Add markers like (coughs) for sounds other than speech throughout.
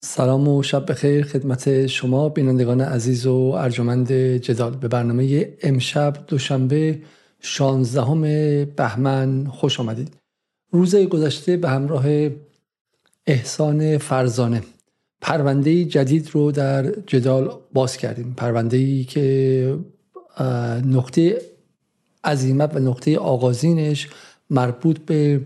سلام و شب بخیر خدمت شما بینندگان عزیز و ارجمند جدال. به برنامه امشب دوشنبه 16 بهمن خوش آمدید. روز گذشته به همراه احسان فرزانه. پرونده جدید رو در جدال باز کردیم. پرونده ای که نقطه عظیمت و نقطه آغازینش مربوط به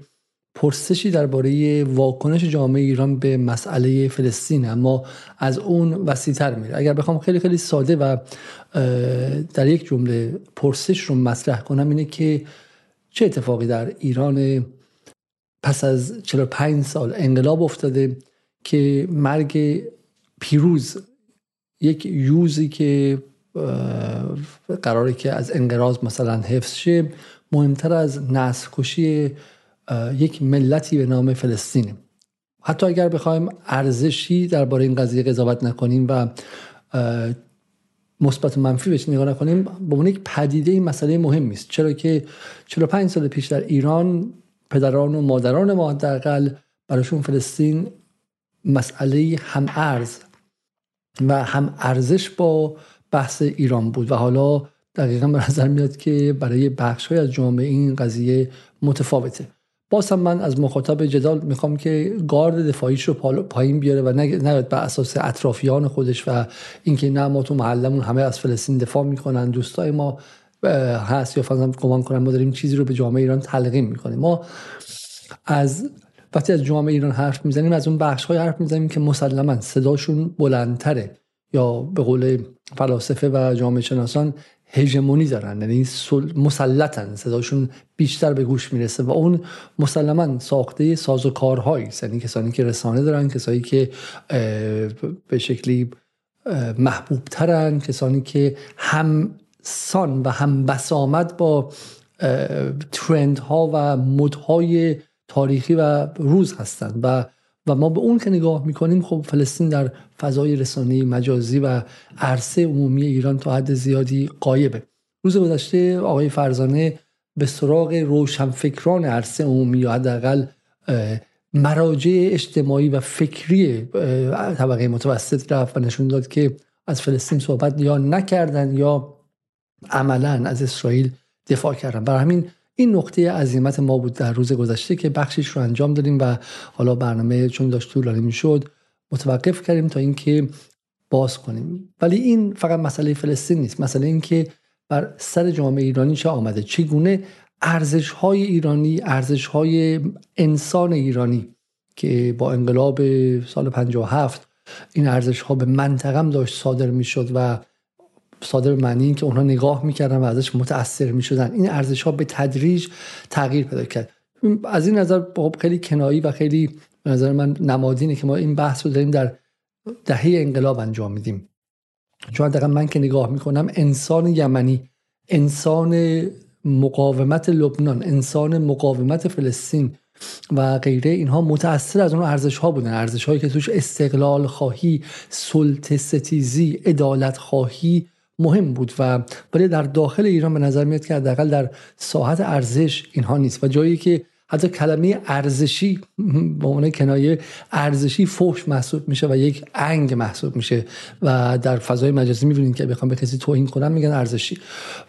پرسشی درباره واکنش جامعه ایران به مسئله فلسطین اما از اون وسیعتر میره. اگر بخوام خیلی خیلی ساده و در یک جمله پرسش رو مطرح کنم اینه که چه اتفاقی در ایران پس از 45 سال انقلاب افتاده که مرگ پیروز یک یوزی که قراره که از انقراض مثلا حفظ شه مهمتر از نسل کشی یک ملتی به نام فلسطینه حتی اگر بخوایم ارزشی درباره این قضیه قضاوت نکنیم و مثبت و منفی بهش نگاه نکنیم به عنوان یک پدیده این مسئله مهم است چرا که 45 سال پیش در ایران پدران و مادران ما حداقل براشون فلسطین مسئله هم ارز و هم ارزش با بحث ایران بود و حالا دقیقا به نظر میاد که برای بخش های از جامعه این قضیه متفاوته. باز هم من از مخاطب جدال می‌خوام که گارد دفاعیش رو پایین بیاره و نیاد به اساس اطرافیان خودش و اینکه نه ما تو محلمون همه از فلسطین دفاع می‌کنن دوستای ما هست یا فقط گمان کنن ما داریم چیزی رو به جامعه ایران تلقیم می‌کنیم. ما از وقتی از جامعه ایران حرف می‌زنیم از اون بخش های حرف می‌زنیم که مسلما صداشون بلندتره یا به قول فلاسفه و جامعه شناسان هژمونی دارن یعنی مسلطن صداشون بیشتر به گوش می‌رسه و اون مسلما ساخته ساز و کارهایی یعنی کسانی که رسانه دارن کسانی که به شکلی محبوب ترن کسانی که هم سان و هم بسامد با ترند ها و مدهای تاریخی و روز هستند و و ما به اون که نگاه می‌کنیم خب فلسطین در فضای رسانه مجازی و عرصه عمومی ایران تا حد زیادی قایبه روز گذشته آقای فرزانه به سراغ روشنفکران عرصه عمومی یا حداقل مراجع اجتماعی و فکری طبقه متوسط رفت و نشون داد که از فلسطین صحبت یا نکردن یا عملا از اسرائیل دفاع کردن. برای همین این نقطه عظیمت ما بود در روز گذشته که بخشش رو انجام دادیم و حالا برنامه چون داشت طولانی می‌شد متوقف کردیم تا اینکه باز کنیم. ولی این فقط مسئله فلسطین نیست مسئله این که بر سر جامعه ایرانی چه آمده؟ چگونه ارزش های ایرانی ارزش های انسان ایرانی که با انقلاب سال 57 این ارزش ها به منطقم داشت صادر می‌شد و صادر معنی که اونها نگاه می‌کردن و ازش متاثر می‌شدن. این ارزش ها به تدریج تغییر پیدا کرد. از این نظر خب خیلی کنایی و خیلی به نظر من نمادینه که ما این بحث رو داریم در دهه انقلاب انجام میدیم. چون دقیقا من که نگاه می‌کنم انسان یمنی انسان مقاومت لبنان انسان مقاومت فلسطین و غیره اینها متاثر از اون ارزش ها بودن. ارزش هایی که توش استقلال خواهی سلطه ستیزی عدالت خواهی مهم بود و ولی در داخل ایران به نظر میاد که حداقل در ساحت ارزش اینها نیست و جایی که حتی کلمه ارزشی به عنوان کنایه ارزشی فوش محسوب میشه و یک انگ محسوب میشه و در فضای مجازی می‌بینید که بخوام به کسی توهین کنم میگن ارزشی.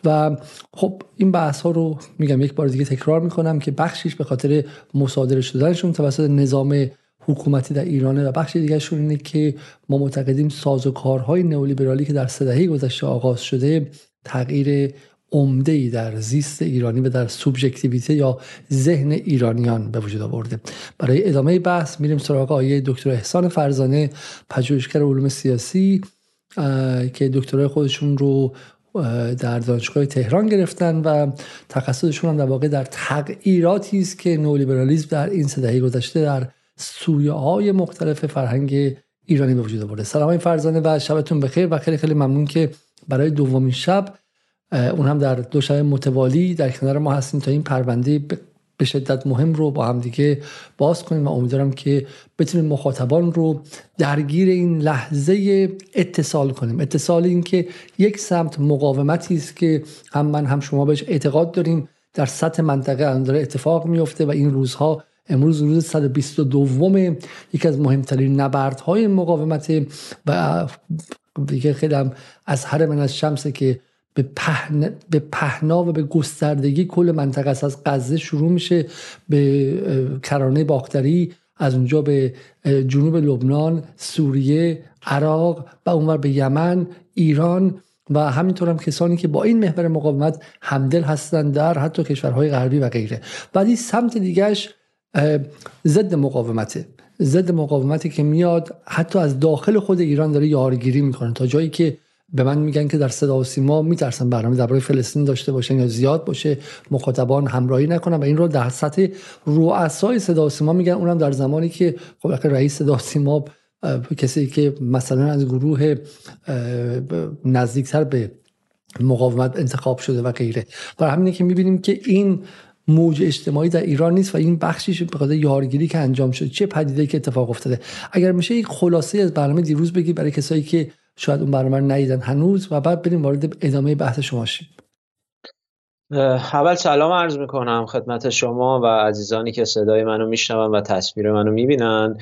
و خب این بحث ها رو میگم یک بار دیگه تکرار می‌کنم که بخشیش به خاطر مصادره شدنشون توسط نظام حکومتی در ایرانه و بخش دیگرشون اینه که ما معتقدیم سازوکارهای نئولیبرالی که در سه گذشته آغاز شده تغییر عمده ای در زیست ایرانی و در سوبژکتیویته یا ذهن ایرانیان به وجود آورده. برای ادامه بحث میریم سراغ آیه دکتر احسان فرزانه پژوهشگر علوم سیاسی که دکترای خودشون رو در دانشگاه تهران گرفتن و تخصصشون هم در واقع در تغییراتی است که نولیبرالیسم در این سه گذشته در سویه های مختلف فرهنگ ایرانی به وجود آورده. سلام های فرزانه و شبتون بخیر و خیلی خیلی ممنون که برای دومین شب اون هم در دو شب متوالی در کنار ما هستیم تا این پرونده به شدت مهم رو با هم دیگه باز کنیم و امیدوارم که بتونیم مخاطبان رو درگیر این لحظه اتصال کنیم. اتصال این که یک سمت مقاومتی است که هم من هم شما بهش اعتقاد داریم در سطح منطقه الان داره اتفاق میفته و این روزها امروز روز 122 یکی از مهمترین نبردهای مقاومت و دیگه خیلی از هر من از شمسه که به, پهن، به پهنا و به گستردگی کل منطقه است. از غزه شروع میشه به کرانه باختری از اونجا به جنوب لبنان سوریه عراق و اونور به یمن ایران و همینطور هم کسانی که با این محور مقاومت همدل هستند در حتی کشورهای غربی و غیره. ولی سمت دیگهش ضد مقاومته. ضد مقاومتی که میاد حتی از داخل خود ایران داره یارگیری می‌کنه. تا جایی که به من میگن که در صدا و سیما میترسن برنامه درباره فلسطین داشته باشن یا زیاد باشه مخاطبان همراهی نکنن. و این رو در سطح رؤسای صدا و سیما میگن. اونم در زمانی که خب رئیس صدا و سیما کسی که مثلا از گروه نزدیکتر به مقاومت انتخاب شده و غیره. برای همینه که می‌بینیم که این موج اجتماعی در ایران نیست و این بخشیش به خاطر یارگیری که انجام شده چه پدیده که اتفاق افتاده. اگر میشه یک خلاصه از برنامه دیروز بگی برای کسایی که شاید اون برنامه رو ندیدن هنوز و بعد بریم وارد ادامه بحث شما شیم. اول سلام عرض می‌کنم خدمت شما و عزیزانی که صدای منو میشنون و تصویر منو می‌بینن.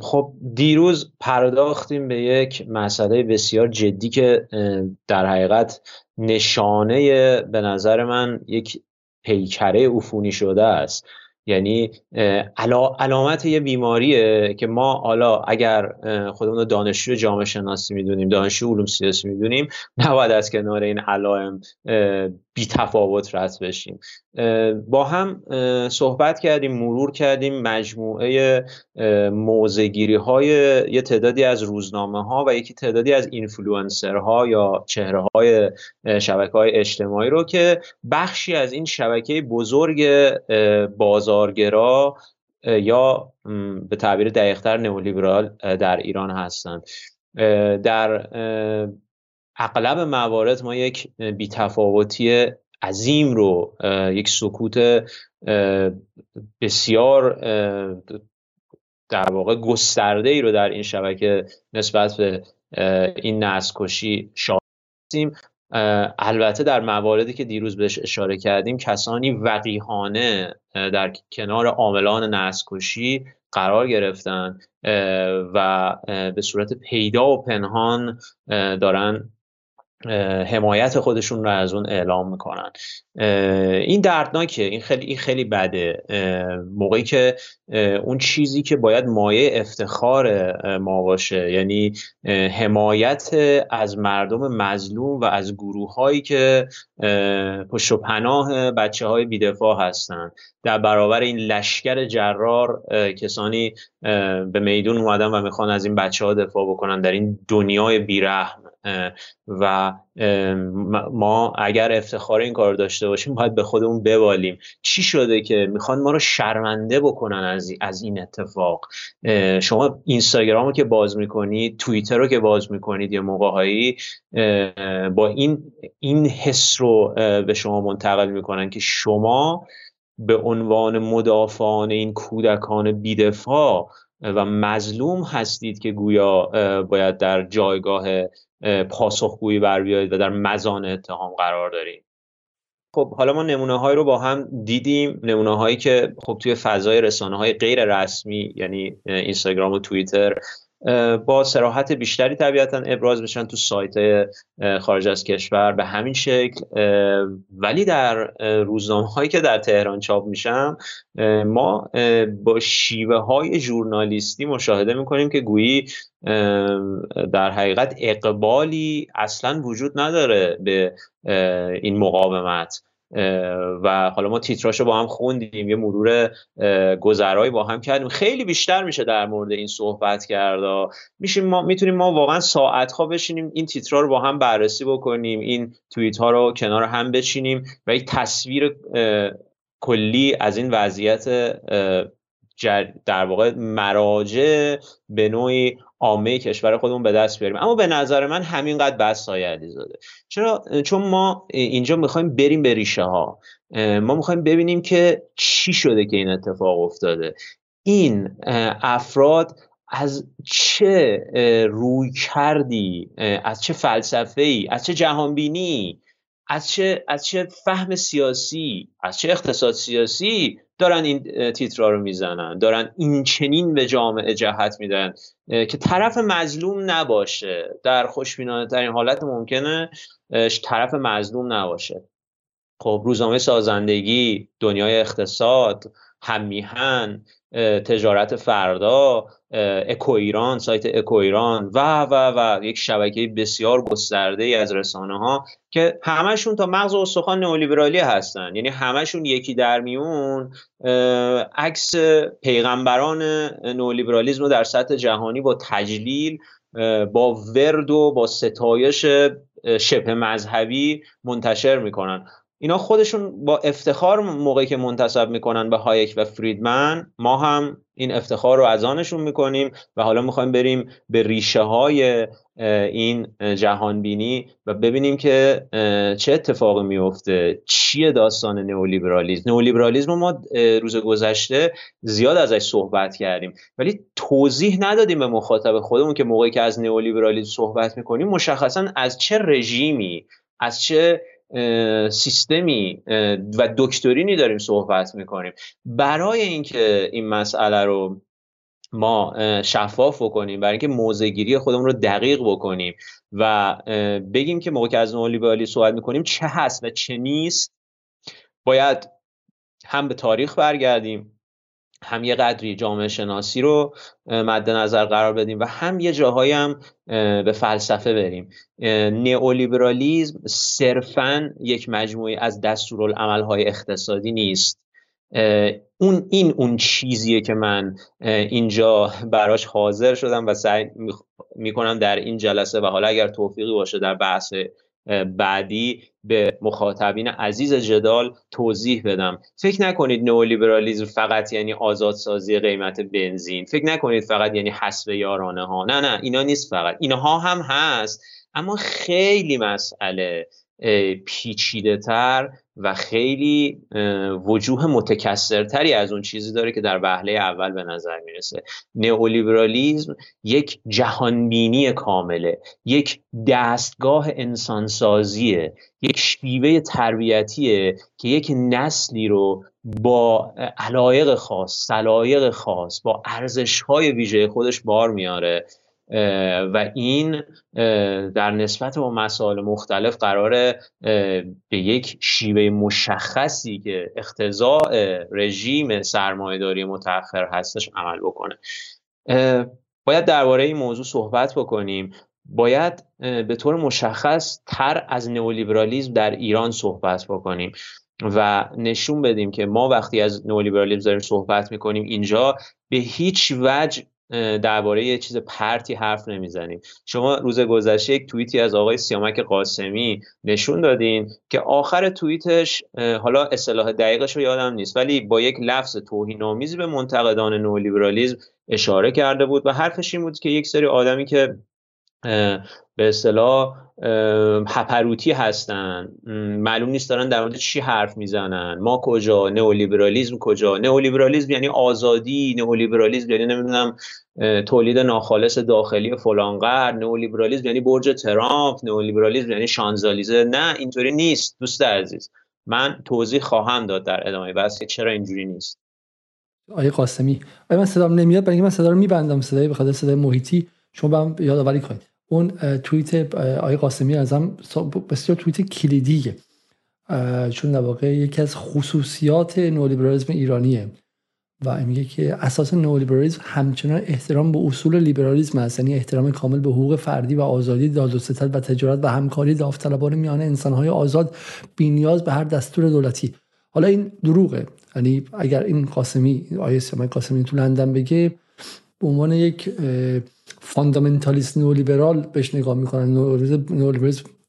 خب دیروز پرداختیم به یک مسئله بسیار جدی که در حقیقت نشانه به نظر من یک پیکره عفونی شده است. یعنی علامت یه بیماریه که ما حالا اگر خودمون رو دانشجو جامعه شناسی می‌دونیم دانشجو علوم سیاسی می‌دونیم نباید از کنار این علائم بی تفاوت رد بشیم. با هم صحبت کردیم مرور کردیم مجموعه موزگیری های یه تعدادی از روزنامه ها و یکی تعدادی از اینفلوئنسر ها یا چهره های شبکه های اجتماعی رو که بخشی از این شبکه بزرگ بازارگرا یا به تعبیر دقیقتر نئولیبرال در ایران هستند. در اغلب موارد ما یک بیتفاوتی عظیم رو یک سکوت بسیار در واقع گسترده ای رو در این شبکه نسبت به این نسل شاهدیم البته در مواردی که دیروز بهش اشاره کردیم کسانی وقیحانه در کنار عاملان نسل قرار گرفتن و به صورت پیدا و پنهان دارن حمایت خودشون رو از اون اعلام می‌کنن. این دردناکه. این خیلی این خیلی بده. موقعی که اون چیزی که باید مایه افتخار ما باشه. یعنی حمایت از مردم مظلوم و از گروه هایی که پشت و پناه بچه های بیدفاع هستند در برابر این لشکر جرار کسانی به میدون اومدن و می‌خوان از این بچه ها دفاع بکنن در این دنیای بیرحم. و ما اگر افتخار این کار داشته باشیم باید به خودمون ببالیم. چی شده که می‌خوان ما رو شرمنده بکنن از, از این اتفاق؟ شما اینستاگرام رو که باز می‌کنید توییتر رو که باز می‌کنید یا موقعهایی با این این حس رو به شما منتقل می‌کنن که شما به عنوان مدافعان این کودکان بیدفاع و مظلوم هستید که گویا باید در جایگاه پاسخگویی بر بیایید و در مزان اتهام قرار دارید. خب حالا ما نمونه های رو با هم دیدیم. نمونه هایی که خب توی فضای رسانه های غیر رسمی یعنی اینستاگرام و توییتر با سراحت بیشتری طبیعتا ابراز بشن تو سایت خارج از کشور به همین شکل. ولی در روزنامه هایی که در تهران چاپ میشن ما با شیوه های ژورنالیستی مشاهده می‌کنیم که گویی در حقیقت اقبالی اصلا وجود نداره به این مقاومت. و حالا ما تیتراشو با هم خوندیم یه مرور گذرایی با هم کردیم. خیلی بیشتر میشه در مورد این صحبت کرد. میشیم ما می‌تونیم ما واقعا ساعت ها بشینیم این تیترا رو با هم بررسی بکنیم این توییت ها رو کنار هم بچینیم و یک تصویر کلی از این وضعیت در واقع مراجع به نوعی عامه کشور خودمون به دست بیاریم. اما به نظر من همینقدر بس سایه علیزاده. چرا؟ چون ما اینجا می‌خوایم بریم به ریشه ها ما می‌خوایم ببینیم که چی شده که این اتفاق افتاده. این افراد از چه روی کردی از چه فلسفه ای از چه جهانبینی از چه از چه فهم سیاسی از چه اقتصاد سیاسی دارن این تیترا رو می‌زنن دارن این چنین به جامعه جهت میدن که طرف مظلوم نباشه. در خوشبینانه ترین حالت ممکنه طرف مظلوم نباشه. خب روزنامه سازندگی دنیای اقتصاد همیهن تجارت فردا اکو ایران سایت اکو ایران و و و یک شبکه بسیار گسترده ای از رسانه ها که همشون تا مغز و استخوان نئولیبرالی هستن. یعنی همشون یکی در میون عکس پیغمبران نئولیبرالیسم در سطح جهانی با تجلیل با ورد و با ستایش شبه مذهبی منتشر می‌کنن. اینا خودشون با افتخار موقعی که منتصب می‌کنن به هایک و فریدمن ما هم این افتخار رو از آنشون می‌کنیم و حالا می‌خوایم بریم به ریشه های این جهانبینی و ببینیم که چه اتفاقی میفته چیه داستان نئولیبرالیسم نئولیبرالیسم ما روز گذشته زیاد ازش صحبت کردیم. ولی توضیح ندادیم به مخاطب خودمون که موقعی که از نئولیبرالیسم صحبت می‌کنیم مشخصا از چه رژیمی از چه سیستمی و دکترینی داریم صحبت می‌کنیم. برای اینکه این مسئله رو ما شفاف بکنیم برای اینکه موزگیری خودمون رو دقیق بکنیم و بگیم که موقع که از نولیبرالی صحبت می‌کنیم چه هست و چه نیست باید هم به تاریخ برگردیم هم یه قدری جامعه شناسی رو مد نظر قرار بدیم و هم یه جاهایی هم به فلسفه بریم. نئولیبرالیزم صرفا یک مجموعی از دستورالعملهای اقتصادی نیست. اون این اون چیزیه که من اینجا براش حاضر شدم و سعی می‌کنم در این جلسه و حالا اگر توفیقی باشه در بحث بعدی به مخاطبین عزیز جدال توضیح بدم. فکر نکنید نئولیبرالیسم فقط یعنی آزادسازی قیمت بنزین. فکر نکنید فقط یعنی حسب یارانه ها نه نه اینا نیست فقط. اینها هم هست. اما خیلی مسئله. پیچیده تر و خیلی وجوه متکسرتری از اون چیزی داره که در وهله اول به نظر می‌رسه. نئولیبرالیزم یک جهانبینی کامله یک دستگاه انسانسازیه یک شیوه تربیتیه که یک نسلی رو با علایق خاص سلایق خاص با ارزش های ویژه خودش بار میاره. و این در نسبت با مسائل مختلف قرار به یک شیوه مشخصی که اختزاع رژیم سرمایهداری متأخر هستش عمل بکنه. باید درباره این موضوع صحبت بکنیم. باید به طور مشخص تر از نئولیبرالیزم در ایران صحبت بکنیم و نشون بدیم که ما وقتی از نئولیبرالیسم داریم صحبت می‌کنیم اینجا به هیچ وجه درباره یه چیز پرتی حرف نمی‌زنیم شما روز گذشته یک توییتی از آقای سیامک قاسمی نشون دادین که آخر توییتش حالا اصطلاح دقیقش رو یادم نیست ولی با یک لفظ توهین آمیزی به منتقدان نولیبرالیزم اشاره کرده بود و حرفش این بود که یک سری آدمی که به اصطلاح هپروتی هستن. معلوم نیست دارن در مورد چی حرف می‌زنن. ما کجا؟ نئولیبرالیسم کجا؟ نئولیبرالیسم یعنی آزادی نئولیبرالیسم یعنی نمی‌دونم تولید ناخالص داخلی فلان قرن نئولیبرالیسم یعنی برج ترامپ. نئولیبرالیسم یعنی شانزالیزه. نه اینطوری نیست دوست عزیز. من توضیح خواهم داد در ادامه بحث که چرا اینجوری نیست. آیه قاسمی. آیه من صدام نمیاد برای من صدا رو میبندم. صدای بخاطر صدای محیطی. شما هم یادآوری کنید. اون توییت آقای قاسمی ازم بسیار توییت کلیدیه. چون در واقع یکی از خصوصیات نولیبرالیسم ایرانیه و میگه که اساس نولیبرالیسم همچنان احترام به اصول لیبرالیسم است. یعنی احترام کامل به حقوق فردی و آزادی داد و تجارت و همکاری داوطلبانه میان انسانهای آزاد بینیاز به هر دستور دولتی. حالا این دروغه. یعنی اگر این قاسمی آیه قاسمی تو لندن بگه به عنوان یک فاندامنتالیست نولیبرال بهش نگاه می‌کنن.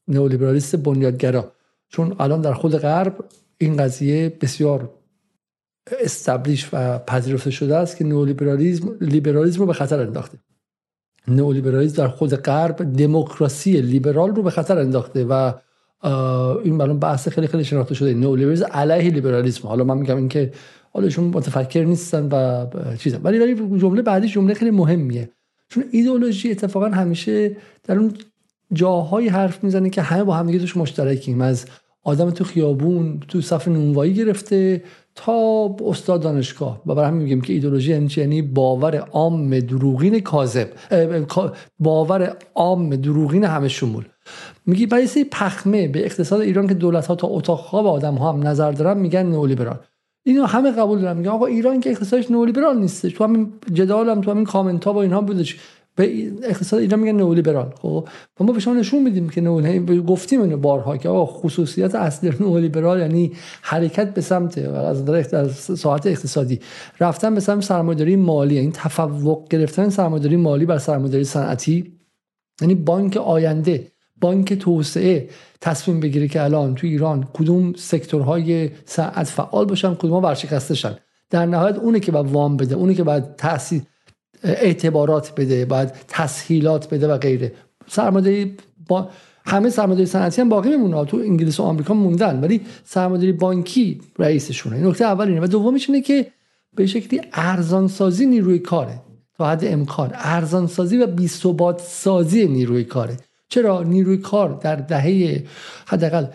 نولیبرالیست بنیادگرا. چون الان در خود غرب این قضیه بسیار استبلیش و پذیرفته شده است که نولیبرالیزم لیبرالیزم رو به خطر انداخته. نولیبرالیزم در خود غرب دموکراسی لیبرال رو به خطر انداخته و این برای بحث خیلی خیلی شناخته شده. نولیبرالیزم علیه لیبرالیسم حالا من میگم اینکه حالشون متفکر نیستن و چیزا ولی ولی جمله بعدی جمله خیلی مهمیه. چون ایدئولوژی اتفاقا همیشه در اون جاهایی حرف می‌زنه که همه با همدیگه توش مشترکیم. از آدم تو خیابون تو صف نونوایی گرفته تا استاد دانشگاه. و برای همین میگیم که ایدولوژی یعنی, یعنی باور عام دروغین کاذب باور عام دروغین همه شمول. میگی برای پخمه به اقتصاد ایران که دولت ها تا اتاق خواب آدم ها هم نظر دارن میگن نئولیبرال. اینو همه قبول دارن. میگن آقا ایران که اقتصادش نئولیبرال نیستش. تو همین جدال هم تو همین کامنت ها با اینها بودش. به اقتصاد ایران میگن نئولیبرال خب؟ ما به شما نشون میدیم که نئولیبرال گفتیم اینو بارها که آقا خصوصیت اصلی نئولیبرال یعنی حرکت به سمت از ساعت اقتصادی. رفتن به سمت سرمایه‌داری مالی. این یعنی تفوق گرفتن سرمایه‌داری مالی بر سرمایه‌داری صنعتی. یعنی بانک آینده. بانک توسعه تصمیم بگیره که الان تو ایران کدوم سکتورهای صنعت فعال باشن کدوم ورشکسته در نهایت اونه که باید وام بده اونه که باید تحصیل اعتبارات بده باید تسهیلات بده و غیره. سرمایه‌داری با همه سرمایه‌داری صنعتی هم باقی میمونه. تو انگلیس و آمریکا موندن ولی سرمایه‌داری بانکی رئیسشونه. این نکته اول اینه. و دومیش اینه که به شکلی ارزان سازی نیروی کاره. تا حد امکان. ارزان سازی و بی سازی نیروی کاره. چرا نیروی کار در دهه حداقل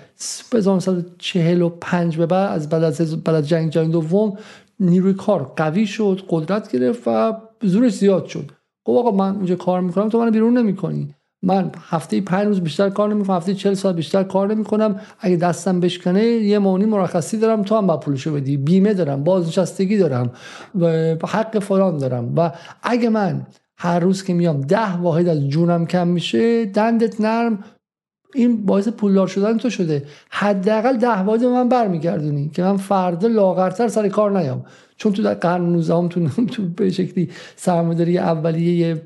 1945 به بعد از بعد از بعد از جنگ جهانی دوم نیروی کار قوی شد قدرت گرفت و زورش زیاد شد. خب آقا من اینجا کار می‌کنم تو من بیرون نمی‌کنی. من هفته پنج روز بیشتر کار نمی‌کنم هفته چل ساعت بیشتر کار نمی‌کنم. اگه دستم بشکنه یه مونی مرخصی دارم تو هم با پولشو بدی. بیمه دارم بازنشستگی دارم و حق فلان دارم. و اگه من هر روز که میام ده واحد از جونم کم میشه دندت نرم. این باعث پولدار شدن تو شده. حداقل ده واحد من برمیگردونی که من فردا لاغرتر سر کار نیام. چون تو در قرن 19 تو تو به شکلی سرمایه‌داری اولیه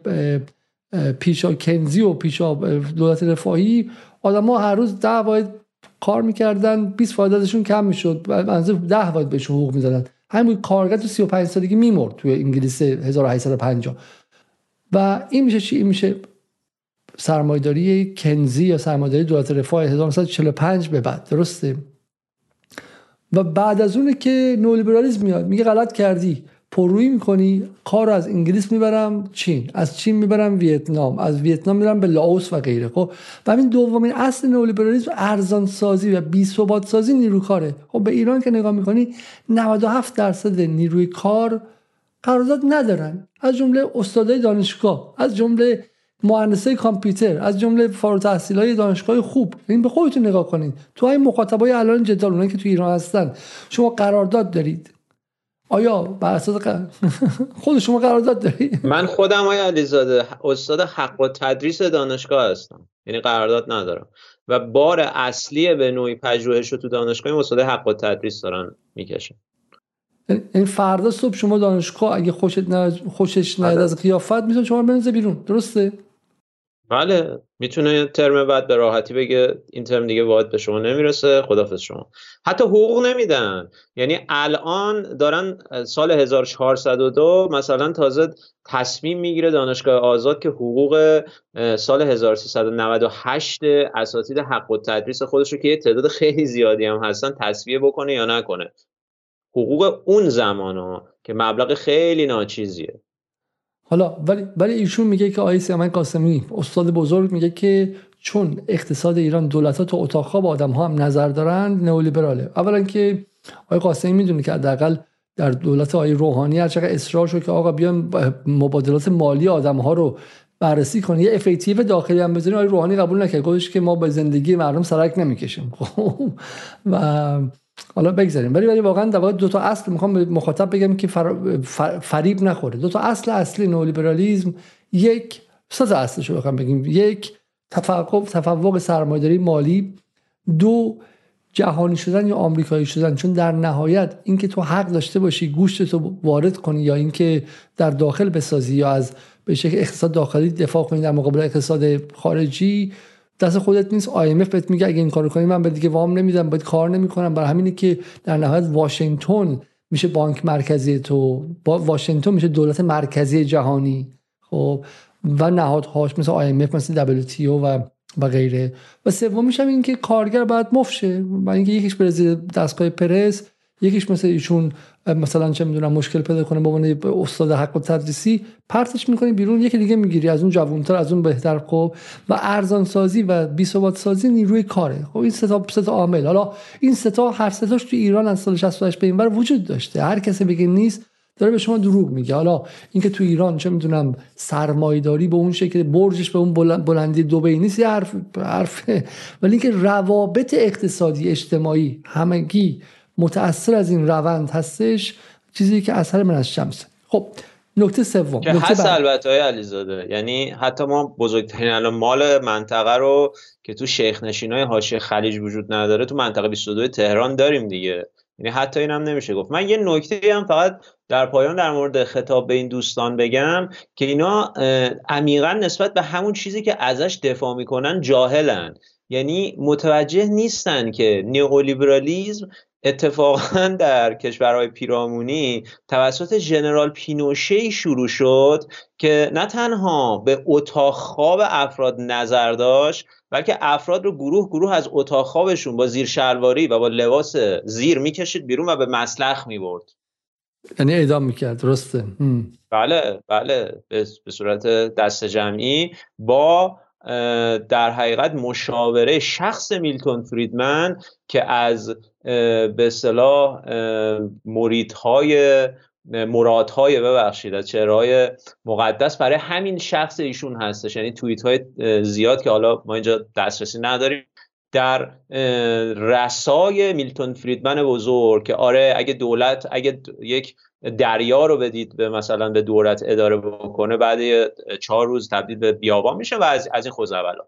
پیشا کنزی و پیشا دولت رفاهی آدما هر روز ده واحد کار می‌کردن 20 واحد ازشون کم می‌شد منظور ده واحد بهشون حقوق می‌دادن همین کارگر تو 35 سالگی میمرد تو انگلیس 1850 و این میشه چی این میشه سرمایداری کنزی یا سرمایداری دولت رفاه 1945 به بعد درسته؟ و بعد از اونه که نولیبرالیسم میاد میگه غلط کردی پرویی می‌کنی کار از انگلیس می‌برم چین از چین می‌برم ویتنام از ویتنام می‌برم به لاوس و غیره خب؟ و این دومین اصل نولیبرالیسم ارزان سازی و بی ثبات سازی نیروی کاره خب به ایران که نگاه می‌کنی 97 درصد نیروی کار قرارداد ندارن. از جمله استادای دانشگاه از جمله مهندسای کامپیوتر از جمله فارغ های دانشگاه خوب. این به خودتون نگاه کنید تو این مخاطبای الان جدال اونایی که تو ایران هستن شما قرارداد دارید. آیا بر اساس (laughs) خود شما قرارداد دارید؟ من خودم آیا علیزاده استاد حق و تدریس دانشگاه هستم. یعنی قرارداد ندارم. و بار اصلی به نوعی پژوهش تو دانشگاه استاد حق و تدریس دارن می‌کشن. این فردا صبح شما دانشگاه اگه خوشت نه خوشش نیاد از قیافت می‌تونه شما بنزه بیرون. درسته؟ بله. می‌تونه ترم بعد به راحتی بگه این ترم دیگه واحد به شما نمی‌رسه. خدافظ شما. حتی حقوق نمیدن. یعنی الان دارن سال 1402 مثلا تازه تصمیم می‌گیره دانشگاه آزاد که حقوق سال 1398 اساتید حق و تدریس خودش رو که یه تعداد خیلی زیادی هم هستن تصویه بکنه یا نکنه. حقوق اون زمان ها که مبلغ خیلی ناچیزیه. حالا ولی ولی ایشون میگه که آقای سیامک قاسمی استاد بزرگ میگه که چون اقتصاد ایران دولت ها تو اتاق خواب آدم ها هم نظر دارند نئولیبراله. اولا که آقای قاسمی می‌دونه که حداقل در دولت آقای روحانی هر چقدر اصرار شد که آقا بیان مبادلات مالی آدم ها رو بررسی کنه یه افکتیو داخلی هم بزنین آقای روحانی قبول نکرد. گفتش که ما به زندگی مردم سرک نمی‌کشیم. (laughs) خب و حالا بگذاریم. ولی ولی واقعا دو تا اصل می‌خوام به مخاطب بگم که فریب نخوره. دو تا اصل اصلی نولیبرالیسم یک تا اصلشو بخوام بگیم. یک تفوق تفوق سرمایه‌داری مالی. دو جهانی شدن یا آمریکایی شدن. چون در نهایت اینکه تو حق داشته باشی گوشت تو وارد کنی یا اینکه در داخل بسازی یا از به شکل اقتصاد داخلی دفاع کنی در مقابل اقتصاد خارجی دست خودت نیست. IMF بهت میگه اگه این کارو کنی من به دیگه وام نمیدم باید کار نمی‌کنم. برای همینه که در نهایت واشنگتن میشه بانک مرکزی تو. با واشنگتن میشه دولت مرکزی جهانی. خب و نهادهاش مثل IMF مثل WTO و و غیره. و سومیش هم این که کارگر باید مفشه و اینکه یکیش برزی دستگاه پرس. یکیش مثل ایشون مثلا چه می‌دونم مشکل پیدا کنه به استاد حق و تدریسی پرتش می‌کنی بیرون یکی دیگه می‌گیری از اون جوانتر از اون بهتر. خب و ارزان سازی و بی سازی نیروی کاره. خب این سه تا سه تا عامل. حالا این سه تا هر سه تاش تو ایران از سال 68 به این بر وجود داشته. هر کسی بگه نیست داره به شما دروغ میگه. حالا اینکه تو ایران چه می‌دونم سرمایداری به اون شکل برجش به اون بلندی دبی نیست یه حرف ولی اینکه روابط اقتصادی اجتماعی همگی متأثر از این روند هستش چیزی که اثر من از شمسه خب نکته سوم که هست البته های علیزاده. یعنی حتی ما بزرگترین الان مال منطقه رو که تو شیخ نشین های حاشیه خلیج وجود نداره تو منطقه 22 تهران داریم دیگه. یعنی حتی اینم نمیشه گفت. من یه نکته هم فقط در پایان در مورد خطاب به این دوستان بگم که اینا عمیقا نسبت به همون چیزی که ازش دفاع می‌کنن جاهلن. یعنی متوجه نیستن که نیولیبرالیزم اتفاقا در کشورهای پیرامونی توسط ژنرال پینوشه شروع شد که نه تنها به اتاق خواب افراد نظر داشت بلکه افراد رو گروه گروه از اتاق خوابشون با زیر شلواری و با لباس زیر می‌کشید بیرون و به مسلخ می‌برد. یعنی اعدام می‌کرد درسته. بله بله. به صورت دست جمعی با در حقیقت مشاوره شخص میلتون فریدمن که از به اصطلاح مریدهای مرادهای ببخشید از چهرهای مقدس برای همین شخص ایشون هستش. یعنی توییت های زیاد که حالا ما اینجا دسترسی نداریم. در رسای میلتون فریدمن بزرگ که آره اگه دولت اگه یک دریا رو بدید به مثلا به دولت اداره بکنه بعد چهار روز تبدیل به بیابان میشه و از, از این خوزعبلات.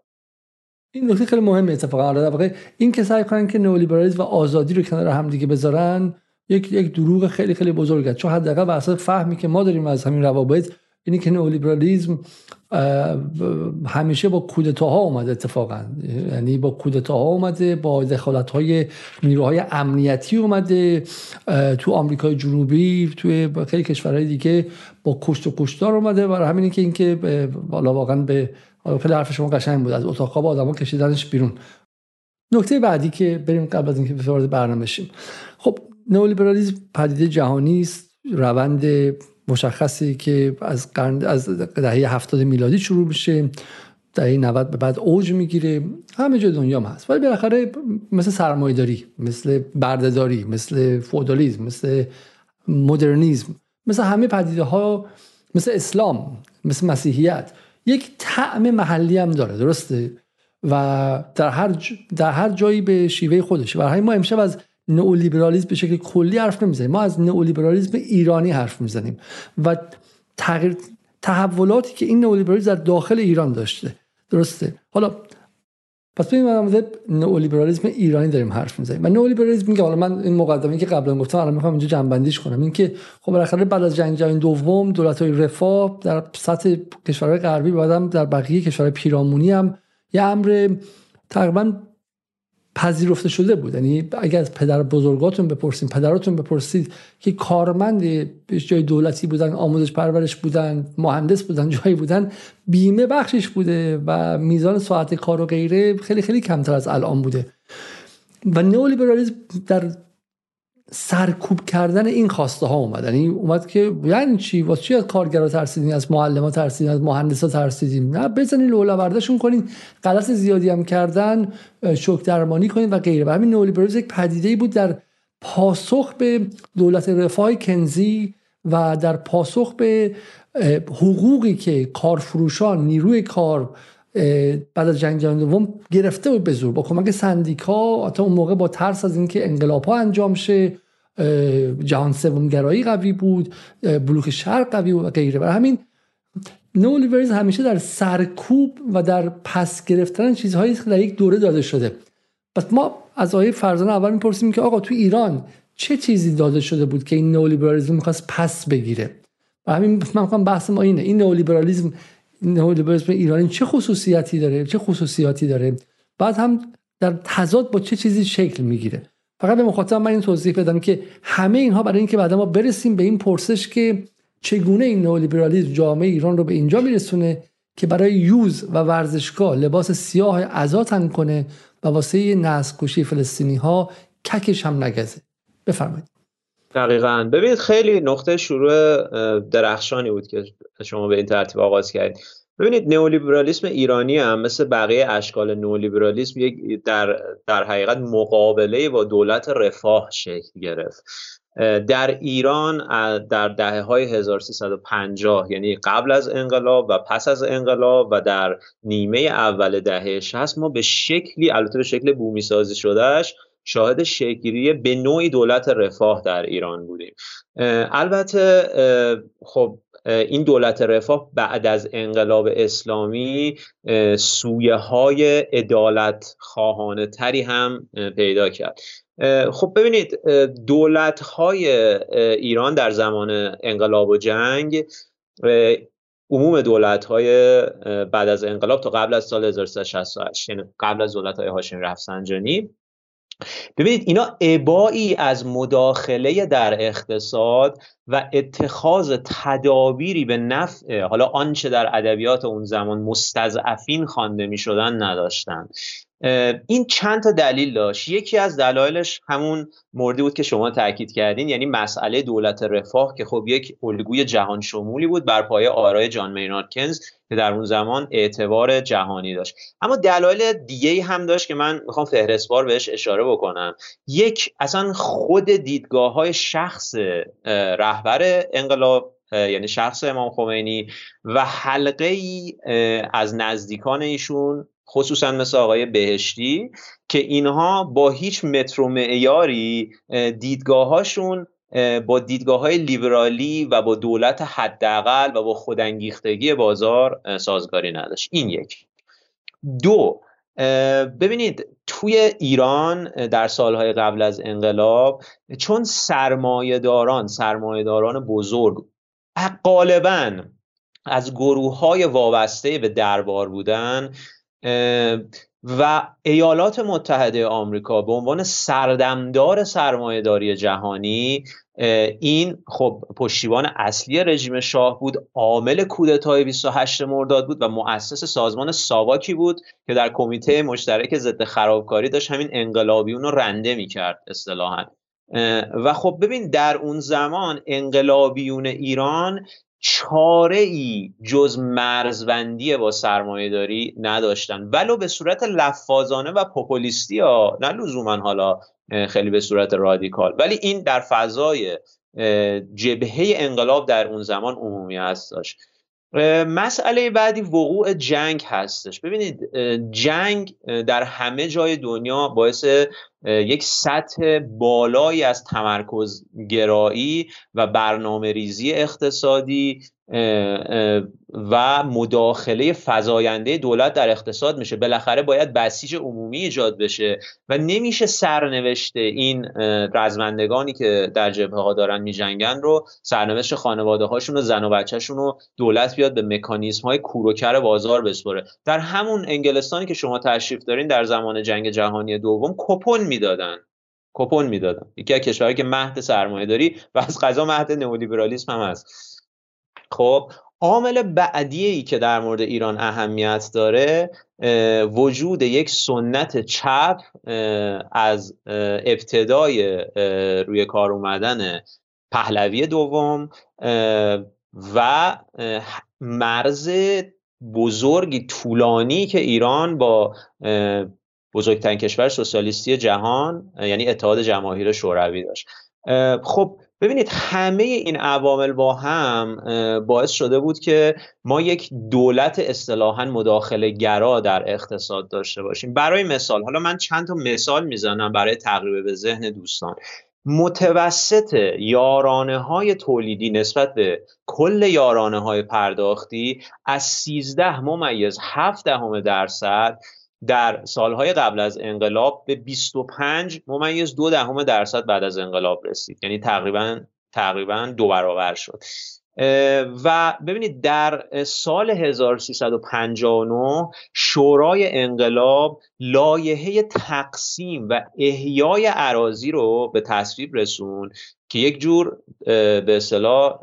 این نکته خیلی مهمه اتفاقا. آره این که سعی کنن که نئولیبرالیسم و آزادی رو کنار هم دیگه بذارن یک یک دروغ خیلی خیلی بزرگه. چون حداقل بر اساس فهمی که ما داریم از همین روابط اینی که نئولیبرالیسم همیشه با کودتاها اومده اتفاقا. یعنی با کودتاها اومده با دخالت های نیروهای امنیتی اومده تو آمریکای جنوبی توی خیلی کشورهای دیگه با کشت و کشتار اومده. برای همینی که اینکه والا واقعا به خیلی حرف شما قشنگ بود. از اتاق با آدما کشیدنش بیرون. نکته بعدی که بریم قبل از اینکه وارد برنامه بشیم. خب نئولیبرالیسم پدیده جهانی است روند مشخصی که از قرن از دهه 70 میلادی شروع میشه دهه 90 به بعد اوج می‌گیره. همه جای دنیا هم هست. ولی بالاخره مثل سرمایه‌داری مثل بردهداری مثل فودالیسم مثل مدرنیزم مثل همه پدیده ها مثل اسلام مثل مسیحیت یک طعم محلی هم داره. درسته؟ و در هر, در هر جایی به شیوه خودشه برای ما امشب از نئولیبرالیسم به شکل کلی حرف نمی‌زنیم. ما از نئولیبرالیسم ایرانی حرف می‌زنیم و تغییر تحولاتی که این نئولیبرالیسم در داخل ایران داشته. درسته؟ حالا پس ببینیم در مورد نئولیبرالیسم ایرانی داریم حرف می‌زنیم. و نئولیبرالیسم میگه حالا من این مقدمه که قبلا گفتم الان می‌خوام اینجا جنبندیش کنم. اینکه خب بالاخره بعد از جنگ جهانی دوم دولت های رفاه در سطح کشورهای غربی بعدم در بقیه کشورهای پیرامونی هم یه امر تقریبا پذیرفته شده بود. یعنی اگر از پدر بزرگاتون بپرسید پدراتون بپرسید که کارمند جای دولتی بودن آموزش پرورش بودن مهندس بودن (laughs) جایی بودن بیمه بخشش بوده و میزان ساعت کار و غیره خیلی خیلی کمتر از الان بوده. و نئولیبرالیسم در سرکوب کردن این خواسته ها اومد. یعنی اومد که یعنی چی؟ واسه چی از کارگرا ترسیدین؟ از معلم ها ترسیدین؟ از مهندسا ترسیدین؟ نه بزنین لولا برداشون کنین. غلط زیادی هم کردن شوک درمانی کنین و غیره. و همین نئولیبرالیسم یک پدیده بود در پاسخ به دولت رفاه کنزی و در پاسخ به حقوقی که کارفروشان نیروی کار بعد از جنگ جهانی دوم گرفته بود به زور. با کمک سندیکا تا اون موقع با ترس از اینکه انقلاب ها انجام شه جهان سوم گرایی قوی بود بلوک شرق قوی بود و غیره. برای همین نولیوریز همیشه در سرکوب و در پس گرفتن چیزهایی که در یک دوره داده شده. پس ما از آیه فرزانه اول می‌پرسیم که آقا تو ایران چه چیزی داده شده بود که این نولیبرالیسم می‌خواست پس بگیره؟ و همین من می‌خوام بحث ما اینه. این نولیبرالیسم نئولیبرالیسم ایرانی چه خصوصیتی داره؟ چه خصوصیاتی داره؟ بعد هم در تضاد با چه چیزی شکل می‌گیره؟ فقط به مخاطب من این توضیح بدم که همه اینها برای اینکه بعد ما برسیم به این پرسش که چگونه این نئولیبرالیسم جامعه ایران رو به اینجا میرسونه که برای یوز و ورزشگاه لباس سیاه عزا کنه و واسه نسل کشی فلسطینی ها ککش هم نگزه. بفرمایید. دقیقا. ببینید خیلی نقطه شروع درخشانی بود که شما به این ترتیب آغاز کردید ببینید نئولیبرالیسم ایرانی هم مثل بقیه اشکال نئولیبرالیسم یک در در حقیقت مقابله با دولت رفاه شکل گرفت. در ایران در دهه های 1350 یعنی قبل از انقلاب و پس از انقلاب و در نیمه اول دهه 60 ما به شکلی البته به شکل بومی سازی شدهش شاهد شکلی به نوعی دولت رفاه در ایران بودیم. البته خب این دولت رفاه بعد از انقلاب اسلامی سویه های ادالت خواهانه تری هم پیدا کرد. خب ببینید دولت های ایران در زمان انقلاب و جنگ عموم دولت های بعد از انقلاب تا قبل از سال 1368 یعنی قبل از دولت های هاشمی رفسنجانی ببینید اینا عبایی از مداخله در اقتصاد و اتخاذ تدابیری به نفع حالا آنچه در ادبیات اون زمان مستضعفین خوانده می شدن نداشتن. این چند تا دلیل داشت. یکی از دلایلش همون موردی بود که شما تاکید کردین یعنی مسئله دولت رفاه که خب یک الگوی جهان شمولی بود بر پایه آرای جان مینارد کنز که در اون زمان اعتبار جهانی داشت. اما دلایل دیگه هم داشت که من می‌خوام فهرستوار بهش اشاره بکنم. یک اصلا خود دیدگاه های شخص رهبر انقلاب یعنی شخص امام خمینی و حلقه ای از نزدیکان ایشون خصوصا مثل آقای بهشتی که اینها با هیچ مترو معیاری دیدگاهاشون با دیدگاه های لیبرالی و با دولت حداقل و با خودانگیختگی بازار سازگاری نداشت. این یک. دو ببینید توی ایران در سالهای قبل از انقلاب چون سرمایهداران سرمایهداران بزرگ غالبا از گروه های وابسته به دربار بودن و ایالات متحده آمریکا به عنوان سردمدار سرمایهداری جهانی این خب پشتیبان اصلی رژیم شاه بود عامل کودتای 28 مرداد بود و مؤسس سازمان ساواکی بود که در کمیته مشترک ضد خرابکاری داشت. همین انقلابیون رو رنده می‌کرد اصطلاحا. و خب ببین در اون زمان انقلابیون ایران چاره ای جز مرزبندی با سرمایه داری نداشتن. ولو به صورت لفاظانه و پوپولیستی ها نه لزوما حالا خیلی به صورت رادیکال. ولی این در فضای جبهه انقلاب در اون زمان عمومی هستش مسئله بعدی وقوع جنگ هستش. ببینید جنگ در همه جای دنیا باعث یک سطح بالایی از تمرکز گرایی و برنامه ریزی اقتصادی و مداخله فزاینده دولت در اقتصاد میشه. بالاخره باید بسیج عمومی ایجاد بشه و نمیشه سرنوشت این رزمندگانی که در جبهه ها دارن میجنگن رو سرنوشت خانواده هاشون و زن و بچهشون رو دولت بیاد به مکانیزم های کوروکر بازار بسپره در همون انگلستانی که شما تشریف دارین در زمان جنگ جهانی دوم کپون می‌دادن. کپون می‌دادن. یکی از کشورهایی که مهد سرمایه داری و از قضا مهد نئولیبرالیسم هم هست. خب عامل بعدی ای که در مورد ایران اهمیت داره وجود یک سنت چپ از ابتدای روی کار اومدن پهلوی دوم و مرز بزرگی طولانی که ایران با بزرگترین کشور سوسیالیستی جهان یعنی اتحاد جماهیر شوروی داشت. خب ببینید همه این عوامل با هم باعث شده بود که ما یک دولت اصطلاحا مداخله گرا در اقتصاد داشته باشیم. برای مثال حالا من چند تا مثال می‌زنم برای تقریب به ذهن دوستان. متوسط یارانه های تولیدی نسبت به کل یارانه های پرداختی از 13 ممیز 7 دهم درصد در سالهای قبل از انقلاب به 25 ممیز دو دهم درصد بعد از انقلاب رسید. یعنی تقریبا تقریبا دو برابر شد. و ببینید در سال 1359 شورای انقلاب لایحه تقسیم و احیای عراضی رو به تصویب رسون که یک جور به اصطلاح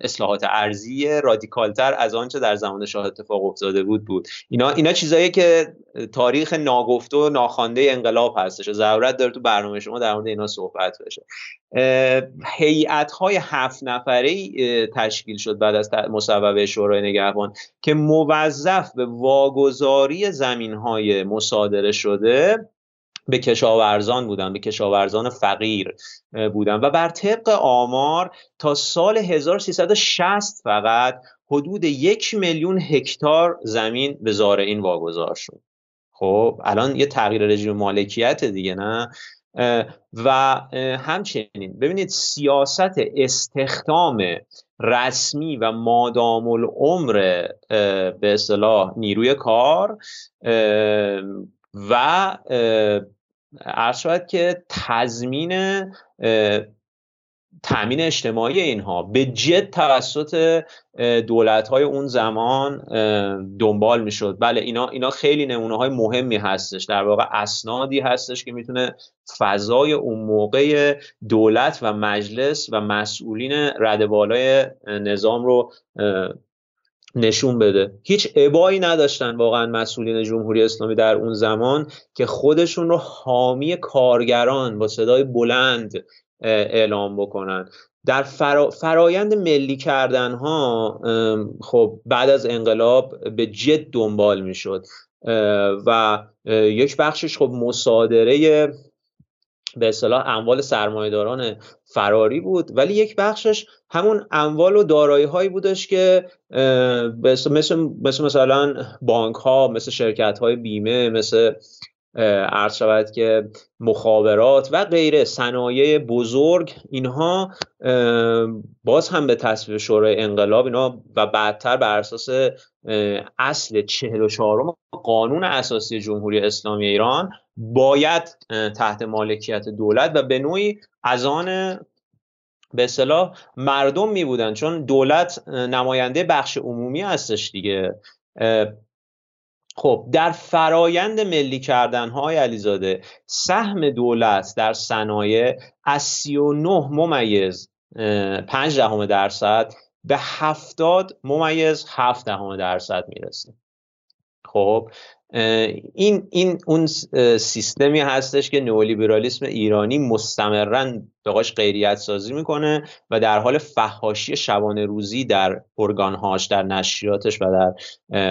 اصلاحات ارزی رادیکالتر از آنچه در زمان شاه اتفاق افتاده بود بود. اینا اینا چیزایی که تاریخ ناگفته و ناخوانده انقلاب هستش ضرورت داره تو برنامه شما در مورد اینا صحبت بشه. هیئت های هفت نفره تشکیل شد بعد از مصوبه شورای نگهبان که موظف به واگذاری زمین های مصادره شده به کشاورزان بودن به کشاورزان فقیر بودن. و بر طبق آمار تا سال 1360 فقط حدود یک میلیون هکتار زمین به زارعین واگذار شد. خب الان یه تغییر رژیم مالکیت دیگه نه؟ و همچنین ببینید سیاست استخدام رسمی و مادام العمر به اصطلاح نیروی کار و عرض شود که تضمین تامین اجتماعی اینها به جد توسط دولت های اون زمان دنبال می‌شد. بله اینا اینا خیلی نمونه های مهمی هستش. در واقع اسنادی هستش که می‌تونه فضای اون موقع دولت و مجلس و مسئولین رده بالای نظام رو نشون بده. هیچ عبایی نداشتن واقعا مسئولین جمهوری اسلامی در اون زمان که خودشون رو حامی کارگران با صدای بلند اعلام بکنن. در فرایند ملی کردن ها خب بعد از انقلاب به جد دنبال می‌شد. و یک بخشش خب مصادره به اصطلاح اموال سرمایهداران فراری بود. ولی یک بخشش همون اموال و دارایی هایی بودش که مثل, مثل مثلا بانک ها مثل شرکت های بیمه مثل عرض شود که مخابرات و غیره. صنایع بزرگ اینها باز هم به تصویب شورای انقلاب اینا و بعدتر بر اساس اصل 44 قانون اساسی جمهوری اسلامی ایران باید تحت مالکیت دولت و به نوعی از آن به اصطلاح مردم می بودن. چون دولت نماینده بخش عمومی هستش دیگه. خب در فرایند ملی کردن های علیزاده سهم دولت در صنایع از 39 ممیز 5 دهم درصد به 70 ممیز 7 دهم درصد می‌رسه خب این این اون سیستمی هستش که نئولیبرالیسم ایرانی مستمرا بهش غیریت سازی می‌کنه و در حال فحاشی شبانه روزی در ارگانهاش در نشریاتش و در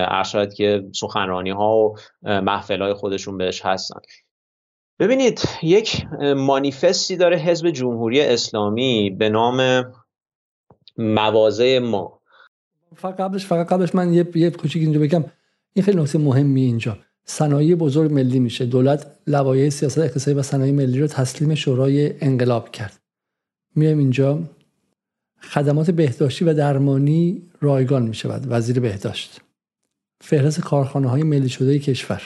ارشاد که سخنرانی ها و محفل های خودشون بهش هستن. ببینید یک مانیفستی داره حزب جمهوری اسلامی به نام موازه ما. فقط قبلش فقط قبلش من یه یه کوچیک اینجا بگم. این خیلی نکته مهمی اینجا. صنایع بزرگ ملی میشه. دولت لوایح سیاست اقتصادی و صنایع ملی رو تسلیم شورای انقلاب کرد. میایم اینجا. خدمات بهداشتی و درمانی رایگان می شود وزیر بهداشت. فهرست کارخانه های ملی شده کشور.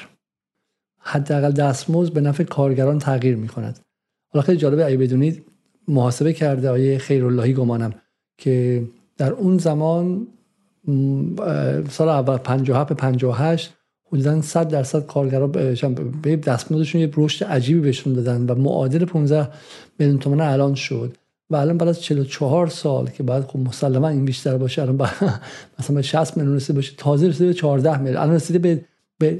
حداقل دستمزد به نفع کارگران تغییر می کند حالا خیلی جالبه اگه بدونید محاسبه کرده آیه خیراللهی گمانم که در اون زمان سال اول 57 به 58 حدودا 100 درصد کارگرا به دستمزدشون یه رشد عجیبی بهشون دادن و معادل 15 میلیون تومان الان شد. و الان بعد از 44 سال که بعد خب مسلما این بیشتر باشه الان (laughs) مثلا 60 میلیون رسیده باشه تازه رسیده به 14 میلیون الان رسیده به به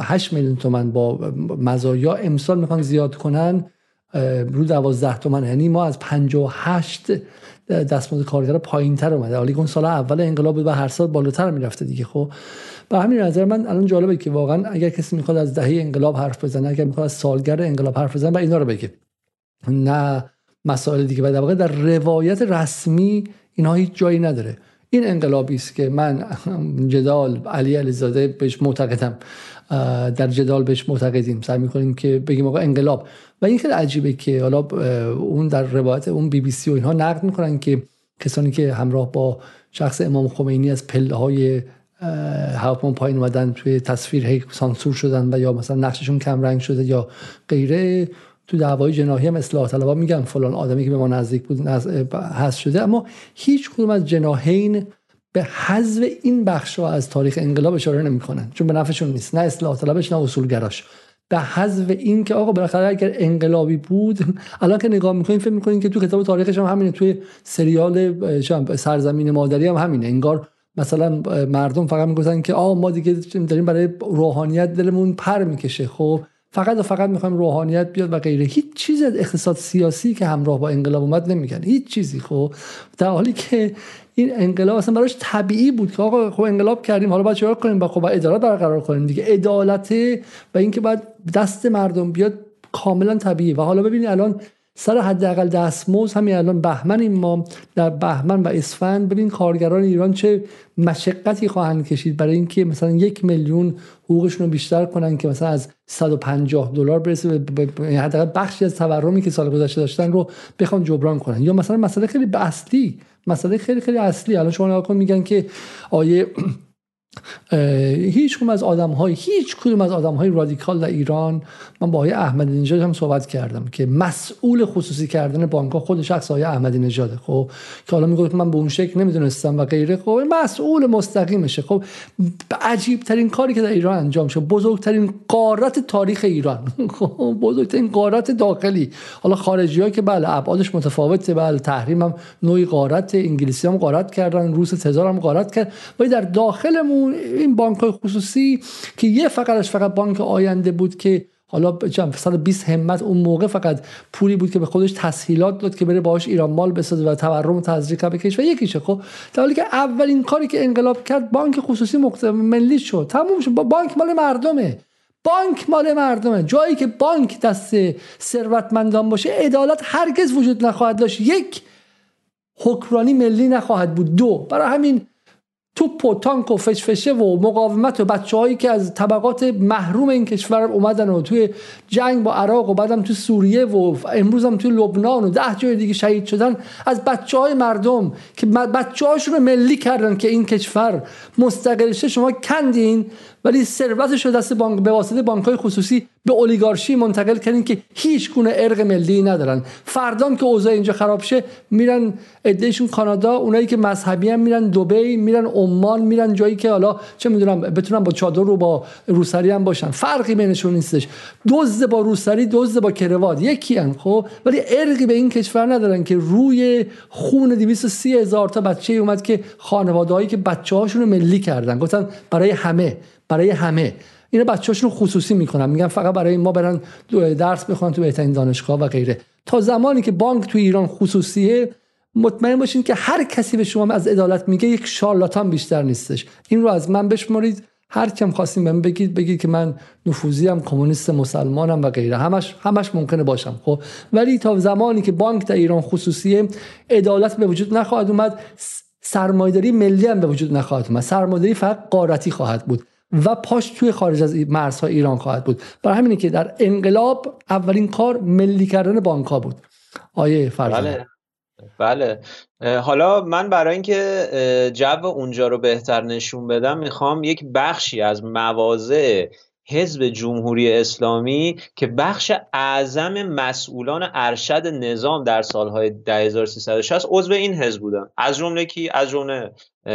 8 میلیون تومن با مزایا. امسال می‌خوان زیاد کنن رو 12 تومن یعنی ما از 58 دستمزد کارگر پایین تر اومده حالا اون سال اول انقلاب بود و هر سال بالاتر می‌رفته دیگه. خب به همین نظر من الان جالبه که واقعا اگر کسی می‌خواد از دهه انقلاب حرف بزنه اگر می‌خواد از سالگرد انقلاب حرف بزنه و اینا رو بگه. نه مسائل دیگه. و در واقع در روایت رسمی اینها هیچ جایی نداره. این انقلابی است که من جدال علی علیزاده بهش معتقدم در جدال بهش معتقدیم. سعی می‌کنیم که بگیم آقا انقلاب. و این خیلی عجیبه که حالا اون در روایت اون بی بی سی و اینها نقد می‌کنن که کسانی که همراه با شخص امام خمینی از پله های هواپیما پایین اومدن توی تصویر هی سانسور شدن و یا مثلا نقششون کم رنگ شده یا غیره تو دعوای جناحی هم اصلاح طلبا میگن فلان آدمی که به ما نزدیک بود هست شده. اما هیچ کدوم از جناحین به حذف این بخش ها از تاریخ انقلاب اشاره نمی‌کنن چون به نفعشون نیست. نه اصلاح طلبش نه اصولگراش. به حذف این که آقا بالاخره اگر انقلابی بود الان که نگاه می‌کنین فکر می‌کنین که تو کتاب تاریخش هم همینه توی سریال سرزمین مادری هم همینه. انگار مثلا مردم فقط می‌گفتن که آ ما دیگه داریم برای روحانیت دلمون پر می‌کشه. خب فقط و فقط می‌خوایم روحانیت بیاد و غیره. هیچ چیز اقتصاد سیاسی که همراه با انقلاب اومد نمیگن. هیچ چیزی خب. در حالی که این انقلاب اصلا براش طبیعی بود که آقا خب انقلاب کردیم حالا باید چیکار کنیم؟ با خب عدالت برقرار کنیم دیگه. عدالت و اینکه بعد دست مردم بیاد کاملا طبیعی. و حالا ببینید الان سر حداقل دستمزد همین الان بهمن ما در بهمن و اسفند. ببین کارگران ایران چه مشقتی خواهند کشید برای اینکه مثلا یک میلیون حقوقشون رو بیشتر کنن که مثلا از 150 دلار برسه به یعنی حداقل بخشی از تورمی که سال گذشته داشتن رو بخوان جبران کنن. یا مثلا مسئله خیلی اصلی مسئله خیلی خیلی اصلی. الان شما نگاه میگن که آیه هیچ کدوم از آدم های هیچ کدوم از آدم های رادیکال در ایران من با آقای احمدی نژاد هم صحبت کردم که مسئول خصوصی کردن بانک ها خود شخص آقای احمدی نژاده خب. که حالا میگه من به اون شکل نمی‌دونستم و غیره خب. مسئول مستقیمشه خب. عجیب ترین کاری که در ایران انجام شد بزرگترین قارت تاریخ ایران. (laughs) خب بزرگترین قارت داخلی. حالا خارجی ها که بله ابعادش متفاوته بله تحریم هم نوعی قارت انگلیسی هم قارت کردن روس تزار هم قارت کرد. ولی در داخلمون این بانک خصوصی که یه فقطش فقط بانک آینده بود که حالا 120 همت اون موقع فقط پولی بود که به خودش تسهیلات داد که بره باهاش ایران مال بسازه و تورم و تزریق بکش و یکیشه خب. در حالی که اولین کاری که انقلاب کرد بانک خصوصی ملی شد. تموم شد. بانک مال مردمه. بانک مال مردمه. جایی که بانک دست ثروتمندان باشه عدالت هرگز وجود نخواهد داشت. یک حکمرانی ملی نخواهد بود. دو برای همین توپ و تانک و فشفشه و مقاومت و بچه هایی که از طبقات محروم این کشور اومدن و توی جنگ با عراق و بعدم توی سوریه و امروز هم توی لبنان و ده جای دیگه شهید شدن از بچه های مردم که بچه هاشون ملی کردن که این کشور مستقل شما کندین ولی ثروتش رو دست بانک به واسطه بانک های خصوصی به اولیگارشی منتقل کردین که هیچ گونه ارق ملی ندارن. فردان که اوضاع اینجا خراب شه میرن ادهشون کانادا اونایی که مذهبی هم میرن دبی میرن عمان میرن جایی که حالا چه می‌دونم بتونن با چادر رو با روسری هم باشن. فرقی بینشون نیستش. دزد با روسری دزد با کروات یکی هم خب؟ ولی ارقی به این کشور ندارن که روی خون 230 هزار تا بچه اومد که خانوادهایی که بچه هاشون رو ملی کردن. گفتن برای همه. برای همه. اینا بچه‌هاشون رو خصوصی می‌کنن. میگن فقط برای ما برن درس بخونن تو بهترین دانشگاه و غیره. تا زمانی که بانک تو ایران خصوصیه مطمئن باشین که هر کسی به شما از عدالت میگه یک شارلاتان بیشتر نیستش. این رو از من بشمارید. هر کم خواستیم بهم بگید بگید که من نفوذی هم کمونیست مسلمانم و غیره. همش همش ممکنه باشم خب. ولی تا زمانی که بانک در ایران خصوصیه عدالت به وجود نخواهد اومد سرمایه‌داری ملی هم به وجود نخواهد اومد. سرمایه‌داری فقط قارتی خواهد بود. و پاش توی خارج از مرزهای ایران خواهد بود. برای همینه که در انقلاب اولین کار ملی کردن بانک بود. آیه فرزانه. بله. بله. حالا من برای اینکه جو اونجا رو بهتر نشون بدم می‌خوام یک بخشی از مواضع حزب جمهوری اسلامی که بخش اعظم مسئولان ارشد نظام در سالهای 10360 عضو این حزب بودن. از جمله کی؟ از جمله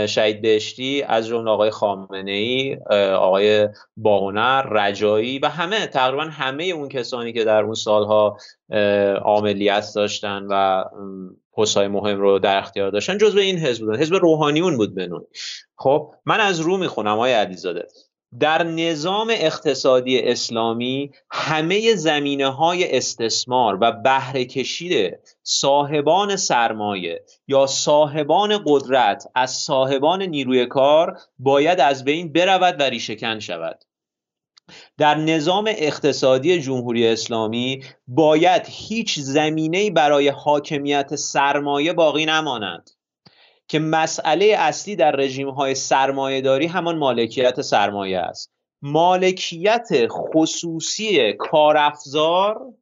شهید بهشتی از جمله آقای خامنه ای آقای باهنر رجایی و همه تقریبا همه اون کسانی که در اون سالها عملیات داشتن و پستهای مهم رو در اختیار داشتن جزو این حزب بودن. حزب روحانیون بود بنون خب من از رو می‌خونم آقای علیزاده. در نظام اقتصادی اسلامی همه زمینه های استثمار و بهره صاحبان سرمایه یا صاحبان قدرت از صاحبان نیروی کار باید از بین برود و ریشهکن شود. در نظام اقتصادی جمهوری اسلامی باید هیچ زمینه برای حاکمیت سرمایه باقی نمانند که مسئله اصلی در رژیم های سرمایه داری همان مالکیت سرمایه است. مالکیت خصوصی کارافزار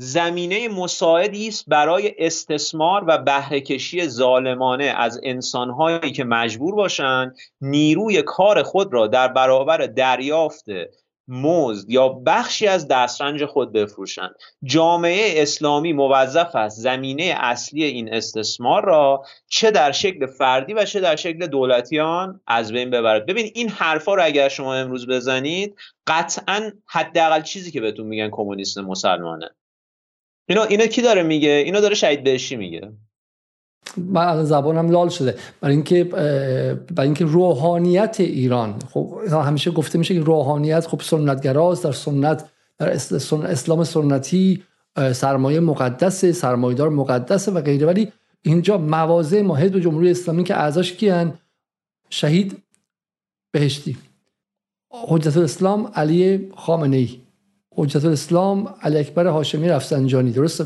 زمینه مساعدی است برای استثمار و بهرهکشی ظالمانه از انسانهایی که مجبور باشند نیروی کار خود را در برابر دریافت مزد یا بخشی از دسترنج خود بفروشند. جامعه اسلامی موظف است زمینه اصلی این استثمار را چه در شکل فردی و چه در شکل دولتی آن از بین ببرد. ببین این حرفا رو اگر شما امروز بزنید قطعا حداقل چیزی که بهتون میگن کمونیست مسلمانه. اینو اینو کی داره میگه؟ اینو داره شهید بهشتی میگه. من زبانم لال شده. برای اینکه برای اینکه روحانیت ایران خب همیشه گفته میشه که روحانیت خب سنتگراست در سنت در اسلام سنتی سرمایه مقدسه سرمایدار مقدسه و غیره. ولی اینجا مواضع ما حزب جمهوری اسلامی که اعضاش کیان شهید بهشتی. حجت الاسلام علی خامنه ای حجت الاسلام علی اکبر هاشمی رفسنجانی درسته؟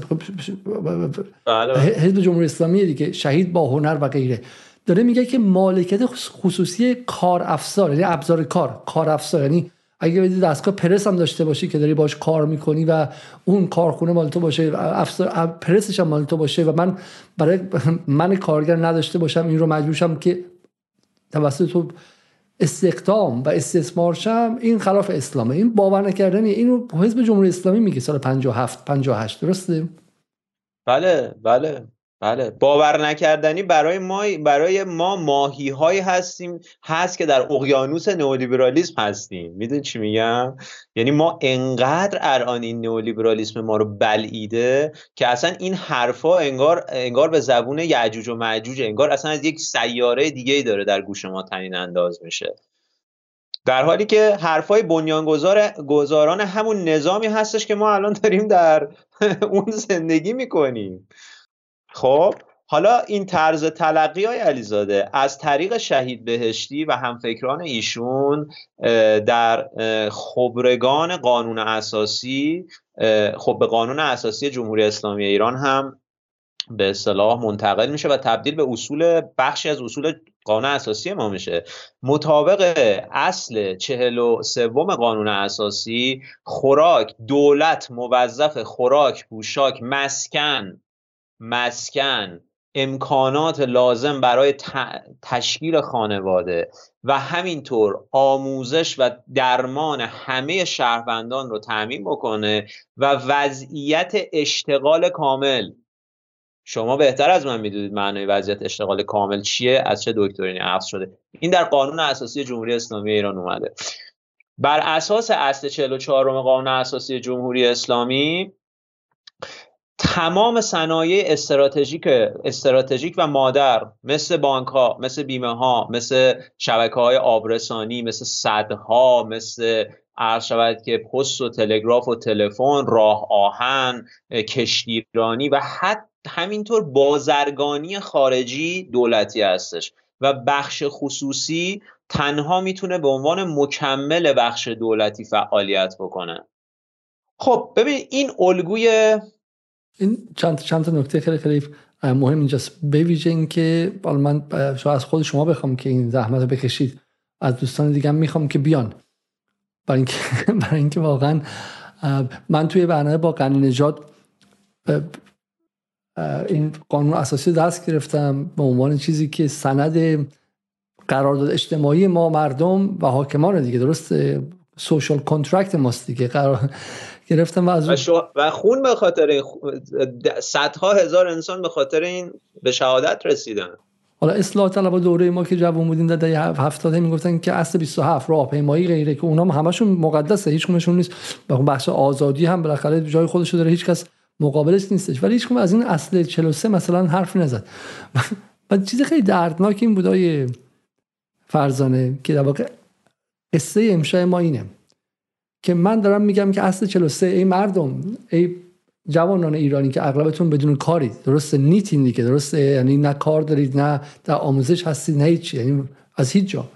بله. حزب جمهوری اسلامی دیگه شهید با هنر و غیره. داره میگه که مالکیت خصوصی کار افزار یعنی ابزار کار کار افزار. یعنی اگه دستگاه پرس هم داشته باشی که داری باش کار می‌کنی و اون کارخونه مال تو باشه افزار پرسش هم مال تو باشه و من برای (laughs) من کارگر نداشته باشم این رو مجبورشم که توسط تو استخدام و استثمار شم این خلاف اسلامه. این باور نکردنی. اینو حزب جمهوری اسلامی میگه سال 57 58 درسته؟ بله بله. بله. باور نکردنی برای ما برای ما ماهی هایی هستیم هست که در اقیانوس نئولیبرالیسم هستیم. می‌دونی چی میگم؟ یعنی ما انقدر الان این نئولیبرالیسم ما رو بلعیده که اصلا این حرفا انگار انگار به زبون یعجوج و معجوج انگار اصلا از یک سیاره دیگه ای داره در گوش ما تنین انداز میشه. در حالی که حرفای بنیانگذار گذاران همون نظامی هستش که ما الان داریم در (laughs) اون زندگی می‌کنیم. خب حالا این طرز تلقی های علیزاده از طریق شهید بهشتی و همفکران ایشون در خبرگان قانون اساسی خب به قانون اساسی جمهوری اسلامی ایران هم به اصطلاح منتقل میشه و تبدیل به اصول بخشی از اصول قانون اساسی ما میشه. مطابق اصل چهل و سوم قانون اساسی خوراک دولت موظف خوراک پوشاک مسکن مسکن امکانات لازم برای تشکیل خانواده و همینطور آموزش و درمان همه شهروندان رو تعمین بکنه و وضعیت اشتغال کامل. شما بهتر از من می‌دونید معنای وضعیت اشتغال کامل چیه از چه دکترینی عفظ شده. این در قانون اساسی جمهوری اسلامی ایران اومده. بر اساس اصل 44 قانون اساسی جمهوری اسلامی تمام صنایع استراتژیک استراتژیک و مادر مثل بانک ها مثل بیمه ها مثل شبکه های آبرسانی مثل صدها مثل عرض شود که پست و تلگراف و تلفن راه آهن کشتیرانی و حتی همینطور بازرگانی خارجی دولتی هستش. و بخش خصوصی تنها می‌تونه به عنوان مکمل بخش دولتی فعالیت بکنه. خب ببین این الگوی این چند چند نکته خیلی خیلی مهم اینجاست. به ویژه اینکه من از خود شما بخوام که این زحمت رو بکشید از دوستان دیگه می‌خوام که بیان. برای اینکه (laughs) برای اینکه واقعا من توی برنامه با قنی نجات این قانون اساسی دست گرفتم به عنوان چیزی که سند قرارداد اجتماعی ما مردم و حاکمان دیگه درست سوشال کنترکت ماست دیگه. قرار گرفتم و از و, خون به خاطر صدها هزار انسان به خاطر این به شهادت رسیدن. حالا اصلاح طلب دوره ما که جوان بودیم در دهه 70 می‌گفتن که اصل 27 راهپیمایی غیره که اونام همشون مقدسه هیچ کمشون نیست. و بخش آزادی هم بالاخره جای خودش داره هیچ کس مقابلش نیستش. ولی هیچ از این اصل 43 مثلا حرف نزد. (laughs) و چیز خیلی دردناک این بودای فرزانه که در واقع قصه امشای ما اینه. که من دارم میگم که اصل 43 ای مردم ای جوانان ایرانی که اغلبتون بدون کاری درسته نیتین دیگه درسته؟ یعنی نه کار دارید نه در آموزش هستید نه هیچ یعنی از هیچ جا.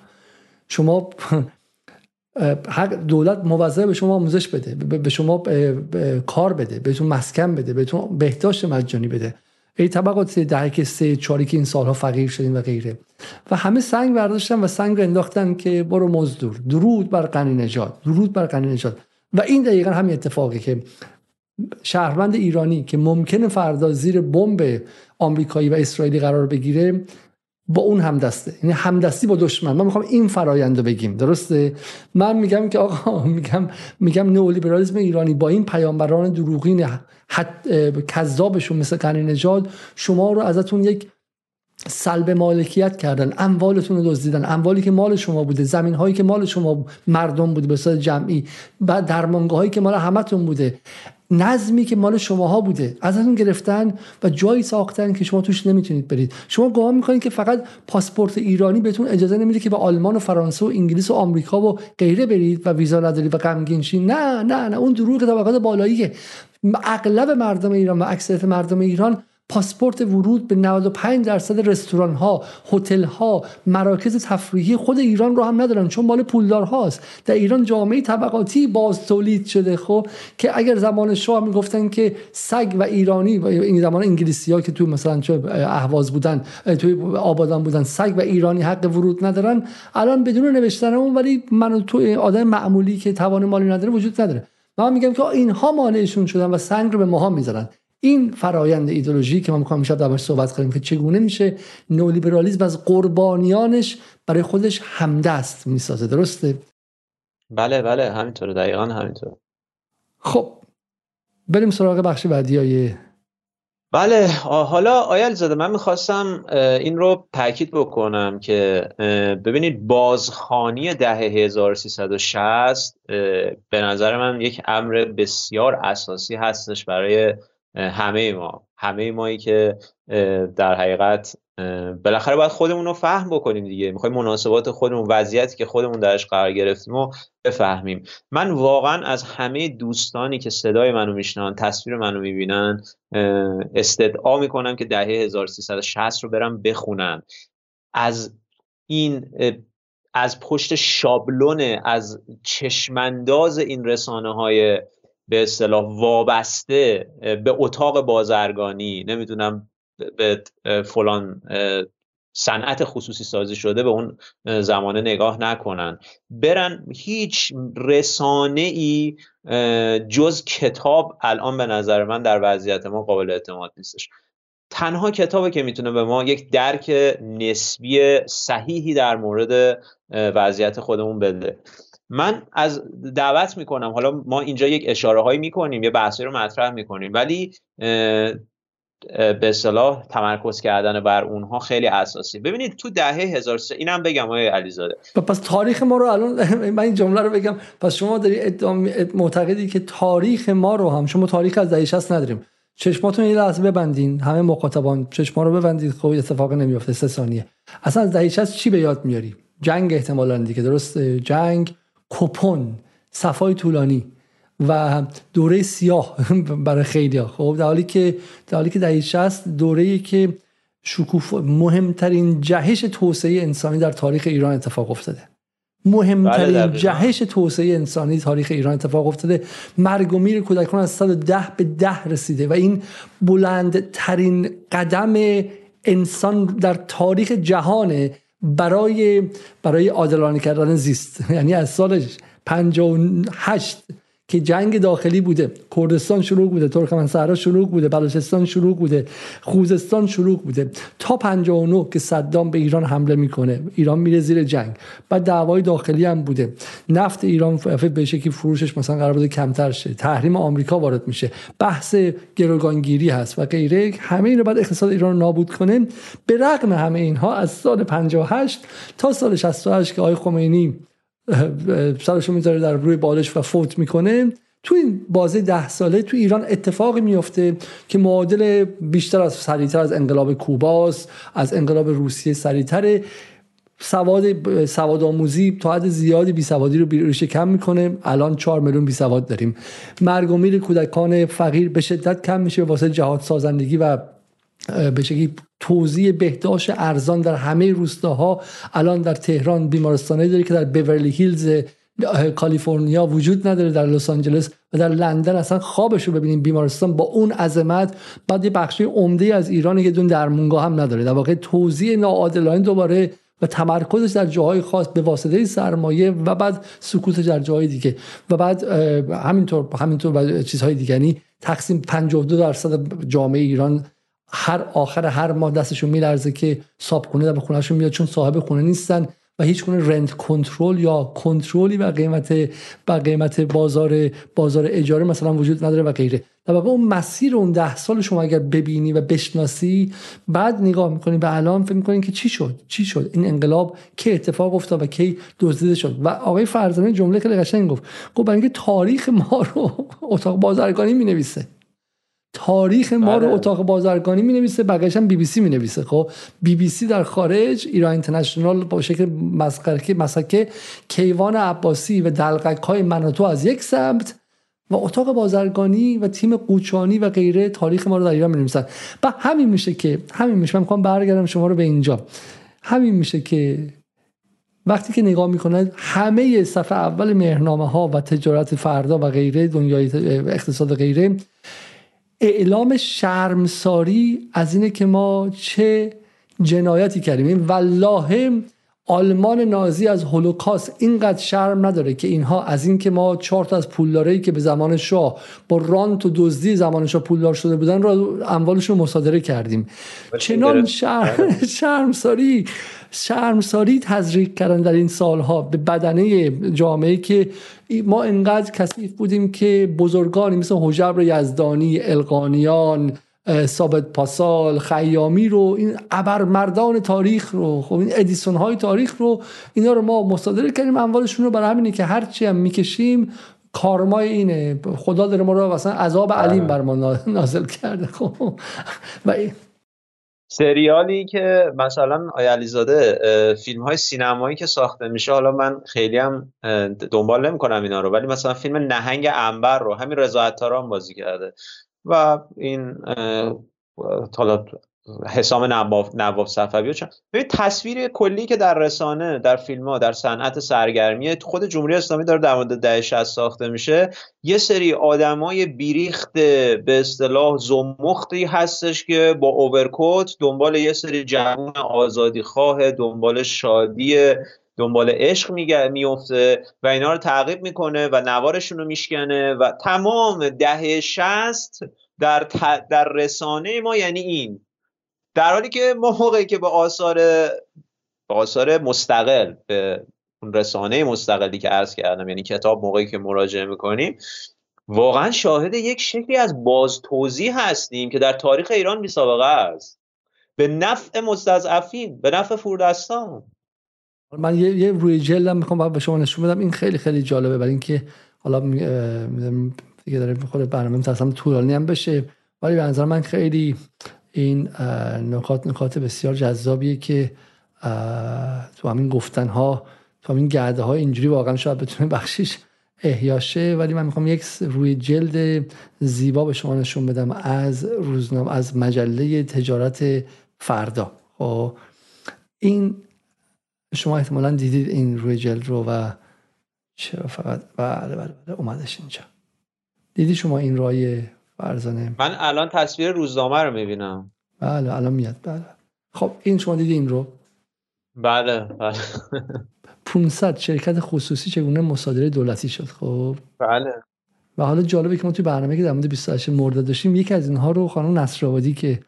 شما (laughs) حق دولت موظف به شما آموزش بده به شما کار بده بهتون مسکن بده بهتون بهداشت مجانی بده. ای طبقات دهه سه چاری که این سالها فقیر شدین و غیره. و همه سنگ برداشتن و سنگ انداختن که برو مزدور. درود بر قنی نجات درود بر قنی نجات و این دقیقا همین اتفاقی که شهروند ایرانی که ممکنه فردا زیر بمب آمریکایی و اسرائیلی قرار بگیره با اون همدسته. یعنی همدستی با دشمن. ما می‌خوام این فرایند رو بگیم. درسته؟ من میگم که آقا (laughs) میگم میگم نئولیبرالیسم ایرانی با این پیامبران دروغین کذابشون مثل قنی نژاد شما رو ازتون یک سلب مالکیت کردن اموالتون رو دزدیدن. اموالی که مال شما بوده زمین هایی که مال شما مردم بوده به صورت جمعی و درمانگاه هایی که مال همتون بوده. نظمی که مال شماها بوده. ازتون گرفتن و جایی ساختن که شما توش نمی‌تونید برید. شما گمان می‌کنید که فقط پاسپورت ایرانی بهتون اجازه نمیده که به آلمان و فرانسه و انگلیس و آمریکا و غیره برید و ویزا ندارید و غمگین نه نه نه. اون دروغ طبقات بالاییه. اغلب مردم ایران و اکثریت مردم ایران پاسپورت ورود به 95 درصد رستوران ها هتل ها مراکز تفریحی خود ایران رو هم ندارن چون مال پولدار هاست در ایران جامعه طبقاتی باز تولید شده خب که اگر زمان شاه می‌گفتن که سگ و ایرانی و این زمان انگلیسی ها که تو مثلا چه اهواز بودن توی آبادان بودن سگ و ایرانی حق ورود ندارن الان بدون نوشتن اون ولی من تو آدم معمولی که توان مالی نداره وجود نداره. من میگم که اینها مانعشون شدن و سنگ رو به ماها می‌ذارن. این فرایند ایدولوژی که ما می‌خوام امشب دربارش صحبت کنیم که چگونه میشه نولیبرالیسم از قربانیانش برای خودش همدست می‌سازه درسته؟ بله بله همینطوره دقیقا همینطوره. خب بریم سراغ بخش بعدی های بله حالا آیل زاده من می‌خواستم این رو تاکید بکنم که ببینید بازخانی دهه 1360 به نظر من یک امر بسیار اساسی هستش برای همه ما. همه مایی که در حقیقت بالاخره باید خودمون رو فهم بکنیم دیگه. می‌خوایم مناسبات خودمون وضعیتی که خودمون درش قرار گرفتیم و بفهمیم. من واقعا از همه دوستانی که صدای منو میشنن تصویر منو می‌بینن استدعا می‌کنم که دهه 1360 رو برم بخونن. از این از پشت شابلون از چشمانداز این رسانه های به اصطلاح وابسته به اتاق بازرگانی نمی‌دونم به فلان صنعت خصوصی سازی شده به اون زمانه نگاه نکنن. برن هیچ رسانه ای جز کتاب الان به نظر من در وضعیت ما قابل اعتماد نیستش. تنها کتابی که می‌تونه به ما یک درک نسبی صحیحی در مورد وضعیت خودمون بده. من از دعوت می‌کنم. حالا ما اینجا یک اشاره هایی می‌کنیم یه بحثی رو مطرح می‌کنیم. ولی به صلاح تمرکز کردن بر اونها خیلی اساسی. ببینید تو دهه 1003 اینم بگم آقای علیزاده. پس تاریخ ما رو الان (laughs) من این جمله رو بگم. پس شما داری معتقدی که تاریخ ما رو هم شما تاریخ از دهه 60 نداریم. چشماتون یه لحظه ببندین. همه مخاطبان چشما رو ببندید. خب اتفاق نمیافته. سه ثانیه. اصلا از دهه 60 چی به یاد میاری؟ جنگ احتمالاً دیگه. درست جنگ. کپون صفای طولانی و دوره سیاه (laughs) برای خیلی خب در حالی که در حالی که دهه 60 دوره که شکوف مهمترین جهش توسعه انسانی در تاریخ ایران اتفاق افتاده. مهمترین بله جهش توسعه انسانی تاریخ ایران اتفاق افتاده. مرگ و میر کودکان از 110 به ده رسیده و این بلندترین قدم انسان در تاریخ جهانه برای برای عادلانه کردن زیست. (laughs) یعنی از سال 58 که جنگ داخلی بوده. کردستان شروع بوده. ترکمن صحرا شروع بوده. بلوچستان شروع بوده. خوزستان شروع بوده. تا 59 که صدام به ایران حمله می‌کنه. ایران میره زیر جنگ. بعد دعوای داخلی هم بوده. نفت ایران به شکلی فروشش مثلا قرار بوده کمتر شه. تحریم آمریکا وارد میشه. بحث گروگانگیری هست و غیره. همه این بعد اقتصاد ایران رو نابود کنه. به رغم همه اینها از سال 58 تا سال 68 که آقای خمینی سرشو می‌ذاره در روی بالش و فوت می‌کنه. تو این بازه ده ساله تو ایران اتفاقی میفته که معادل بیشتر از سریعتر از انقلاب کوباس از انقلاب روسیه سریعتر سواد سواد آموزی تا حد زیادی بی سوادی رو ریشه کم می‌کنه. الان 4 میلیون بی سواد داریم. مرگ و میر کودکان فقیر به شدت کم میشه. واسه جهاد سازندگی و به شکلی توزیع بهداشت ارزان در همه روستاها الان در تهران بیمارستانه داره که در بیورلی هیلز کالیفرنیا وجود نداره در لس آنجلس و در لندن اصلا خوابش رو ببینیم. بیمارستان با اون عظمت بعد یه بخشی عمده از ایران که دون درمونگاه هم نداره. در واقع توزیع ناعادلانه دوباره و تمرکزش در جاهای خاص به واسطه سرمایه و بعد سکوتش در جاهای دیگه. و بعد همینطور همینطور چیزهای دیگه. یعنی تقسیم 52 درصد جامعه ایران هر آخر هر ماه دستشون میلرزه که صابخونه در خونهشون میاد چون صاحب خونه نیستن و هیچ گونه رنت کنترل یا کنترلی بر قیمت بر قیمت بازار بازار اجاره مثلا وجود نداره و غیره. در واقع اون مسیر اون ده سال شما اگر ببینی و بشناسی بعد نگاه می‌کنی به الان فکر می‌کنی که چی شد؟ چی شد؟ این انقلاب کی اتفاق افتاد و کی دزدیده شد؟ و آقای فرزانه جمله خیلی قشنگ گفت. گفت برای اینکه تاریخ ما رو (laughs) اتاق بازرگانی می‌نویسه. تاریخ ما رو بله. اتاق بازرگانی می نویسه بقیه‌ش هم بی بی سی می نویسه خب بی بی سی در خارج ایران اینترنشنال با شکل مسخره مسکه کیوان عباسی و دلقک های مناتو از یک سمت و اتاق بازرگانی و تیم قوچانی و غیره تاریخ ما رو در ایران می نویسن و همین میشه که همین میشه. من می‌خوام برگردم شما رو به اینجا. همین میشه که وقتی که نگاه می‌کنه همه صفحه اول مهرنامه ها و تجارت فردا و غیره دنیای اقتصاد و غیره اعلام شرمساری از اینه که ما چه جنایتی کردیم. این والله آلمان نازی از هولوکاست اینقدر شرم نداره که اینها از اینکه ما چهار تا از پولدارایی که به زمان شاه با رانت و دزدی زمان شاه پولدار شده بودن را اموالشون مصادره کردیم. چنان شرم (laughs) شرمساری شرمساری تزریق کردن در این سالها به بدنه جامعه که ما انقدر کثیف بودیم که بزرگانی مثل حجبر یزدانی القانیان ثابت پاسال خیامی رو این مردان تاریخ رو خب این ادیسون های تاریخ رو اینا رو ما مصادره کردیم. اموالشون رو برای همینه که هرچی هم می‌کشیم کارمای اینه. خدا داره ما رو مثلا عذاب علیم بله. بر ما نازل کرده. خب. و سریالی که مثلا آیا علیزاده فیلم های سینمایی که ساخته میشه حالا من خیلی هم دنبال نمی‌کنم اینا رو ولی مثلا فیلم نهنگ انبر رو همین رضا بازی کرده. و این حالا حسام نواف نواف صفوی ببین تصویر کلی که در رسانه در فیلم ها در صنعت سرگرمی خود جمهوری اسلامی داره در مورد دهه ساخته میشه. یه سری آدمای بیریخت به اصطلاح زمختی هستش که با اوورکوت دنبال یه سری جوان آزادی خواه دنبال شادی دنبال عشق میفته و اینا رو تعقیب می‌کنه و نوارشون رو میشکنه و تمام دهه شست در, در رسانه ما یعنی این. در حالی که ما موقعی که به آثار به آثار مستقل به اون رسانه مستقلی که عرض کردم یعنی کتاب موقعی که مراجعه می‌کنیم واقعا شاهد یک شکلی از باز توضیح هستیم که در تاریخ ایران بی سابقه است. به نفع مستضعفین به نفع فوردستان من یه, یه روی جلدم می‌خوام به شما نشون بدم. این خیلی خیلی جالبه. برای اینکه حالا دیگه داره خود برنامه تصمیم طولانی هم بشه. ولی به نظر من خیلی این نکات نکات بسیار جذابیه که تو همین گفتن ها تو همین گرده های اینجوری واقعا شاید بتونه بخشیش احیاشه ولی من می‌خوام یک روی جلد زیبا به شما نشون بدم از روزنامه از مجله تجارت فردا. خب این شما احتمالا دیدید این روی جلد رو و چرا فقط بله بله بله اومدش اینجا. دیدی شما این رای فرزانه؟ من الان تصویر روزنامه رو می‌بینم. بله الان میاد بله. خب این شما دیدی این رو؟ بله بله. 500 شرکت خصوصی چگونه مصادره دولتی شد خب؟ بله. و حالا جالبه که ما توی برنامه که در مورد 28 مرداد داشتیم یکی از اینها رو خانم نصرآبادی که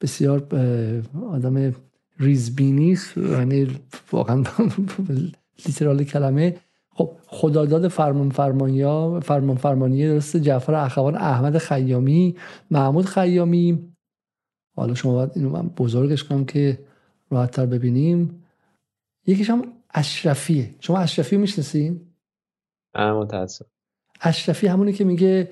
بسیار آدم ریزبینی یعنی واقعا (laughs) لیترال کلمه. خب خداداد فرمان فرمانیا فرمان فرمانیه درست جعفر اخوان احمد خیامی محمود خیامی. حالا شما باید اینو من بزرگش کنم که راحتتر ببینیم. یکیش هم اشرفیه. شما اشرفی می‌شناسین؟ متاسف اشرفی همونی که میگه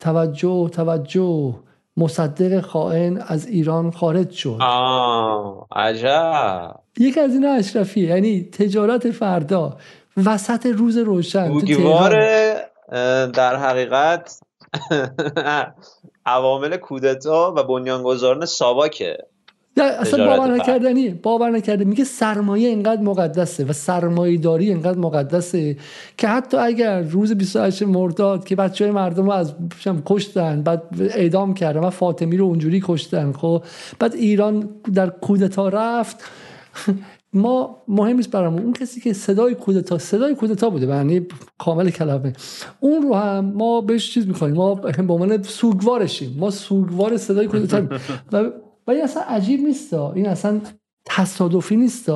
توجه توجه. مصدق خائن از ایران خارج شد. آه عجب. یکی از اینا اشرفیه یعنی تجارت فردا وسط روز روشن بوگوار در حقیقت (laughs) عوامل کودتا و بنیانگذاران ساواکه. اصلا باور نکردنی باور نکرده میگه سرمایه اینقدر مقدسه و سرمایه داری اینقدر مقدسه که حتی اگر روز 28 مرداد که بچه های مردم رو از کشتن بعد اعدام کردن و فاطمی رو اونجوری کشتن خب؟ بعد ایران در کودتا رفت. (laughs) ما مهم نیست برامون. اون کسی که صدای کودتا صدای کودتا بوده معنی کامل کلمه. اون رو هم ما بهش چیز می‌کنیم ما به عنوان سوگوارشیم. ما سوگوار صدای کودتا (laughs) و و این اصلا عجیب نیست این اصلا تصادفی نیست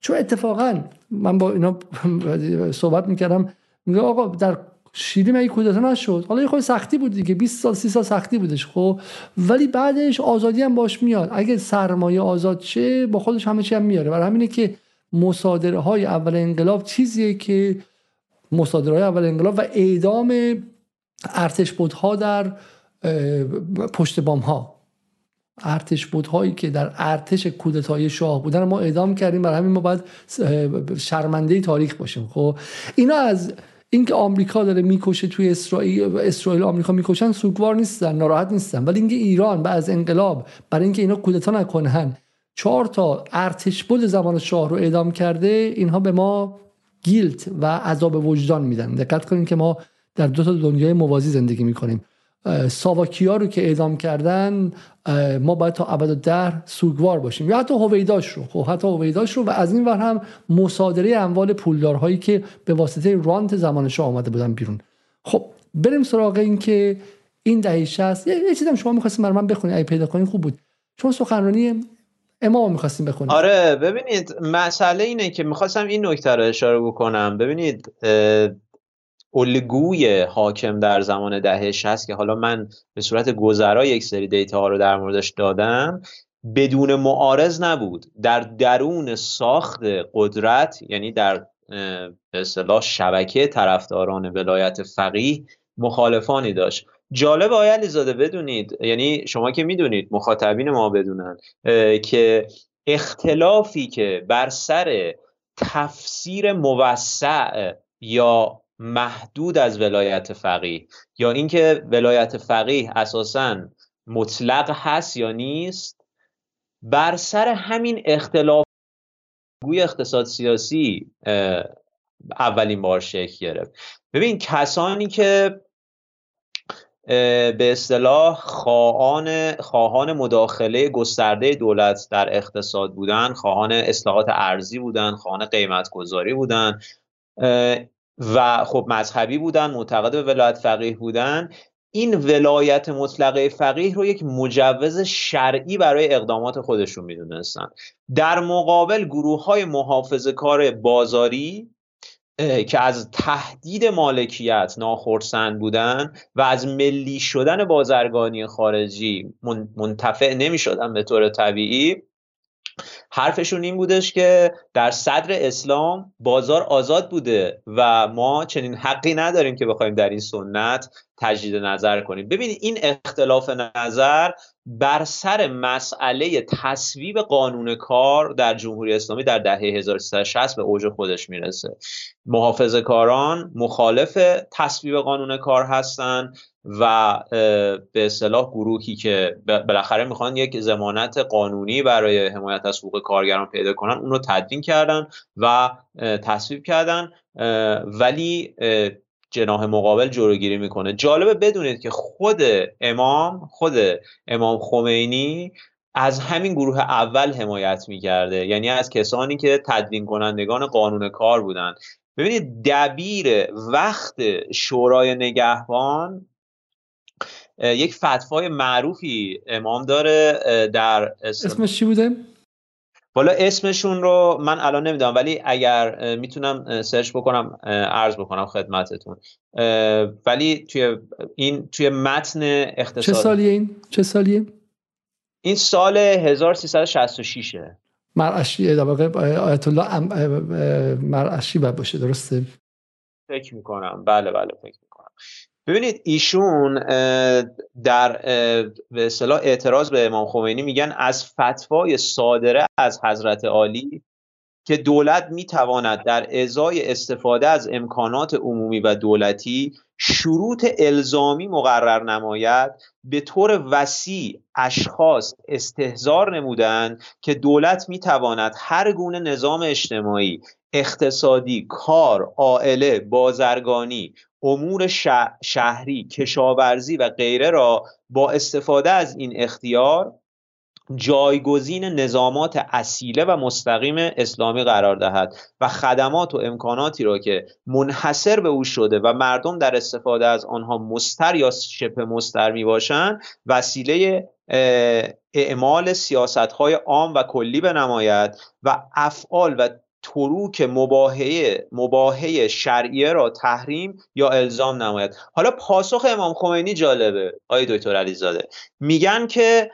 چون اتفاقا من با اینا (laughs) صحبت می‌کردم میگه آقا در شیلی مگه کودتا نشد؟ حالا یه خود سختی بود دیگه 20 سال 30 سال سختی بودش خب. ولی بعدش آزادی هم باش میاد. اگه سرمایه آزاد شه با خودش همه چی هم میاره. برای همینه که مصادره های اول انقلاب چیزیه که مصادره های اول انقلاب و اعدام ارتش بودها در پشت بام ها ارتش بودهایی که در ارتش کودتای شاه بودن ما اعدام کردیم. برای همین ما باید شرمنده تاریخ باشیم. خب اینا از اینکه آمریکا داره می‌کشه توی اسرائیل اسرائیل آمریکا می‌کشن سوگوار نیستن ناراحت نیستن. ولی اینکه ایران بعد از انقلاب برای اینکه اینا کودتا نکنن چهار تا ارتش بود زمان شاه رو اعدام کرده اینها به ما گیلت و عذاب وجدان میدن. دقت کنیم که ما در دو تا دنیای موازی زندگی می‌کنیم. ساواکیا رو که اعدام کردن ما باید تا ابد در سوگوار باشیم. یا حتی هویداش رو. خب حتی هویداش رو. و از این ور هم مصادره اموال پولدارهایی که به واسطه رانت زمان شاه آمده بودن بیرون. خب بریم سراغ این که این دهه 60 یه چیزی شما می‌خواستین برای من بخونید. ای پیدا کنین خوب بود. چون سخنرانی امام می‌خواستیم بخونیم آره ببینید مسئله اینه که می‌خواستم این نکته رو اشاره بکنم. ببینید الگوی حاکم در زمان دهه 60 که حالا من به صورت گذرا یک سری دیتا ها رو در موردش دادم بدون معارض نبود. در درون ساخت قدرت یعنی در به اصطلاح شبکه طرفداران ولایت فقیه مخالفانی داشت. جالب آیا علیزاده بدونید یعنی شما که می‌دونید مخاطبین ما بدونن که اختلافی که بر سر تفسیر موسع یا محدود از ولایت فقیه. یا اینکه ولایت فقیه اساسا مطلق هست یا نیست بر سر همین اختلاف گوی اقتصاد سیاسی اولین بار شکل گرفت. ببین کسانی که به اصطلاح خواهان خواهان مداخله گسترده دولت در اقتصاد بودن خواهان اصلاحات ارزی بودن خواهان قیمت گذاری بودن و خب مذهبی بودن معتقد به ولایت فقیه بودن. این ولایت مطلقه فقیه رو یک مجوز شرعی برای اقدامات خودشون می‌دونستن. در مقابل گروه های محافظ کار بازاری که از تهدید مالکیت ناخرسند بودن و از ملی شدن بازرگانی خارجی منتفع نمی شدن به طور طبیعی حرفشون این بودش که در صدر اسلام بازار آزاد بوده و ما چنین حقی نداریم که بخوایم در این سنت تجدید نظر کنیم. ببینید این اختلاف نظر بر سر مسئله تصویب قانون کار در جمهوری اسلامی در دهه 1360 به اوج خودش می‌رسه. محافظ کاران مخالف تصویب قانون کار هستند و به اصطلاح گروهی که بالاخره می‌خوان یک زمانت قانونی برای حمایت از حقوق کارگران پیدا کنن اون رو تدوین کردن و تصویب کردن ولی جناح مقابل جلوگیری می‌کنه. جالبه بدونید که خود امام خود امام خمینی از همین گروه اول حمایت می‌کرده. یعنی از کسانی که تدوین کنندگان قانون کار بودن. ببینید دبیر وقت شورای نگهبان یک فتوای معروفی امام داره در اسمش چی بوده؟ والا اسمشون رو من الان نمی‌دونم ولی اگر می‌تونم سرچ بکنم عرض بکنم خدمتتون ولی توی این توی متن اقتصاد چه سالیه این؟ چه سالیه؟ این سال 1366 مرعشی در واقع آیت الله مرعشی باید باشه درسته؟ فکر می‌کنم بله بله فکر می‌کنم ببینید ایشون در به اصطلاح اعتراض به امام خمینی میگن از فتوای صادره از حضرت عالی که دولت می‌تواند در ازای استفاده از امکانات عمومی و دولتی شروط الزامی مقرر نماید به طور وسیع اشخاص استهزار نمودند که دولت می‌تواند هر گونه نظام اجتماعی اقتصادی کار عائله بازرگانی امور شهری کشاورزی و غیره را با استفاده از این اختیار جایگزین نظامات اصیله و مستقیم اسلامی قرار دهد و خدمات و امکاناتی را که منحصر به او شده و مردم در استفاده از آنها مستر یا شبه مستر می باشند وسیله اعمال سیاست های عام و کلی بنماید و افعال و تروک مباهه مباهه شرعیه را تحریم یا الزام نماید. حالا پاسخ امام خمینی جالبه آقای دکتر علیزاده. میگن که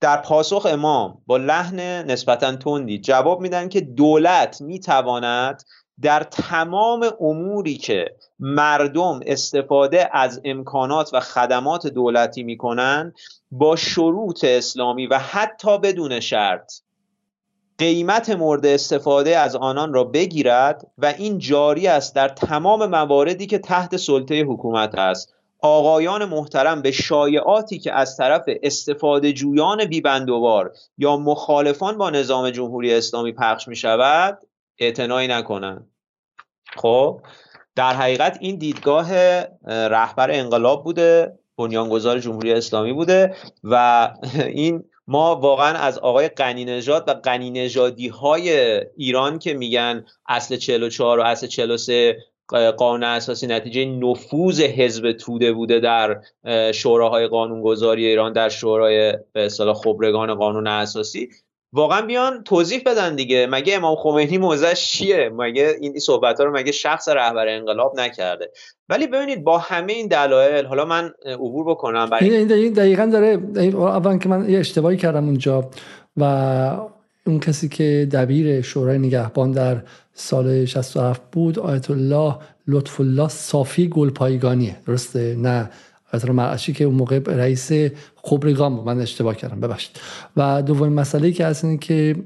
در پاسخ امام با لحن نسبتا تندی جواب میدن که دولت می‌تواند در تمام اموری که مردم استفاده از امکانات و خدمات دولتی می‌کنن با شروط اسلامی و حتی بدون شرط قیمت مورد استفاده از آنان را بگیرد و این جاری است در تمام مواردی که تحت سلطه حکومت است. آقایان محترم به شایعاتی که از طرف استفاده جویان بیبندوار یا مخالفان با نظام جمهوری اسلامی پخش می شود اعتنایی نکنند. خب در حقیقت این دیدگاه رهبر انقلاب بوده بنیانگذار جمهوری اسلامی بوده و (laughs) این ما واقعا از آقای قنی نژاد و قنی نژادی های ایران که میگن اصل 44 و اصل 43 قانون اساسی نتیجه نفوذ حزب توده بوده در شوراهای قانونگذاری ایران در شورای به خبرگان قانون اساسی. واقعا بیان توضیح بدن دیگه. مگه امام خمینی موزش چیه؟ مگه این صحبت ها رو مگه شخص رهبر انقلاب نکرده؟ ولی ببینید با همه این دلایل حالا من عبور بکنم برای این دقیقا داره اول که من یه اشتباهی کردم اونجا و اون کسی که دبیر شورای نگهبان در سال 67 بود آیت الله لطف الله صافی گلپایگانیه. درسته؟ نه. الله مرعشی که اون موقع رئیس خبرگان بود. من اشتباه کردم ببخشید. و دومین مسئله که هست اینه که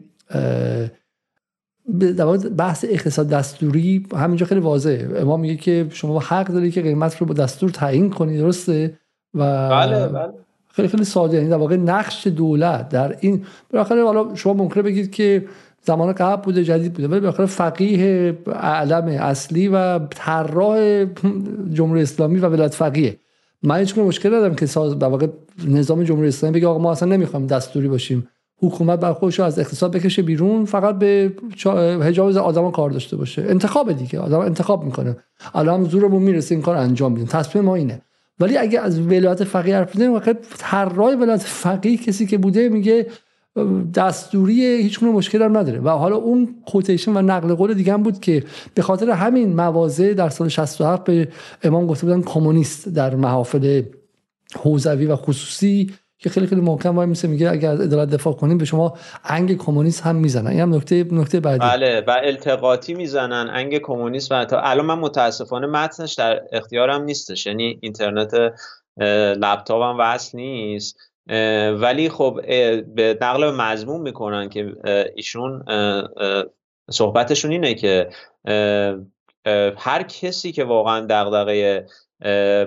بحث اقتصاد دستوری همینجا خیلی واضحه. امام میگه که شما حق داری که قیمت رو با دستور تعیین کنی درسته؟ و بله بله. خیلی خیلی ساده. یعنی در واقع نقش دولت در این بالاخره حالا شما ممکنه بگید که زمان قبل بوده جدید بوده ولی بالاخره فقیه اعلم اصلی و طراح جمهوری اسلامی و ولایت فقیه. من هیچ مشکل ندارم که در واقع نظام جمهوری اسلامی بگه آقا ما اصلا نمی‌خوایم دستوری باشیم. حکومت بر خودش از اقتصاد بکشه بیرون فقط به حجاب آدما کار داشته باشه. انتخاب دیگه. آدم انتخاب می‌کنه. الان زورمون می‌رسه این کار انجام میدیم تصمیم ما اینه. ولی اگه از ولایت فقیه حرف بزنیم واقعا طراح ولایت فقیه کسی که بوده میگه دستوری هیچ مشکل هم نداره. و حالا اون کوتیشن و نقل قول دیگه هم بود که به خاطر همین موازه در سال 67 به امام گفته بودن کمونیست در محافل حوزوی و خصوصی که خیلی خیلی محکم وای میسه میگه اگر از عدالت دفاع کنیم به شما انگ کمونیست هم می‌زنن. این هم نکته نکته بعدی. بله و التقاطی می‌زنن انگ کمونیست و تا الان من متاسفانه متنش در اختیارم نیستش. یعنی اینترنت لپتاپم وصل نیست. ولی خب به نقل مضمون می‌کنن که ایشون صحبتشون اینه که هر کسی که واقعا دغدغه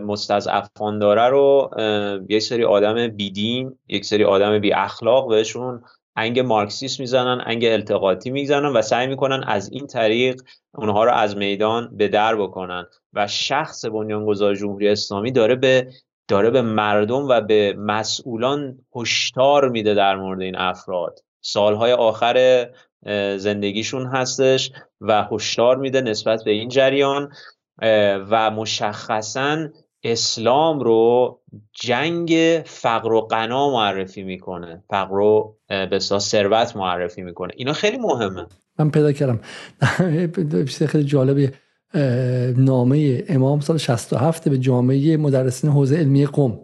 مستضعفان داره رو یک سری آدم بیدین یک سری آدم بی اخلاق بهشون انگ مارکسیست می‌زنن انگ التقاطی می‌زنن و سعی می‌کنن از این طریق اونها رو از میدان به در بکنن. و شخص بنیانگذار جمهوری اسلامی داره به داره به مردم و به مسئولان هشدار میده در مورد این افراد. سالهای آخر زندگیشون هستش و هشدار میده نسبت به این جریان و مشخصا اسلام رو جنگ فقر و غنا معرفی می‌کنه. فقر و به ثروت معرفی می‌کنه. اینا خیلی مهمه. من پیدا کردم. (laughs) خیلی جالبه نامه امام سال 67 به جامعه مدرسین حوزه علمی قم.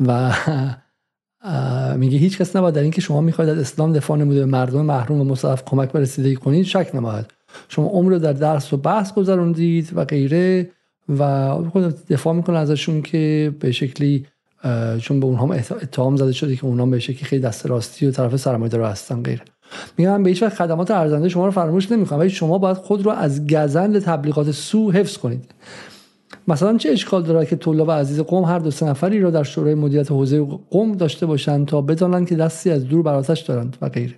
و (laughs) میگه هیچ کس نباید در اینکه شما می‌خواید از اسلام دفاع نموده به مردم محروم و مصرف کمک به رسیدگی کنید شک نباید. شما عمر رو در درس و بحث گذروندید و غیره و دفاع می‌کنه ازشون که به شکلی چون به اونها اتهام زده شده که اونها به شکلی خیلی دست راستی و طرف سرمایه‌دار هستن غیره. میگم به هیچ خدمات ارزنده شما رو فراموش نمی‌کنم ولی شما باید خود رو از گزند تبلیغات سو حفظ کنید. مثلا چه اشکال داره که طلاب عزیز قوم هر دو سه نفری را در شورای مدیریت حوزه قوم داشته باشند تا بدانند که دستی از دور بر دارند و غیره.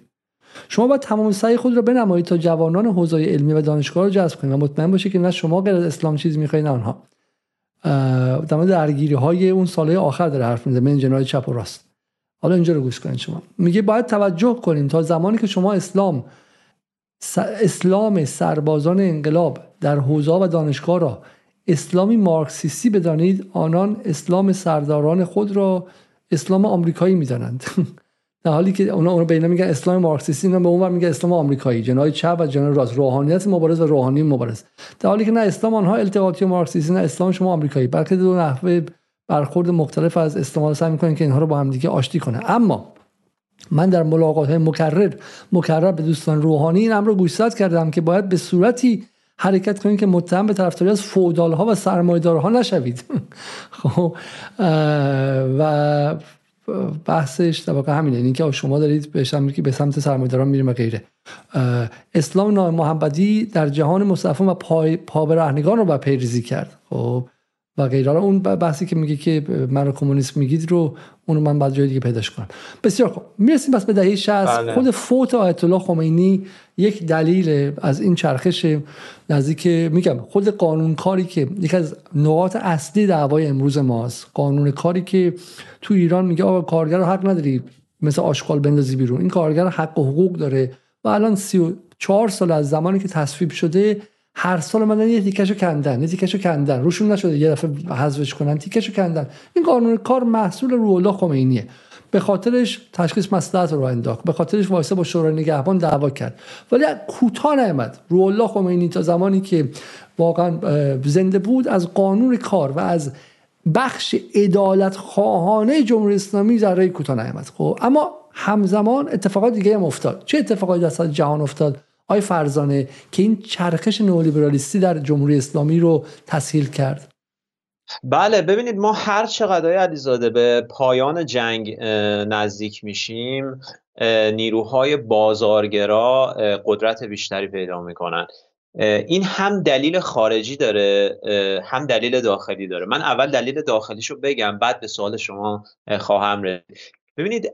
شما باید تمام سعی خود را بنمایید تا جوانان حوزه علمی و دانشگاه رو جذب کنید. و مطمئن باشید که نه شما غیر از اسلام چیزی می‌خواید نه آنها. در درگیری های اون ساله آخر داره حرف می‌زنه من جنای چپ و راست. حالا اینجا رو گوش کنید شما. میگه باید توجه کنیم تا زمانی که شما اسلام اسلام سربازان انقلاب در حوزه و دانشگاه را اسلامی مارکسیستی بدانید آنان اسلام سرداران خود را اسلام آمریکایی می‌دانند. (laughs) در حالی که اونا اون بینا میگن اسلام مارکسیستی اینا به اون میگن اسلام آمریکایی جنای چپ و جنای راست. روحانیت مبارز و روحانی مبارز. در حالی که نه اسلام آنها التقاطی مارکسیستی نه اسلام شما آمریکایی. بلکه دو نحوه برخورد مختلف از استعمال سعی می‌کنن که اینها رو با هم دیگه آشتی کنه. اما من در ملاقات های مکرر مکرر به دوستان روحانی این امر رو گوشزد کردم که باید به صورتی حرکت کنید که متهم به طرفداری از فودال ها و سرمایه‌دارها نشوید. (laughs) خب و بحثش در واقع همینه. این که شما دارید به سمت به سمت سرمایه‌داران میریم و غیره. اسلام محمدی در جهان مصطفی و پای پا رو به پیریزی کرد. خب و غیره. اون بحثی که میگه که من رو کمونیست میگید رو اونو من بعد جای دیگه پیداش کنم. بسیار خوب. می‌رسیم بس به دهه 60 بله. خود فوت آیت الله خمینی یک دلیل از این چرخش نزدیک میگم خود قانون کاری که یکی از نقاط اصلی دعوای امروز ماست. قانون کاری که تو ایران میگه آقا کارگر رو حق نداری مثل آشغال بندازی بیرون. این کارگر حق و حقوق داره. و الان 34 سال از زمانی که تصویب شده هر سال اومدن یه تیکشو کندن یه تیکشو کندن. روشون نشده یه دفعه حذفش کنن تیکشو کندن. این قانون کار محصول روح الله خمینیه. به خاطرش تشخیص مصلحت رو انداخت. به خاطرش وایسه با شورای نگهبان دعوا کرد. ولی کوتاه نیامد روح الله خمینی تا زمانی که واقعا زنده بود از قانون کار و از بخش ادالت خواهانه جمهوری اسلامی ذره کوتاه نیامد خب اما همزمان اتفاقات دیگه هم افتاد. چه اتفاقاتی در جهان افتاد؟ آی فرزانه که این چرخش نئولیبرالیستی در جمهوری اسلامی رو تسهیل کرد. بله ببینید ما هر چقدر علیزاده به پایان جنگ نزدیک میشیم نیروهای بازارگرا قدرت بیشتری پیدا می‌کنن. این هم دلیل خارجی داره هم دلیل داخلی داره. من اول دلیل داخلیشو بگم بعد به سوال شما خواهم رسید. ببینید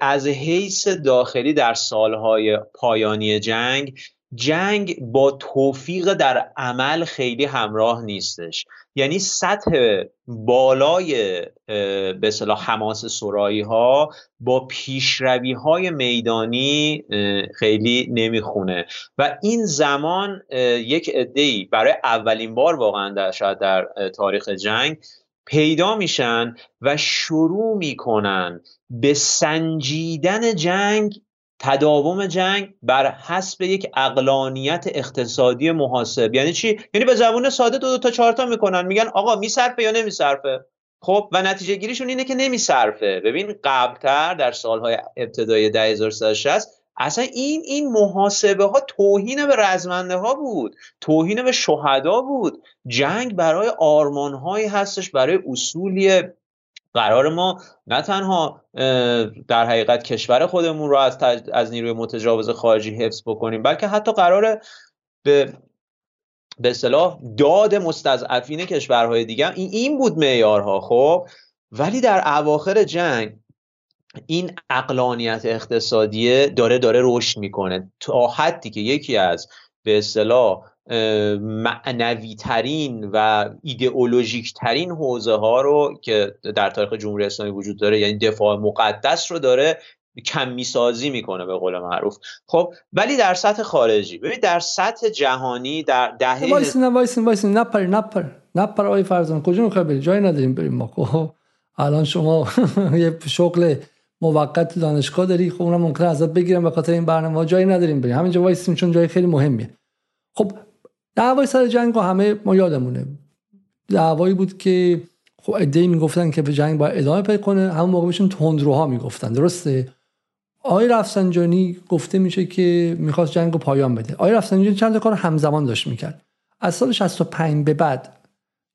از حیث داخلی در سالهای پایانی جنگ جنگ با توفیق در عمل خیلی همراه نیستش. یعنی سطح بالای به صلاح حماس سرایی ها با پیشروی های میدانی خیلی نمی‌خونه. و این زمان یک عده‌ای برای اولین بار واقعا در شاید در تاریخ جنگ پیدا میشن و شروع می‌کنن به سنجیدن جنگ تداوم جنگ بر حسب یک اقلانیت اقتصادی محاسب. یعنی چی؟ یعنی به زبون ساده دو, دو تا چهار تا می‌کنن میگن آقا میصرفه یا نمیصرفه؟ خب و نتیجه گیریشون اینه که نمیصرفه. ببین قبلتر در سالهای ابتدای 10160 اصلا این این محاسبه ها توهین به رزمنده ها بود. توهین به شهدا بود. جنگ برای آرمان هایی هستش برای اصولی قرار ما نه تنها در حقیقت کشور خودمون رو از, از نیروی متجاوز خارجی حفظ بکنیم بلکه حتی قرار به به اصطلاح داد مستضعفین کشورهای دیگه این این بود معیارها خب. ولی در اواخر جنگ این اقلانیت اقتصادی داره داره رشد می‌کنه. تا حدی که یکی از به اصطلاح معنوی ترین و ایدئولوژیک ترین حوزه ها رو که در تاریخ جمهوری اسلامی وجود داره یعنی دفاع مقدس رو داره کمی سازی می‌کنه به قول معروف. خب ولی در سطح خارجی ببین در سطح جهانی در دهه وایسین وایسین وایسین. نپر نپر. نپر آقای فرزان کجا می‌خوای بریم جای نداریم بریم ما. خب الان شما (laughs) یه شغل موقت دانشگاه داری؟ خب اونم ممکنه ازت بگیرم به خاطر این برنامه جایی نداریم بریم. همینجا وایسیم چون جای خیلی مهمیه. خب دعوای سر جنگ همه ما یادمونه. دعوایی بود که خب عده‌ای می‌گفتن که به جنگ باید ادامه پیدا کنه. همون موقع بهشون تندروها می‌گفتن. درسته؟ آقای رفسنجانی گفته میشه که می‌خواست جنگ رو پایان بده. آقای رفسنجانی چند کار همزمان داشت می‌کرد. از سال 65 به بعد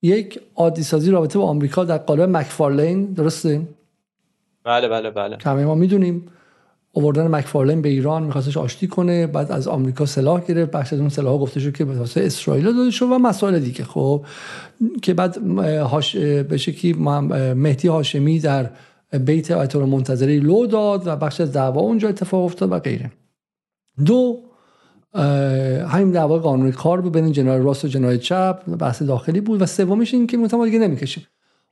یک عادی سازی رابطه با آمریکا در قالب مکفارلین درسته؟ بله بله بله. همه ما می‌دونیم اووردن مکفارلین به ایران میخواستش آشتی کنه بعد از آمریکا سلاح گرفت بخش از اون سلاح گفته شد که به واسه اسرائیل داده شد و مسائل دیگه. خب که بعد هاش به شکلی مهدی هاشمی در بیت آیت منتظری لو داد و بخش از دعوا اونجا اتفاق افتاد و غیره. دو همین دعوا قانون کار بود بین جنای راست و جنای چپ بحث داخلی بود و سومیش این که متما دیگه نمی‌کشیم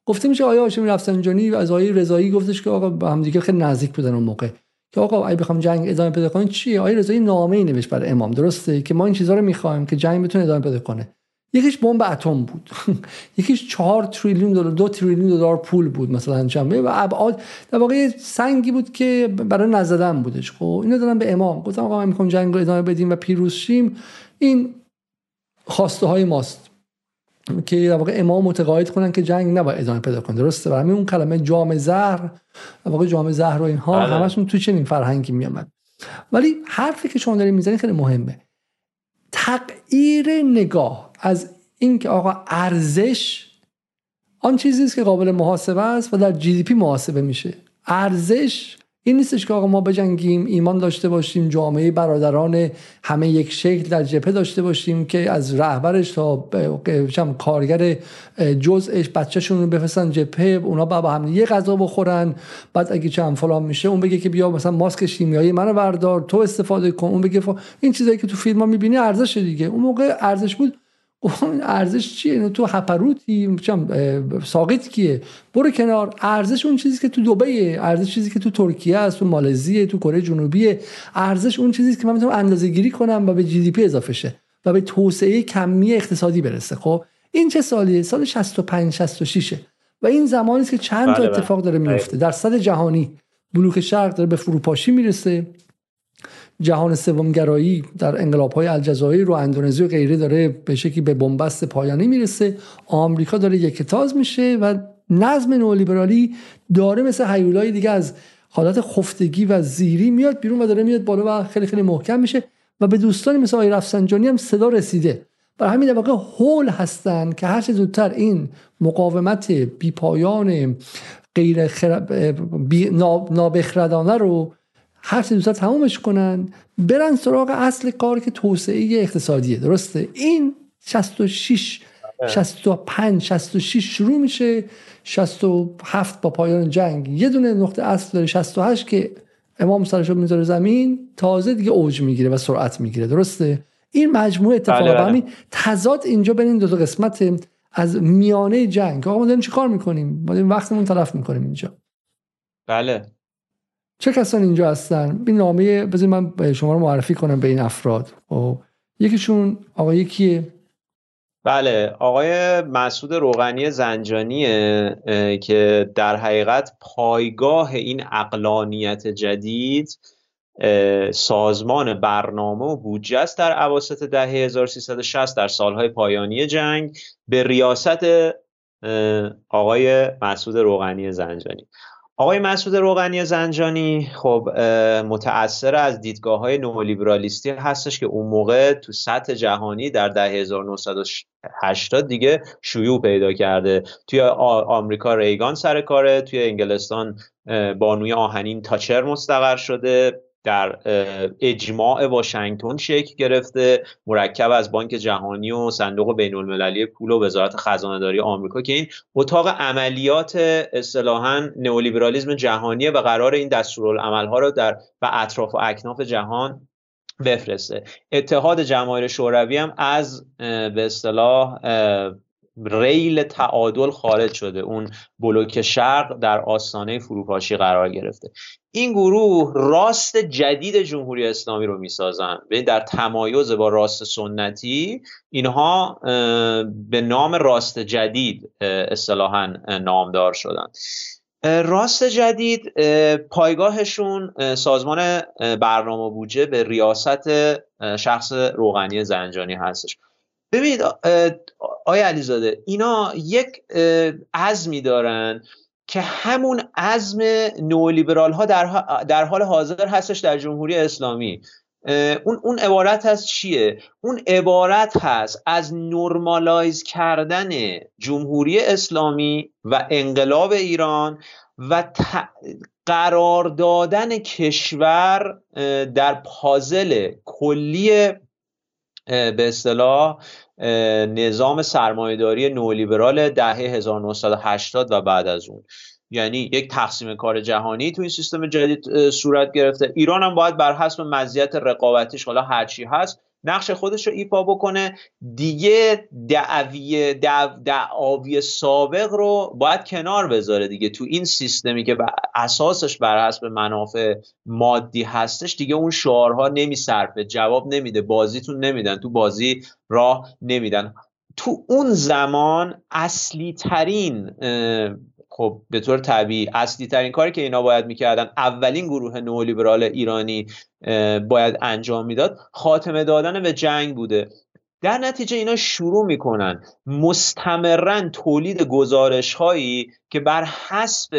گفته میشه آیا هاشمی رفسنجانی از آقای رضایی گفتش که آقا با هم دیگه خیلی نزدیک بودن اون موقع. که آقا اگه بخوام جنگ ادامه پیدا کنه چیه؟ آقای رضایی نامه ای نوشت برای امام. درسته که ما این چیزها رو می‌خوایم که جنگ بتونه ادامه پیدا کنه. یکیش بمب اتم بود. (laughs) یکیش چهار تریلیون دلار دو تریلیون دلار پول بود مثلا چند و ابعاد در واقع سنگی بود که برای نزدن بودش. خب اینو دادن به امام. گفتم آقا من می‌خوام جنگ رو ادامه بدیم و پیروز شیم. این خواسته های ماست. که در واقع امام متقاعد کنن که جنگ نباید ادامه پیدا کنه. درسته؟ برای اون کلمه جام زهر در واقع جام زهر و اینها بله. همشون تو چنین فرهنگی میامد ولی حرفی که شما دارید می‌زنید خیلی مهمه. تغییر نگاه از اینکه آقا ارزش آن چیزی است که قابل محاسبه است و در جی دی پی محاسبه میشه. ارزش این نیستش که آقا ما بجنگیم ایمان داشته باشیم جامعه برادران همه یک شکل در جبهه داشته باشیم که از رهبرش تا کارگر جزءش بچهشون رو بفرستن جبهه اونا با هم یه غذا بخورن. بعد اگه چند فلان میشه اون بگه که بیا مثلا ماسک شیمیایی منو بردار تو استفاده کن اون بگه این چیزایی که تو فیلم ها می‌بینی ارزش دیگه. اون موقع ارزش بود. اون ارزش چیه؟ اینو تو هپروتی ساقیت کیه؟ برو کنار. ارزش اون چیزی که تو دبی ارزش چیزی که تو ترکیه است تو مالزی تو کره جنوبی ارزش اون چیزی که من می‌تونم اندازه گیری کنم و به جی دی پی اضافه شه و به توسعه کمی اقتصادی برسه. خب این چه سالیه؟ سال 65 66 و این زمانی است که چند تا بله، بله. اتفاق داره میفته در صد جهانی بلوک شرق داره به فروپاشی می‌رسه. جهان سومگرایی در انقلاب های الجزایر رو اندونزی و غیره داره به شکلی به بنبست پایانی می‌رسه. آمریکا داره یکتاز میشه و نظم نولیبرالی داره مثل حیولای دیگه از حالت خفتگی و زیری میاد بیرون و داره میاد بالا و خیلی خیلی محکم میشه و به دوستانی مثل آقای رفسنجانی هم صدا رسیده. برای همین در واقع هول هستن که هر زودتر این مقاومت بیپایان غیر بی نابخردانه رو هر چه دوست تمامش کنن برن سراغ اصل کار که توسعه اقتصادیه درسته؟ این 66 65 66 شروع میشه 67 با پایان جنگ. یه دونه نقطه اصل داره 68 که امام سرش رو می‌ذاره زمین تازه دیگه اوج می‌گیره و سرعت می‌گیره درسته؟ این مجموعه بله بله. تضاد اینجا بین این دو تا قسمت از میانه جنگ. آقا ما داریم چیکار می‌کنیم؟ ما داریم وقتمون تلف می‌کنیم اینجا. بله. چه کسانی اینجا هستن؟ این نامه بذارید من شما رو معرفی کنم به این افراد. خب یکیشون آقای کیه بله آقای مسعود روغنی زنجانیه که در حقیقت پایگاه این اقلانیت جدید سازمان برنامه و بودجه است در عواسط دهه 1360 در سالهای پایانی جنگ به ریاست آقای مسعود روغنی زنجانی. آقای مسعود روغنی زنجانی خب متأثر از دیدگاه های نولیبرالیستی هستش که اون موقع تو سطح جهانی در ده 1980 دیگه شیوع پیدا کرده. توی آمریکا ریگان سر کاره توی انگلستان بانوی آهنین تاچر مستقر شده. در اجماع واشنگتن شکل گرفته مرکب از بانک جهانی و صندوق بین المللی پول و وزارت خزانه داری آمریکا که این اتاق عملیات اصطلاحا نئولیبرالیسم جهانیه و قرار این دستورالعملها رو در و اطراف و اکناف جهان بفرسته. اتحاد جماهیر شوروی هم از به اصطلاح ریل تعادل خارج شده. اون بلوک شرق در آستانه فروپاشی قرار گرفته. این گروه راست جدید جمهوری اسلامی رو می‌سازن. در تمایز با راست سنتی اینها به نام راست جدید اصطلاحا نامدار شدن. راست جدید پایگاهشون سازمان برنامه بودجه به ریاست شخص روغنی زنجانی هستش. ببینید آیا علیزاده اینا یک عزمی دارن که همون عزم نولیبرال ها در, حال حاضر هستش در جمهوری اسلامی. اون اون عبارت هست چیه؟ اون عبارت هست از نرمالایز کردن جمهوری اسلامی و انقلاب ایران و قرار دادن کشور در پازل کلی به اصطلاح نظام سرمایهداری نولیبرال دهه 1980 و بعد از اون. یعنی یک تقسیم کار جهانی تو این سیستم جدید صورت گرفته. ایران هم باید بر حسب مزیت رقابتیش حالا هرچی هست نقش خودش رو ایفا بکنه. دیگه دعوی دعاوی سابق رو باید کنار بذاره دیگه. تو این سیستمی که اساسش بر حسب منافع مادی هستش دیگه اون شعارها نمیصرفه جواب نمیده. بازیتون نمیدن. تو بازی راه نمیدن. تو اون زمان اصلی ترین خب به طور طبیعی. اصلی ترین کاری که اینا باید می‌کردن اولین گروه نولیبرال ایرانی باید انجام می‌داد خاتمه دادن به جنگ بوده. در نتیجه اینا شروع می‌کنن. مستمرا تولید گزارش هایی که بر حسب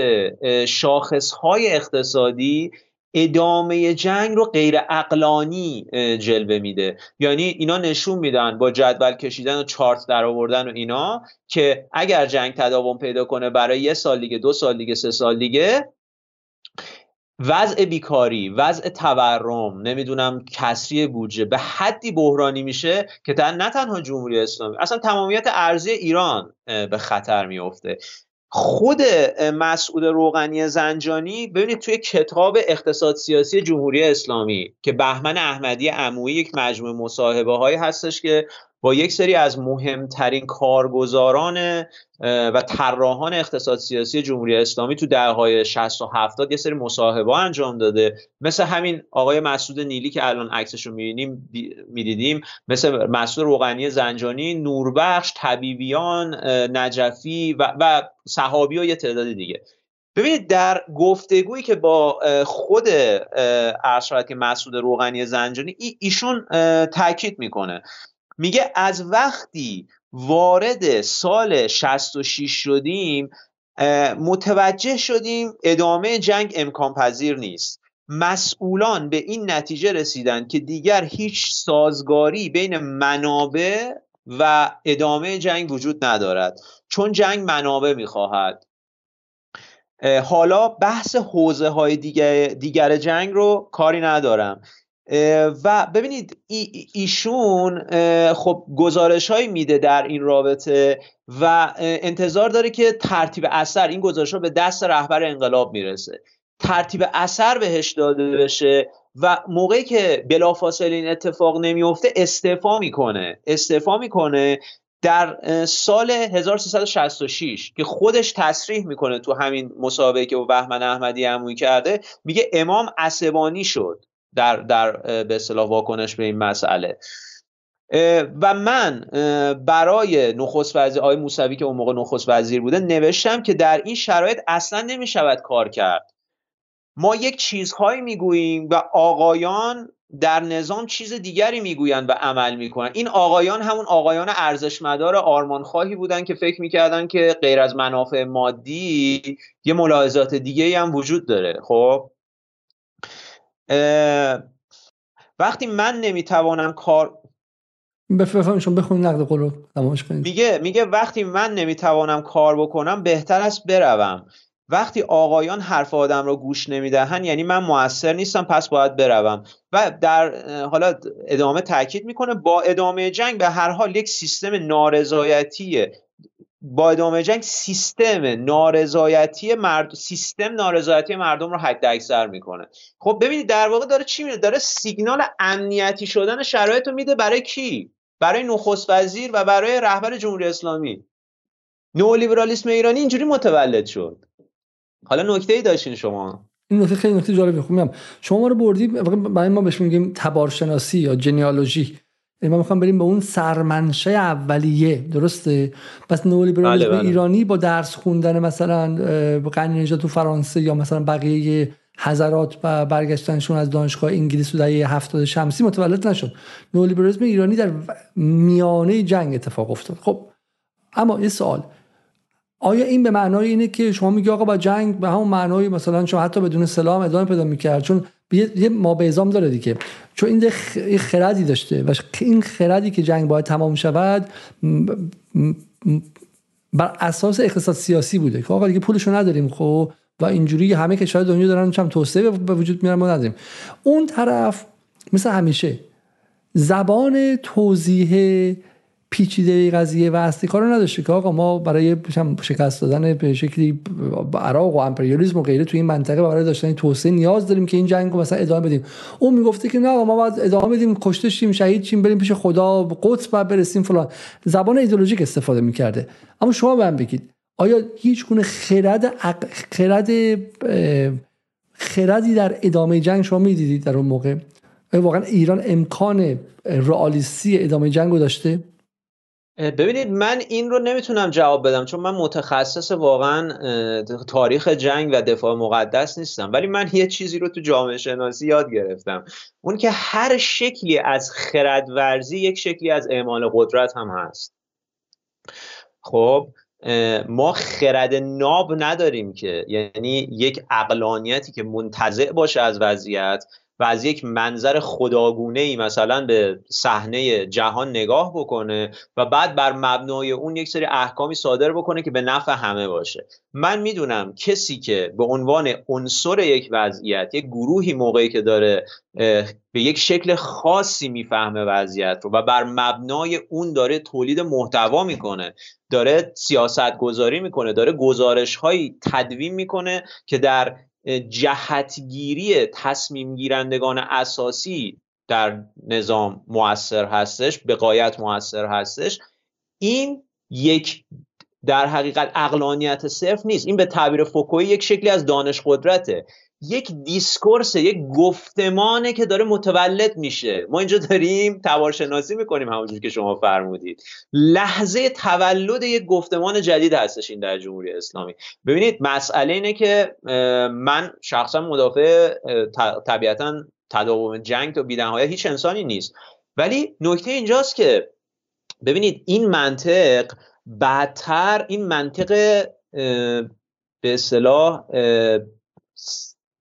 شاخص های اقتصادی ادامه جنگ رو غیر اقلانی جلوه میده. یعنی اینا نشون میدن با جدول کشیدن و چارت در آوردن و اینا که اگر جنگ تداوم پیدا کنه برای یه سال دیگه دو سال دیگه سه سال دیگه وضع بیکاری وضع تورم نمی‌دونم کسری بودجه به حدی بحرانی میشه که نه تنها جمهوری اسلامی اصلا تمامیت ارزی ایران به خطر میفته خود مسعود روغنی زنجانی ببینید توی کتاب اقتصاد سیاسی جمهوری اسلامی که بهمن احمدی عمویی یک مجموعه مصاحبه هایی هستش که با یک سری از مهمترین کارگزاران و طراحان اقتصاد سیاسی جمهوری اسلامی تو دههای 60 و 70 یه سری مصاحبه انجام داده. مثل همین آقای مسعود نیلی که الان عکسش رو می‌بینیم می‌دیدیم. مثل مسعود روغنی زنجانی نوربخش طبیبیان نجفی و, و صحابی و یه تعداد دیگه. ببینید در گفتگویی که با خود ارشد که مسعود روغنی زنجانی ایشون تاکید می‌کنه. میگه از وقتی وارد سال 66 شدیم متوجه شدیم ادامه جنگ امکان پذیر نیست. مسئولان به این نتیجه رسیدن که دیگر هیچ سازگاری بین منابع و ادامه جنگ وجود ندارد. چون جنگ منابع می‌خواهد. حالا بحث حوزه های دیگر, دیگر جنگ رو کاری ندارم. و ببینید ایشون خب گزارش هایی میده در این رابطه و انتظار داره که ترتیب اثر این گزارش ها به دست رهبر انقلاب می‌رسه. ترتیب اثر بهش داده بشه و موقعی که بلافاصله این اتفاق نمیفته استعفا می‌کنه. استعفا می‌کنه در سال 1366 که خودش تصریح می‌کنه تو همین مسابقه که بهمن احمدی عمویی کرده میگه امام عصبانی شد. در در به اصطلاح واکنش به این مسئله. و من برای نخست وزیر آقای موسوی که اون موقع نخست وزیر بوده نوشتم که در این شرایط اصلا نمی شود کار کرد. ما یک چیزهایی می‌گوییم و آقایان در نظام چیز دیگری می‌گویند و عمل می‌کنن این آقایان همون آقایان ارزشمدار آرمانخواهی بودن که فکر می‌کردن که غیر از منافع مادی یه ملاحظات دیگه هم وجود داره. خب؟ وقتی من نمی‌توانم کار بفهمشون بخون نقد قول رو کنید. میگه میگه وقتی من نمی‌توانم کار بکنم بهتر است بروم. وقتی آقایان حرف آدم رو گوش نمی‌دهن یعنی من موثر نیستم پس باید بروم. و در حالا ادامه تاکید می‌کنه با ادامه جنگ به هر حال یک سیستم نارضایتی با ادامه جنگ سیستم نارضایتی مرد سیستم نارضایتی مردم رو حد اکثر می‌کنه. خب ببینید در واقع داره چی میده؟ داره سیگنال امنیتی شدن شرایط رو میده برای کی؟ برای نخست وزیر و برای رهبر جمهوری اسلامی. نئولیبرالیسم ایرانی اینجوری متولد شد. حالا نکته ای داشتین شما؟ این نکته خیلی نکته جالبه. خوب شما ما رو بردی برای ما بهش میگیم تبارشناسی یا جنیالوژی. ما می‌خوام بریم به اون سرمنشه اولیه. درسته؟ پس نئولیبرالیسم بله بله. ایرانی با درس خوندن مثلا نژاد تو فرانسه یا مثلا بقیه حضرات و برگشتنشون از دانشگاه انگلیس و دهه هفتاد شمسی متولد نشد. نئولیبرالیسم ایرانی در میانه جنگ اتفاق افتاد. خب اما یه سوال. آیا این به معنای اینه که شما میگی آقا با جنگ به همون معنای مثلا شما حتی بدون سلام ادامه پیدا می‌کرد؟ چون یه ما به ازام داره دیگه. چون این خردی داشته و این خردی که جنگ باید تمام شود بر اساس اقتصاد سیاسی بوده. که آقا دیگه پولشو نداریم خب؟ و اینجوری همه کشور دنیا دارن چم توسعه به وجود میارن ما نداریم. اون طرف مثل همیشه زبان توضیح پیچیده قضیه و اصلی کارو نداشته که آقا ما برای شکست دادن به شکلی عراق و امپریالیسم و غیره تو این منطقه برای داشتن توسعه نیاز داریم که این جنگ رو مثلا ادامه بدیم. اون می‌گفته که نه آقا ما باید ادامه بدیم کشته شیم شهید شیم بریم پیش خدا قدس بعد برسیم فلان. زبان ایدئولوژیک استفاده می‌کرده. اما شما به بگید آیا هیچ گونه خرد خرد خردی در ادامه جنگ شما می‌دیدید در اون موقع؟ واقعا ایران امکان رئالیستی ادامه جنگ رو داشته؟ ببینید من این رو نمی‌تونم جواب بدم چون من متخصص واقعا تاریخ جنگ و دفاع مقدس نیستم. ولی من یه چیزی رو تو جامعه شناسی یاد گرفتم. اون که هر شکلی از خردورزی یک شکلی از اعمال قدرت هم هست. خب ما خرد ناب نداریم که یعنی یک اقلانیتی که منتظع باشه از وضعیت و از یک منظر خداگونه ای مثلا به صحنه جهان نگاه بکنه و بعد بر مبنای اون یک سری احکامی صادر بکنه که به نفع همه باشه. من می‌دونم کسی که به عنوان عنصر یک وضعیت یک گروهی موقعی که داره به یک شکل خاصی می‌فهمه وضعیت رو و بر مبنای اون داره تولید محتوا می‌کنه داره سیاست گذاری می‌کنه داره گزارش هایی تدوین می‌کنه که در جهتگیری تصمیم گیرندگان اساسی در نظام موثر هستش به غایت موثر هستش. این یک در حقیقت عقلانیت صرف نیست. این به تعبیر فوکوی یک شکلی از دانش قدرته. یک discourse یک گفتمانه که داره متولد میشه. ما اینجا داریم تبارشناسی می‌کنیم همونجور که شما فرمودید. لحظه تولد یک گفتمان جدید هستش این در جمهوری اسلامی. ببینید مسئله اینه که من شخصا مدافع طبیعتا تداوم جنگ تا بیدنهایت هیچ انسانی نیست. ولی نکته اینجاست که ببینید این منطق بعدتر این منطق به اصطلاح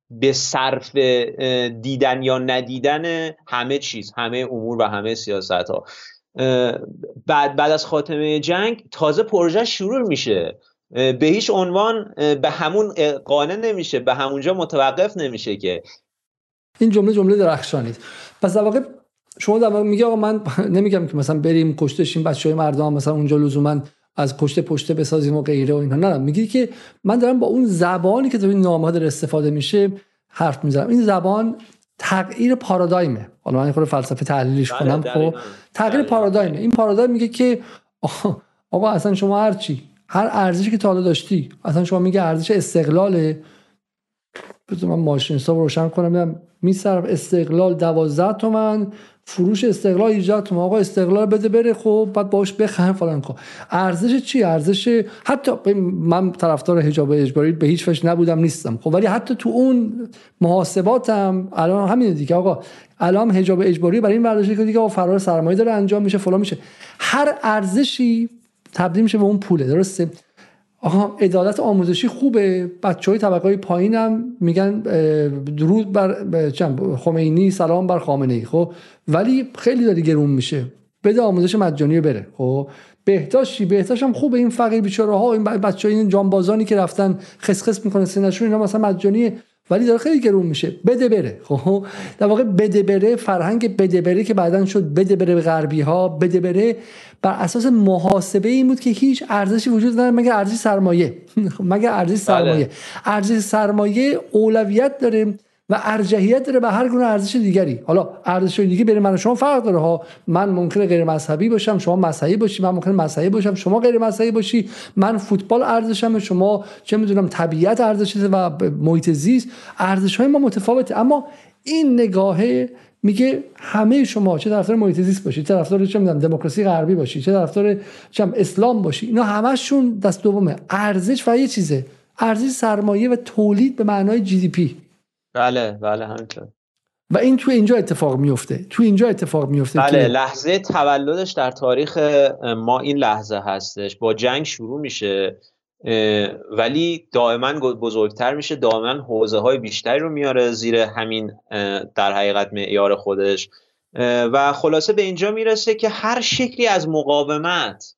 به صرف دیدن یا ندیدن همه چیز همه امور و همه سیاست ها بعد بعد از خاتمه جنگ تازه پروژه شروع میشه. به هیچ عنوان به همون قانع نمیشه به همونجا متوقف نمیشه که. این جمله جمله درخشانی پس در واقع شما در واقع میگه آقا من (laughs) نمیگم که مثلا بریم کشته شیم بچهای مردم مثلا اونجا لزوما از پشت پشته بسازیم و غیره و اینها نه میگی که من دارم با اون زبانی که تو این نامه داره استفاده میشه حرف می‌زنم. این زبان تغییر پارادایمه. حالا من خود فلسفه تحلیلش بله، کنم خب؟ تغییر پارادایمه. این پارادایم میگه که آقا اصلا شما هر چی هر ارزشی که تا حالا داشتی اصلا شما میگه ارزش استقلاله. بذار من ماشین حساب روشن کنم میصرف استقلال 12 تومن فروش استقلال 18 تومن. آقا استقلال بده بره خب بعد باش بخرن فلان کن ارزش چی؟ ارزش حتی من طرفدار حجاب اجباری به هیچ وجه نبودم نیستم. خب ولی حتی تو اون محاسباتم الان همین دیگه. آقا الان حجاب اجباری برای این ورزشی که دیگه فرار سرمایه داره انجام میشه فلان میشه. هر ارزشی تبدیل میشه به اون پوله. درسته؟ آها عدالت آموزشی خوبه. بچه های طبقه های پایینم میگن درود بر خمینی سلام بر خامنه ای خب؟ ولی خیلی داری گرون میشه. بده آموزش مجانی بره خب؟ بهداشت بهداشت هم خوبه. این فقیر بیچاره ها این بچه های این جانبازانی که رفتن خسخس می‌کنه سینشون اینا مثلا مجانی ولی داره خیلی گرون میشه. بده بره. خب؟ در واقع بده بره فرهنگ بده بره که بعدا شد بده بره به غربی ها بده بره بر اساس محاسبه این بود که هیچ ارزشی وجود نداره مگر ارزش سرمایه. (laughs) مگر ارزش سرمایه. بله. ارزش سرمایه اولویت داره. و ارجحیت داره به هر گونه ارزش دیگری. حالا ارزش دیگه بین من و شما فرق داره ها. من ممکنه غیر مذهبی باشم شما مذهبی باشی. من ممکنه مذهبی باشم شما غیر مذهبی باشی. من فوتبال ارزشم شما چه می‌دونم طبیعت ارزش و محیط زیست. ارزش های ما متفاوته. اما این نگاهه میگه همه شما چه طرفدار محیط زیست باشید چه طرفدار چه می‌دونم دموکراسی غربی باشید چه طرفدار چه اسلام باشید اینا همشون دست دومه. ارزش و یه چیزه. ارزش سرمایه و تولید به معنای جی دی پی. بله بله همینطور. و این تو اینجا اتفاق میفته تو اینجا اتفاق میفته بله که... لحظه تولدش در تاریخ ما این لحظه هستش. با جنگ شروع میشه ولی دائما بزرگتر میشه. دائما حوزه های بیشتری رو میاره زیر همین در حقیقت معیار خودش. و خلاصه به اینجا می‌رسه که هر شکلی از مقاومت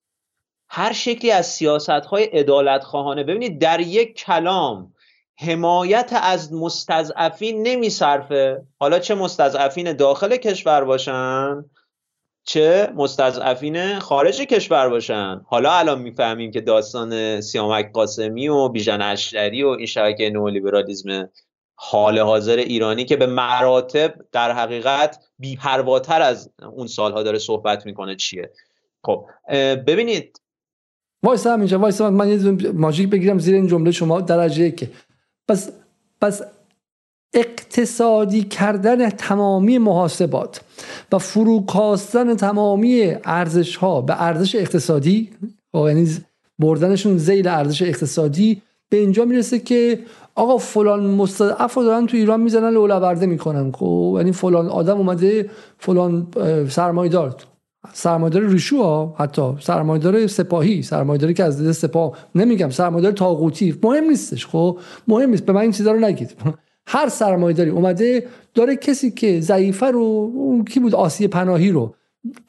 هر شکلی از سیاست های ادالت خواهانه ببینید در یک کلام حمایت از مستضعفین نمیصرفه حالا چه مستضعفین داخل کشور باشن؟ چه مستضعفین خارج کشور باشن؟ حالا الان می‌فهمیم که داستان سیامک قاسمی و بیژن اشتری و این شبکه نولیبرالیزم حال حاضر ایرانی که به مراتب در حقیقت بیپرواتر از اون سالها داره صحبت می‌کنه چیه؟ خب ببینید. وایسا همینجا وایسا من یه ماژیک بگیرم زیر این جمله شما درجه که پس پس اقتصادی کردن تمامی محاسبات و فروکاستن تمامی ارزش ها به ارزش اقتصادی یعنی بردنشون زیل ارزش اقتصادی به اینجا می‌رسه که آقا فلان مستضعف رو دارن تو ایران می‌زنن لولورده می‌کنن خب؟ یعنی فلان آدم اومده فلان سرمایدار سرمایدار ریشو ها حتی سرمایدار سپاهی سرمایداری که از دید سپاه نمیگم سرمایدار تاغوتی مهم نیستش خب؟ مهم نیست به من این چیزا رو نگید. (laughs) هر سرمایداری اومده داره کسی که ضعیفه رو اون کی بود آسیه پناهی رو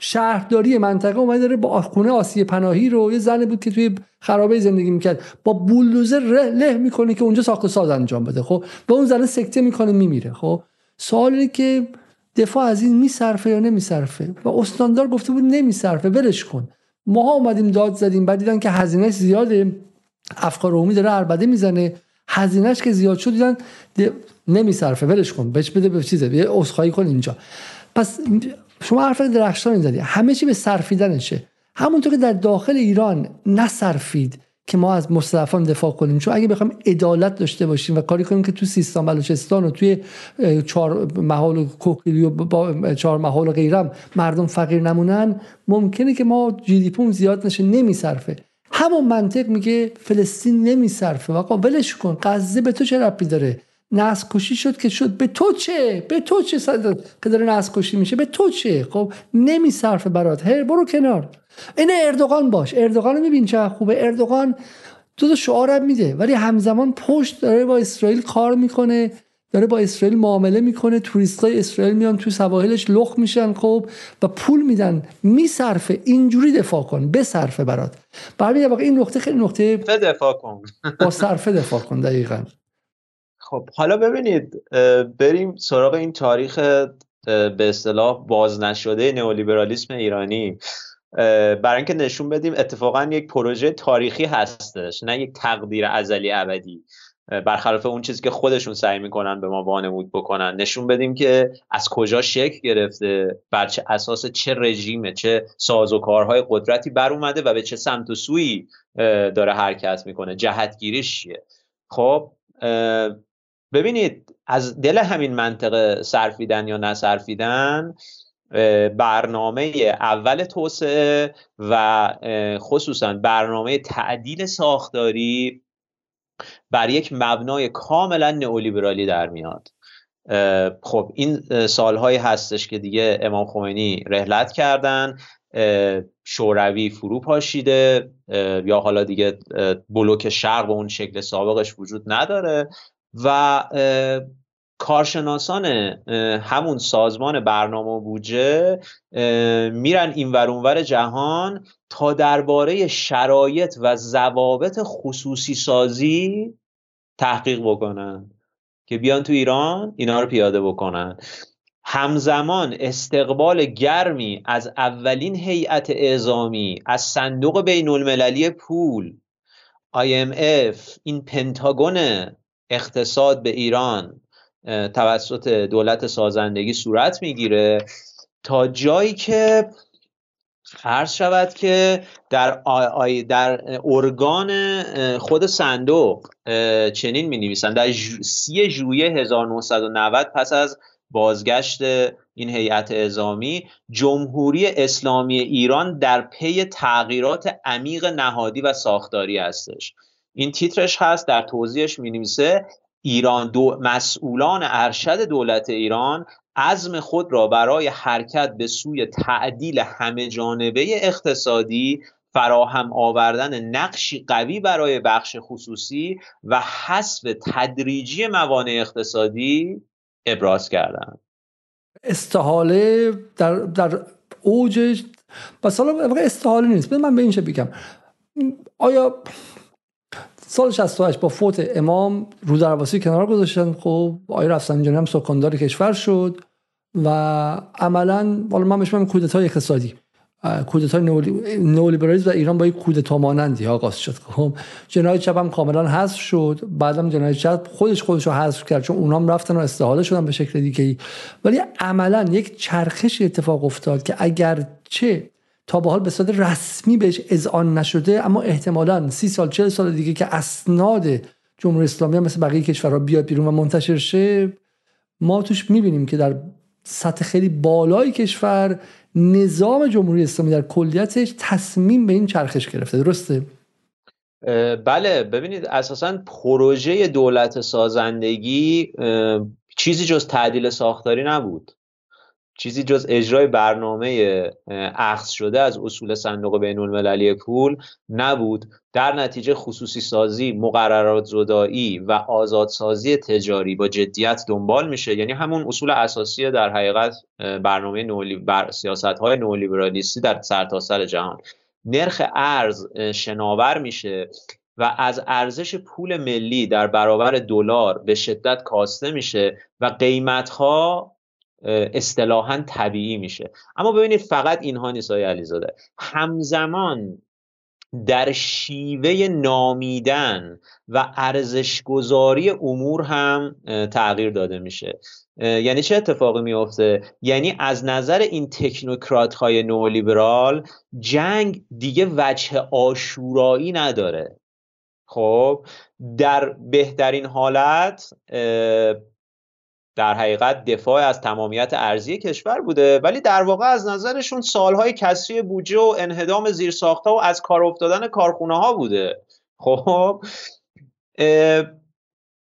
شهرداری منطقه اومده داره با خونه آسیه پناهی رو یه زنی بود که توی خرابه زندگی می‌کرد با بولدوزر له می‌کنه که اونجا ساخت و ساز انجام بده خب؟ و اون زنه سکته می‌کنه میمیره خب؟ سوالی که دفاع از این میصرفه یا نمیصرفه؟ و استاندار گفته بود نمیصرفه ولش کن. ماها اومدیم داد زدیم بعد دیدن که هزینه زیاده. افکار عمومی داره عربده می‌زنه. هزینهش که زیاد شد دیدن نمیصرفه. ولش کن. بهش بده به چیزه. یه عذرخواهی کن اینجا. پس شما حرف درخشان زدی همه چی به صرفیدنشه. همونطور که در داخل ایران نصرفید. که ما از مستضعفان دفاع کنیم. چون اگه بخوایم عدالت داشته باشیم و کاری کنیم که تو سیستان بلوچستان و توی چهار محال و کوکیلی و با چهار محال و غیرم مردم فقیر نمونن ممکنه که ما جی دی زیاد نشه نمیصرفه. همون منطق میگه فلسطین نمیصرفه. آقا ولش کن. غزه به تو چه ربطی داره؟ نسل کشی شد که شد به تو چه؟ به تو چه که داره نسل کشی میشه؟ به تو چه؟ خب نمیصرفه برات. هر برو کنار. این اردوغان باش. اردوغان رو میبین چه خوبه. اردوغان تو شعارم میده ولی همزمان پشت داره با اسرائیل کار می‌کنه داره با اسرائیل معامله می‌کنه. توریست های اسرائیل میان تو سواحلش لخ میشن خب و پول میدن. میصرفه. اینجوری دفاع کن. بصرفه برات. برای واقع این نقطه خیلی نقطه دفاع کن. با صرفه دفاع کن دقیقا. خب حالا ببینید بریم سراغ این تاریخ به اصطلاح باز نشده نئولیبرالیسم ایرانی. برای اینکه نشون بدیم اتفاقا یک پروژه تاریخی هستش نه یک تقدیر ازلی ابدی. برخلاف اون چیزی که خودشون سعی می‌کنن به ما وانمود بکنن. نشون بدیم که از کجا شکل گرفته بر چه اساس چه رژیم چه سازوکارهای قدرتی بر اومده و به چه سمت و سویی داره حرکت می‌کنه. جهتگیریش چیه؟ خب ببینید از دل همین منطقه صرفیدن یا نصرفیدن برنامه اول توسعه و خصوصا برنامه تعدیل ساختاری بر یک مبنای کاملا نئولیبرالی در میاد. خب این سالهایی هستش که دیگه امام خمینی رهلت کردن شوروی فرو پاشیده یا حالا دیگه بلوک شرق به اون شکل سابقش وجود نداره. و کارشناسان همون سازمان برنامه و بودجه میرن این ورونور جهان تا درباره شرایط و ضوابط خصوصی سازی تحقیق بکنن که بیان تو ایران اینا رو پیاده بکنن. همزمان استقبال گرمی از اولین هیئت اعزامی از صندوق بین المللی پول IMF این پنتاگون اقتصاد به ایران توسط دولت سازندگی صورت می‌گیره تا جایی که عرض شود که در, آی در ارگان خود صندوق چنین می نویسن در سی ژوئیه 1990 پس از بازگشت این هیئت اعزامی جمهوری اسلامی ایران در پی تغییرات عمیق نهادی و ساختاری هستش. این تیترش هست در توضیحش می نویسه ایران دو مسئولان ارشد دولت ایران عزم خود را برای حرکت به سوی تعدیل همه جانبه اقتصادی فراهم آوردن نقشی قوی برای بخش خصوصی و حذف تدریجی موانع اقتصادی ابراز کردند استحاله در, در اوج بس استحاله نیست. من به این بگم. آیا سال 68 با فوت امام رو درواسی کنار گذاشتن. خب آقای رفسنجانی هم سکاندار کشور شد و عملا حالا من بهش کودتای اقتصادی. کودتای نولیبرالیسم در ایران با یک کودتا مانندی آغاز شد. خب جنایت چپ هم کاملا حذف شد. بعدم جنایت چپ خودش خودش رو حذف کرد چون اونام رفتن و استحاله شدن به شکل دیگه ولی عملا یک چرخشی اتفاق افتاد که اگر چه تا به حال به صورت رسمی بهش اذعان نشده اما احتمالا سی سال چه سال دیگه که اسناد جمهوری اسلامی هم مثل بقیه کشورها بیاد بیرون و منتشر شه ما توش می‌بینیم که در سطح خیلی بالای کشور نظام جمهوری اسلامی در کلیتش تصمیم به این چرخش گرفته. درسته؟ بله. ببینید اساسا پروژه دولت سازندگی چیزی جز تعدیل ساختاری نبود. چیزی جز اجرای برنامه اخذ شده از اصول صندوق بین المللی پول نبود. در نتیجه خصوصی سازی مقررات زدایی و آزادسازی تجاری با جدیت دنبال میشه. یعنی همون اصول اساسی در حقیقت برنامه نولی بر سیاست های نولیبرالیستی در سرتاسر سر جهان. نرخ ارز شناور میشه و از ارزش پول ملی در برابر دلار به شدت کاسته میشه و قیمت ها اصطلاحا طبیعی میشه. اما ببینید فقط اینها نیست های علیزاده. همزمان در شیوه نامیدن و ارزشگذاری امور هم تغییر داده میشه. یعنی چه اتفاقی میفته یعنی از نظر این تکنوکرات های نولیبرال جنگ دیگه وجه آشورایی نداره. خب در بهترین حالت در حقیقت دفاع از تمامیت ارزی کشور بوده ولی در واقع از نظرشون سالهای کسری بودجه و انهدام زیرساختها و از کار افتادن کارخونه ها بوده. خب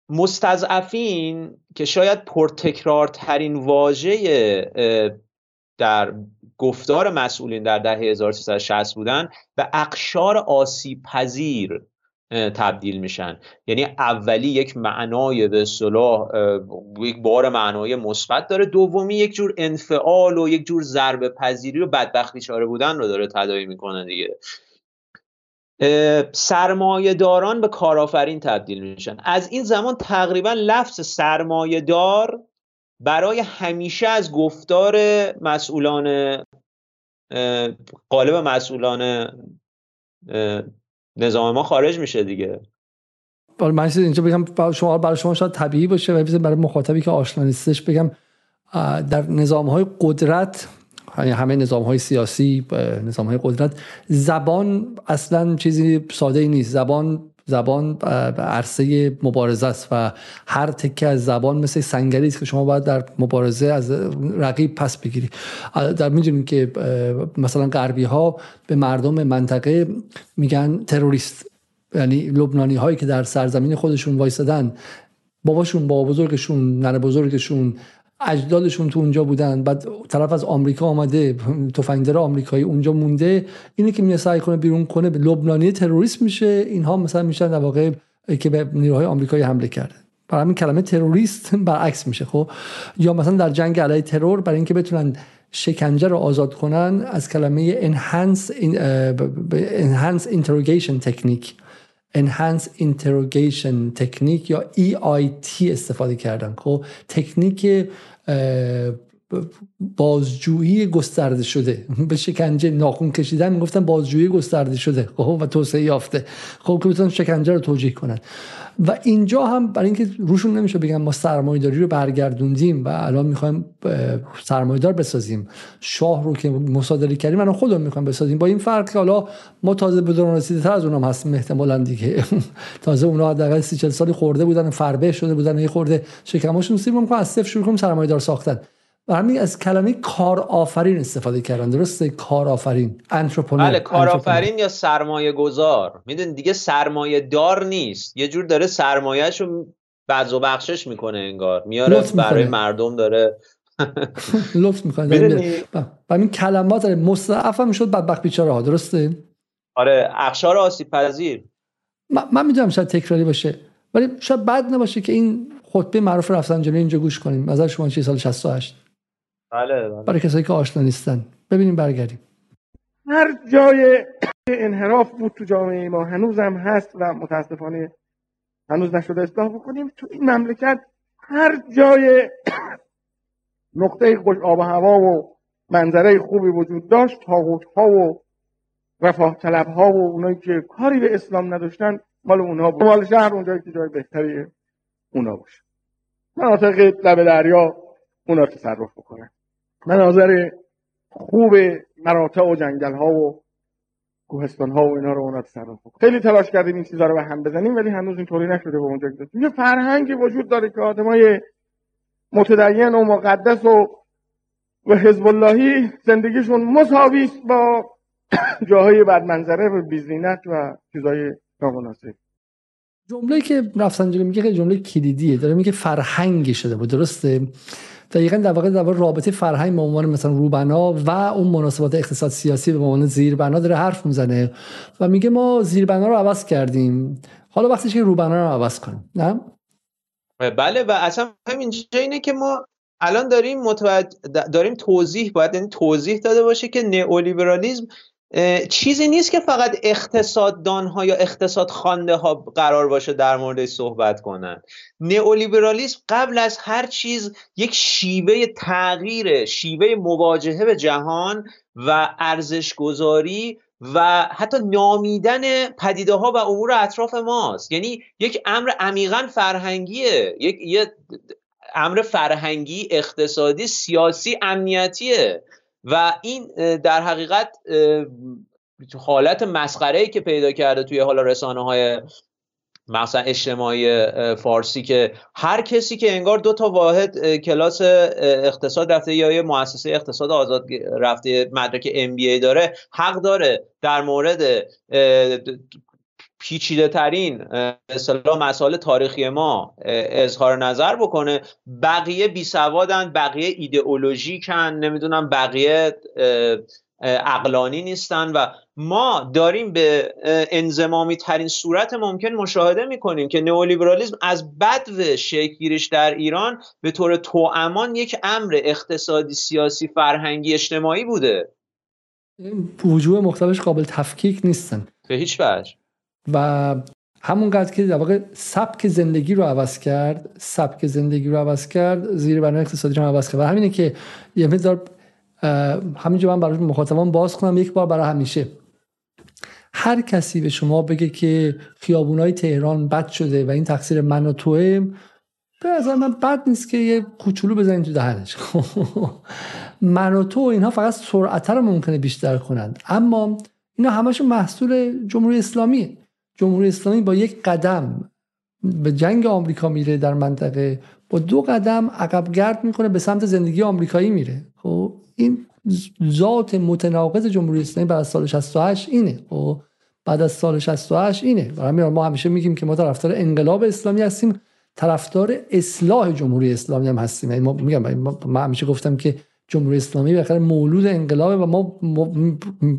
مستضعفین که شاید پرتکرارترین واژه در گفتار مسئولین در دهه 1360 بودن به اقشار آسیب پذیر تبدیل میشن. یعنی اولی یک معنای به صلاح یک بار معنای مثبت داره. دومی یک جور انفعال و یک جور ضربه پذیری و بدبختی چاره بودن رو داره تداعی می‌کنه دیگه. سرمایه داران به کارآفرین تبدیل میشن. از این زمان تقریبا لفظ سرمایه دار برای همیشه از گفتار مسئولان قالب مسئولان نظام ما خارج میشه دیگه. من اینجا بگم شما برای شما شاید طبیعی باشه و برای مخاطبی که آشنا نیستش بگم در نظام های قدرت یعنی همه نظام های سیاسی نظام های قدرت زبان اصلا چیزی ساده ای نیست. زبان زبان عرصه مبارزه است و هر تکه از زبان مثل سنگری است که شما باید در مبارزه از رقیب پس بگیری. در می‌دونیم که مثلا غربی ها به مردم منطقه میگن تروریست. یعنی لبنانی هایی که در سرزمین خودشون وایسادن باباشون بابا بزرگشون ننه بزرگشون اجدادشون تو اونجا بودن بعد طرف از آمریکا آمده تفنگدار آمریکایی اونجا مونده اینه که میاد سعی کنه بیرون کنه به لبنانی تروریست میشه اینها مثلا میشن در واقع که به نیروهای آمریکایی حمله کرده. برای همین کلمه تروریست (laughs) برعکس میشه خب؟ یا مثلا در جنگ علیه ترور برای اینکه بتونن شکنجه رو آزاد کنن از کلمه enhance, enhance interrogation technique. Enhance interrogation technique یا EIT استفاده کردن خب؟ تکنیک بازجویی گسترده شده. به شکنجه ناخون کشیدن می‌گفتن بازجویی گسترده شده. خب و توسعه یافته. خب که بتونن شکنجه رو توجیه کنن. و اینجا هم برای اینکه روشون نمیشه بگم ما سرمایه‌داری رو برگردوندیم و الان می‌خوایم سرمایه‌دار بسازیم. شاه رو که مصادره کردیم الان خودمون می‌خوایم بسازیم. با این فرق که حالا ما تازه به دوران رسیده تر از اونام هستیم احتمالاً دیگه. (laughs) تازه اونها حداقل 30 سالی خورده بودن فربه شده بودن یه خورده شکماشون سیر می‌کنن از صفر شروع کنیم سرمایه‌دار ساختن. همین از کلمه کار آفرین استفاده کردن. درسته؟ کار آفرین انترپرنور بله کار آفرین یا سرمایه گذار میدون دیگه سرمایه دار نیست. یه جور داره سرمایهش رو بعض و بخشش می‌کنه انگار. میاره برای مردم داره. (laughs) لطف می‌کنه. و این کلمات داره. مستعف هم شد بدبخت بیچاره ها درسته؟ آره اخشار آسیب پذیر. من می‌دونم شاید تکراری باشه. ولی شاید بد نباشه که این خطبه معروف رفسنجانی اینجا گوش کنیم. از شما چه سال 68 بله, بله. برای کسایی که آشنا نیستن. ببینیم برگردیم. هر جای انحراف بود تو جامعه ما هنوزم هست و متاسفانه هنوز نشده اصلاح بکنیم. تو این مملکت هر جای (coughs) نقطه خوش آب و هوا و منظره خوبی وجود داشت تاغوت ها و رفاه طلب ها و اونایی که کاری به اسلام نداشتن مال اونها بود. مال شهر اونجایی که جای بهتری اونا باشه. مناطق لب دریا اونا تصرف بکنن. مناظر خوب مراتع و جنگل ها و کوهستان ها و اینا رو اونا تصرف بکنن خیلی تلاش کردیم این چیزا رو به هم بزنیم ولی هنوز اینطوری نشده به اونجا. یه فرهنگی وجود داره که آدمای متدین و مقدس و و حزب اللهی زندگیشون مساوی با (coughs) جاهای بدمنظره و بیزینت و چیزای نامناسب. جمله که رفسنجانی میگه جمله کلیدیه. داره میگه فرهنگی شده بود. درسته؟ دقیقا در واقع در واقع رابطه فرهنگ به عنوان مثلا روبنا و اون مناسبات اقتصاد سیاسی به عنوان زیربنا داره حرف می‌زنه و میگه ما زیربنا رو عوض کردیم. حالا وقتش که روبنا رو عوض کنیم. نه؟ بله و اصلا همین اینه که ما الان داریم متوجه داریم توضیح باید یعنی توضیح داده باشه که نئولیبرالیسم چیزی نیست که فقط اقتصاددان ها یا اقتصاد خانده ها قرار باشه در موردش صحبت کنن. نئولیبرالیسم قبل از هر چیز یک شیوه تغییر شیوه مواجهه به جهان و ارزش گذاری و حتی نامیدن پدیده ها و امور اطراف ماست. یعنی یک امر عمیقا فرهنگیه یک امر فرهنگی اقتصادی سیاسی امنیتیه. و این در حقیقت حالت مسخره ای که پیدا کرده توی حالا رسانه های مثلا اجتماعی فارسی که هر کسی که انگار دو تا واحد کلاس اقتصاد رفته یا یه مؤسسه اقتصاد آزاد رفته مدرک ام داره حق داره در مورد پیچیده ترین اصطلاح مسائل تاریخی ما اظهار نظر بکنه. بقیه بی سوادن بقیه ایدئولوژیکن نمی‌دونم بقیه اقلانی نیستن و ما داریم به انزمامی ترین صورت ممکن مشاهده می‌کنیم که نئولیبرالیسم از بدو شکلگیریش در ایران به طور توامان یک امر اقتصادی سیاسی فرهنگی اجتماعی بوده. وجوه مختلفش قابل تفکیک نیستن. به هیچ وجه. و همونقدر که در واقع سبک زندگی رو عوض کرد سبک زندگی رو عوض کرد زیر بنا اقتصادی رو عوض کرد. و همینه که یه مقدار همینجا من برای مخاطبان باز کنم یک بار برای همیشه. هر کسی به شما بگه که خیابونای تهران بد شده و این تقصیر من و توه به از من بد نیست که یه کوچولو بزنید تو دهنش. (laughs) من و تو اینها فقط سرعت رو ممکنه بیشتر کنند. اما اینا همش محصول جمهوری اسلامیه جمهوری اسلامی با یک قدم به جنگ آمریکا میره در منطقه با دو قدم عقب گرد می‌کنه به سمت زندگی آمریکایی میره. خب این ذات متناقض جمهوری اسلامی بعد از سال 68 اینه. خب بعد از سال 68 اینه. برای ما همیشه میگیم که ما طرفدار انقلاب اسلامی هستیم طرفدار اصلاح جمهوری اسلامی هم هستیم. یعنی ما میگم من همیشه گفتم که جمهوری اسلامی بخیر مولود انقلاب و ما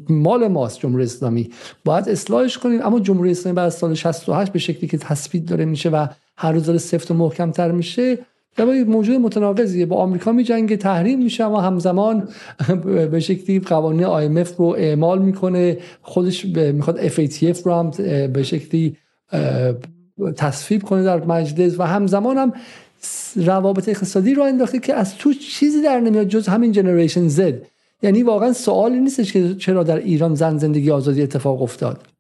مال ماست جمهوری اسلامی. باید اصلاحش کنیم اما جمهوری اسلامی بعد از سال 68 به شکلی که تثبیت داره میشه و هر روز داره سفت و محکم تر میشه در موجود متناقضیه. با آمریکا میجنگه تحریم میشه اما همزمان (laughs) به شکلی قوانین IMF رو اعمال می‌کنه. خودش می‌خواد FATF رو هم به شکلی تصویب کنه در مجلس و همزمان هم روابط اقتصادی رو انداخته که از تو چیزی در نمیاد جز همین جنریشن زد. یعنی واقعا سوالی نیستش که چرا در ایران زن زندگی آزادی اتفاق افتاد.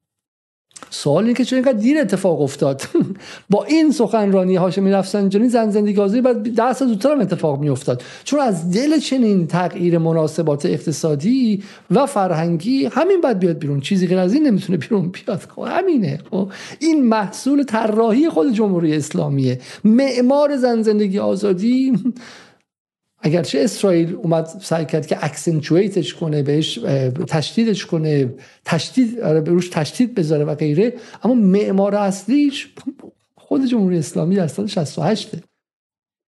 سوال اینه که چرا اینقدر دیر اتفاق افتاد؟ (laughs) با این سخنرانی هاشمی رفسنجانی زن زندگی آزادی بعد ده سال زودتر هم اتفاق می افتاد چون از دل چنین تغییر مناسبات اقتصادی و فرهنگی همین باید بیاد بیرون. چیزی غیر از این نمی‌تونه بیرون بیاد. خب همینه. خب این محصول طراحی خود جمهوری اسلامیه. معمار زن زندگی آزادی اگرچه اسرائیل اومد سعی کرد که اکسنچویتش کنه بهش تشدیدش کنه تشدید آره، به روش تشدید بذاره و غیره اما معمار اصلیش خود جمهوری اسلامی در سال 68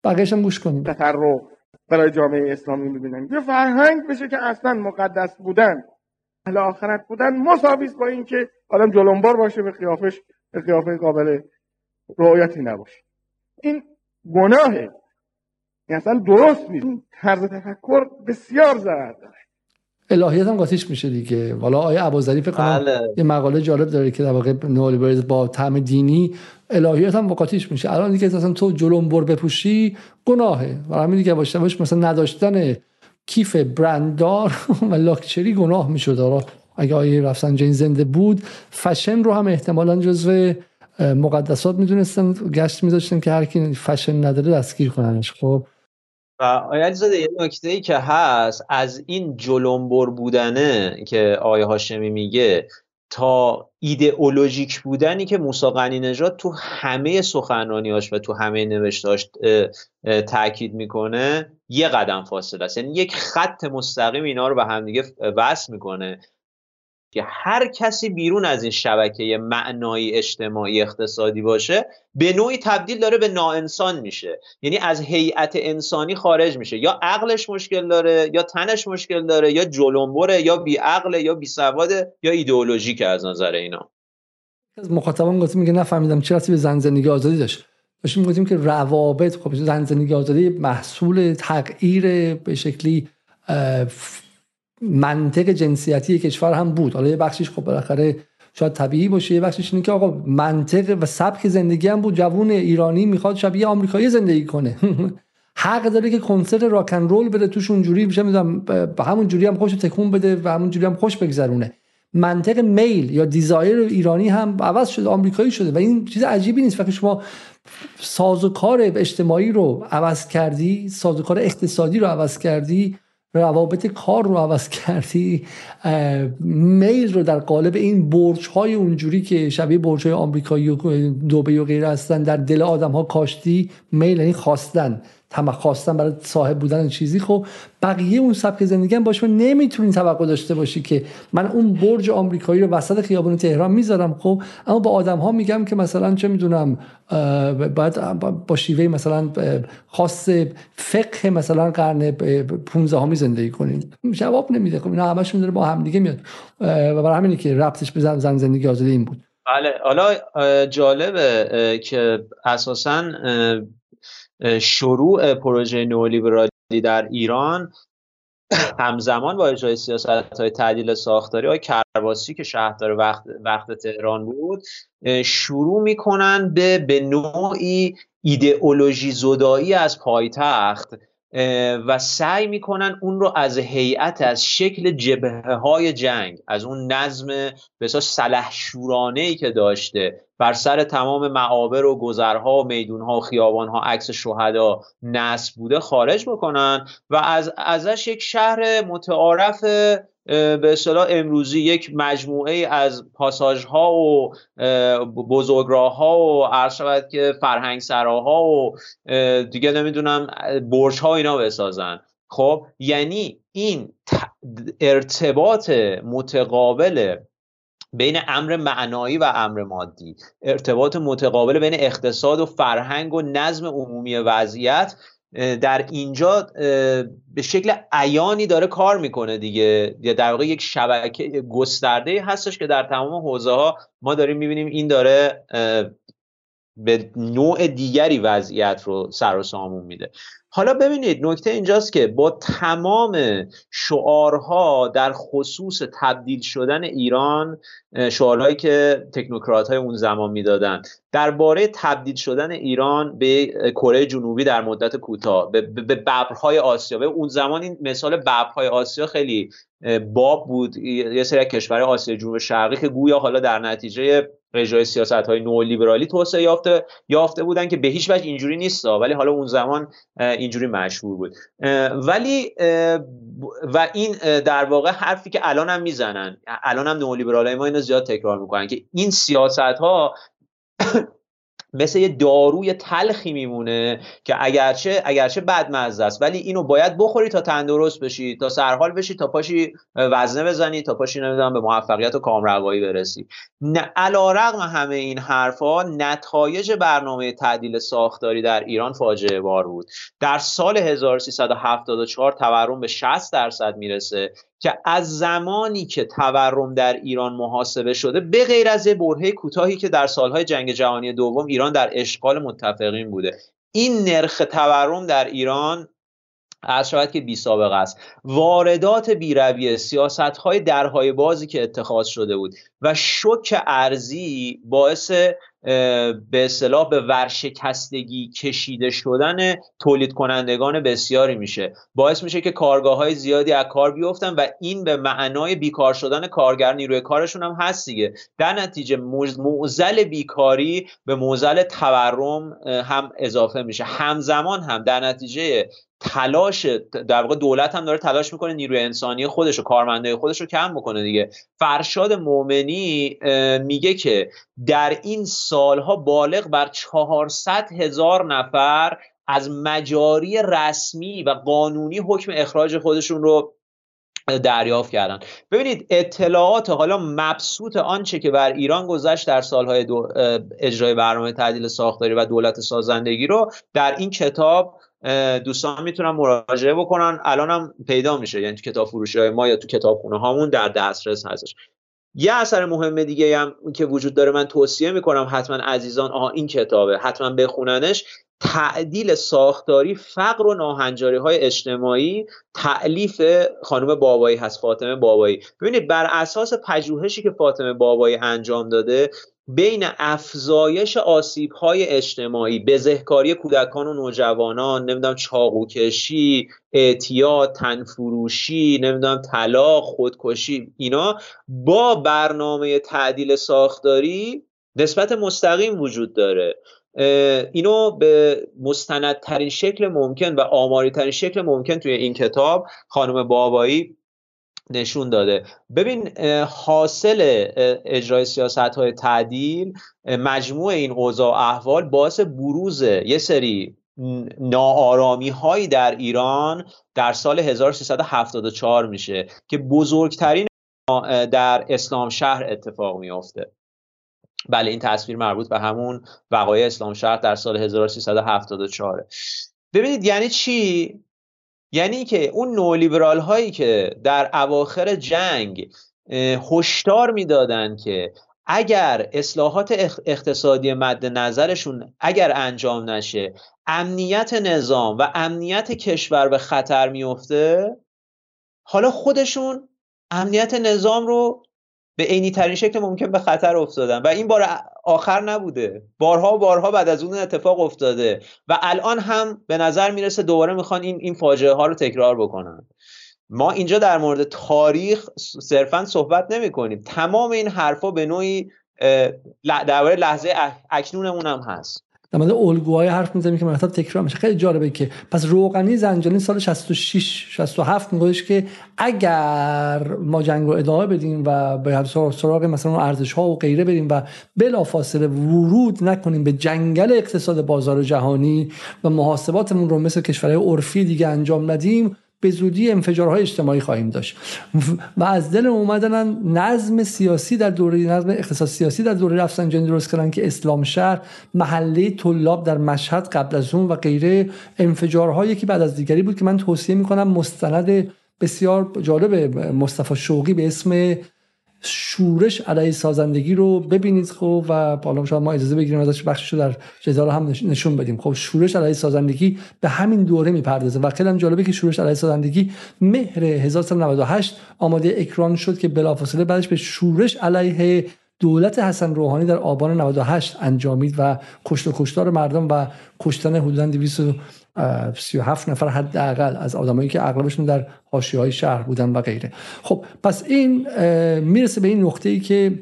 بقیه‌اش هم گوش کنیم. تفرق برای جامعه اسلامی می‌بینن. یه فرهنگ بشه که اصلا مقدس بودن اهل آخرت بودن مساویس با اینکه آدم جلنبار باشه به قیافش به قیافه قابل رعایتی نباشه. این گناهه این اصلا درست نیست. طرز تفکر بسیار ضرر داره الهیت هم قاطیش میشه دیگه. والا آیه ابوذری فکر کنم بله. یه مقاله جالب داره که در واقع نولیبرالیسم با طعم دینی الهیات هم قاطیش میشه. الان دیگه اصلا تو جلنبر بپوشی گناهه. و همین دیگه باشه باش مثلا نداشتن کیف برنددار (laughs) و لاکچری گناه می‌شد. اگه آیه رفسنجانی زنده بود فشن رو هم احتمالا جزو مقدسات می‌دونستن گشت میداشتن که هر کی فشن نداره دستگیر کننش. خب و آیا زاده یه نکته ای که هست از این جلنبر بودنه که آیه هاشمی میگه تا ایدئولوژیک بودنی که موسی غنی نژاد تو همه سخنرانیاش و تو همه نوشتاش تاکید می‌کنه یه قدم فاصله است. یعنی یک خط مستقیم اینا رو به همدیگه وصل می‌کنه. که هر کسی بیرون از این شبکه معنایی اجتماعی اقتصادی باشه به نوعی تبدیل داره به ناانسان میشه. یعنی از هیئت انسانی خارج میشه. یا عقلش مشکل داره یا تنش مشکل داره یا جلنبره یا بی عقل یا بی سواده یا ایدئولوژیک از نظر اینا. از مخاطبان گفتم میگه نفهمیدم رسی به زن زندگی آزادی داشت. داشتیم گفتیم که روابط خب زن زندگی آزادی محصول تغییر به شکلی منطق جنسیتی کشور هم بود. حالا یه بخشش خب بالاخره شاید طبیعی باشه. یه بخشش اینه که آقا منطق و سبک زندگی هم بود. جوون ایرانی می‌خواد شبیه آمریکایی زندگی کنه. (laughs) حق داره که کنسرت راکن رول بده. توش اونجوری بشه می‌دونم به همون جوری هم خوش تکون بده و همون جوری هم خوش بگذرونه. منطق میل یا دیزایر ایرانی هم عوض شده آمریکایی شده. و این چیز عجیبی نیست. وقتی شما سازوکار اجتماعی رو عوض کردی سازوکار اقتصادی رو عوض کردی روابط کار رو عوض کردی میل رو در قالب این برج های اونجوری که شبیه برج های آمریکایی و دوبه و غیره هستن در دل آدم ها کاشتی میل یعنی خواستن. طمع خواستن برای صاحب بودن چیزی خب بقیه اون سبک زندگی هم باشه نمی‌تونی توقع داشته باشی که من اون برج آمریکایی رو وسط خیابان تهران می‌ذارم خب؟ اما با آدم ها میگم که مثلا چه می‌دونم باید با شیوه مثلا خاص فقه مثلا قرن 15 همی زندگی کنیم. جواب نمیده. خب اینا همشون داره با هم دیگه میاد. و برای همینه که ربطش به زن زندگی آزادی این بود. بله. حالا جالبه که اساسا شروع پروژه نولیبرالی در ایران همزمان با اجرای سیاست های تعدیل ساختاری های کرباسی که شهردار وقت, وقت تهران بود شروع می‌کنن به به نوعی ایدئولوژی زدایی از پایتخت و سعی می‌کنن اون رو از هیئت از شکل جبهه های جنگ از اون نظم بسیار سلح شورانه ای که داشته بر سر تمام معابر و گذرها و میدونها و خیابانها عکس شهدا نصب بوده خارج بکنن و از ازش یک شهر متعارف به اصطلاح امروزی یک مجموعه از پاساژ ها و بزرگراه ها و عرض شود که فرهنگ سراها و دیگه نمی‌دونم برج ها اینا بسازن. خب یعنی این ارتباط متقابل بین امر معنایی و امر مادی. ارتباط متقابل بین اقتصاد و فرهنگ و نظم عمومی وضعیت در اینجا به شکل عیانی داره کار می‌کنه دیگه. یا در واقع یک شبکه گسترده هستش که در تمام حوزه ها ما داریم می‌بینیم این داره به نوع دیگری وضعیت رو سر و سامون میده. حالا ببینید نکته اینجاست که با تمام شعارها در خصوص تبدیل شدن ایران شعارهایی که تکنوکرات های اون زمان می‌دادن درباره تبدیل شدن ایران به کره جنوبی در مدت کوتاه به, به ببرهای آسیا. به اون زمان این مثال ببرهای آسیا خیلی باب بود. یه سری کشور آسیا جنوب شرقی که گویا حالا در نتیجه اجرای سیاست های نولیبرالی توسعه یافته یافته بودن که به هیچ وجه اینجوری نیست ولی حالا اون زمان اینجوری مشهور بود. ولی و این در واقع حرفی که الان هم می‌زنن الان هم نولیبرال ما اینو زیاد تکرار می‌کنن که این سیاست ها مثل یه داروی تلخی میمونه که اگرچه اگرچه بد مزه است ولی اینو باید بخوری تا تندرست بشی تا سرحال بشی تا پاشی وزنه بزنی تا پاشی نمی‌دونم به موفقیت و کامروایی برسی. نه رغم همه این حرفا نتایج برنامه تعدیل ساختاری در ایران فاجعه بار بود. در سال 1374 تورم به 60 درصد می‌رسه. که از زمانی که تورم در ایران محاسبه شده به غیر از برهه کوتاهی که در سالهای جنگ جهانی دوم ایران در اشغال متفقین بوده. این نرخ تورم در ایران از شود که بی سابقه است. واردات بیرویه سیاست های درهای بازی که اتخاذ شده بود و شک ارزی باعث به اصطلاح به ورشکستگی کشیده شدن تولید کنندگان بسیاری میشه. باعث میشه که کارگاه های زیادی از کار بیفتن و این به معنای بیکار شدن کارگر نیروی کارشون هم هست دیگه. در نتیجه موزل بیکاری به موزل تورم هم اضافه میشه. همزمان هم در نتیجه تلاش در واقع دولت هم داره تلاش می‌کنه نیروی انسانی خودش و کارمنده خودش رو کم بکنه دیگه. فرشاد مومنی میگه که در این سالها بالغ بر 400 هزار نفر از مجاری رسمی و قانونی حکم اخراج خودشون رو دریافت کردن. ببینید اطلاعات حالا مبسوط آنچه که بر ایران گذشت در سالهای اجرای برنامه تعدیل ساختاری و دولت سازندگی رو در این کتاب دوستان می‌تونن مراجعه بکنن. الان هم پیدا میشه یعنی تو کتاب فروشی های ما یا تو کتابخونه هامون در دسترس هستش. یه اثر مهم دیگه هم که وجود داره من توصیه می‌کنم حتما عزیزان آها این کتابه حتما بخوننش. تعدیل ساختاری فقر و ناهنجاری های اجتماعی تعلیف خانم بابایی هست فاطمه بابایی. ببینید بر اساس پژوهشی که فاطمه بابایی انجام داده بین افزایش آسیب های اجتماعی بزهکاری کودکان و نوجوانان نمی‌دونم چاقوکشی اعتیاد تنفروشی نمی‌دونم طلاق خودکشی اینا با برنامه تعدیل ساختاری نسبت مستقیم وجود داره. اینو به مستندترین شکل ممکن و آماری ترین شکل ممکن توی این کتاب خانم بابایی نشون داده. ببین حاصل اجرای سیاست های تعدیل مجموع این اوضاع احوال باعث بروز یه سری ناآرامی هایی در ایران در سال 1374 میشه که بزرگترین در اسلام شهر اتفاق میافته. بله این تصویر مربوط به همون وقایع اسلام شهر در سال 1374 ببینید یعنی چی؟ یعنی که اون نولیبرال هایی که در اواخر جنگ هشدار می‌دادند که اگر اصلاحات اقتصادی مد نظرشون اگر انجام نشه امنیت نظام و امنیت کشور به خطر میفته حالا خودشون امنیت نظام رو به عینی ترین شکل ممکن به خطر افتادن. و این بار آخر نبوده. بارها بارها بعد از اون اتفاق افتاده. و الان هم به نظر می‌رسه دوباره می‌خوان این این فاجعه ها رو تکرار بکنن. ما اینجا در مورد تاریخ صرفا صحبت نمی کنیم تمام این حرفا به نوعی درباره لحظه اکنونمون هم هست. در مورد الگوهای حرف می‌زنیم که مرتب تکرار میشه. خیلی جالبه که پس روغنی زنجانی سال 66 67 میگوش که اگر ما جنگ رو ادامه بدیم و به سراغ مثلا ارزش ها و غیره بریم و بلافاصله ورود نکنیم به جنگل اقتصاد بازار جهانی و محاسباتمون رو مثل کشورهای عرفی دیگه انجام ندیم به زودی انفجارهای اجتماعی خواهیم داشت. و از دل اومدن نظم سیاسی در دوره نظم اقتصاد سیاسی در دوره رفسنجانی درست کردن که اسلام شهر محله طلاب در مشهد قبل از اون و غیره انفجارهایی که بعد از دیگری بود که من توصیه می‌کنم مستند بسیار جالب مصطفی شوقی به اسم شورش علیه سازندگی رو ببینید خب و حالا شاید ما اجازه بگیریم ازش بخشش رو در جزار هم نشون بدیم. خب شورش علیه سازندگی به همین دوره می‌پردازه و خیلی هم جالبه که شورش علیه سازندگی مهر 1398 آماده اکران شد که بلافاصله بعدش به شورش علیه دولت حسن روحانی در آبان 98 انجامید و کشت و کشتار مردم و کشتن حدودا 237 نفر حداقل از آدمایی که اغلبشون در حاشیه های شهر بودن و غیره. خب پس این می‌رسه به این نقطه ای که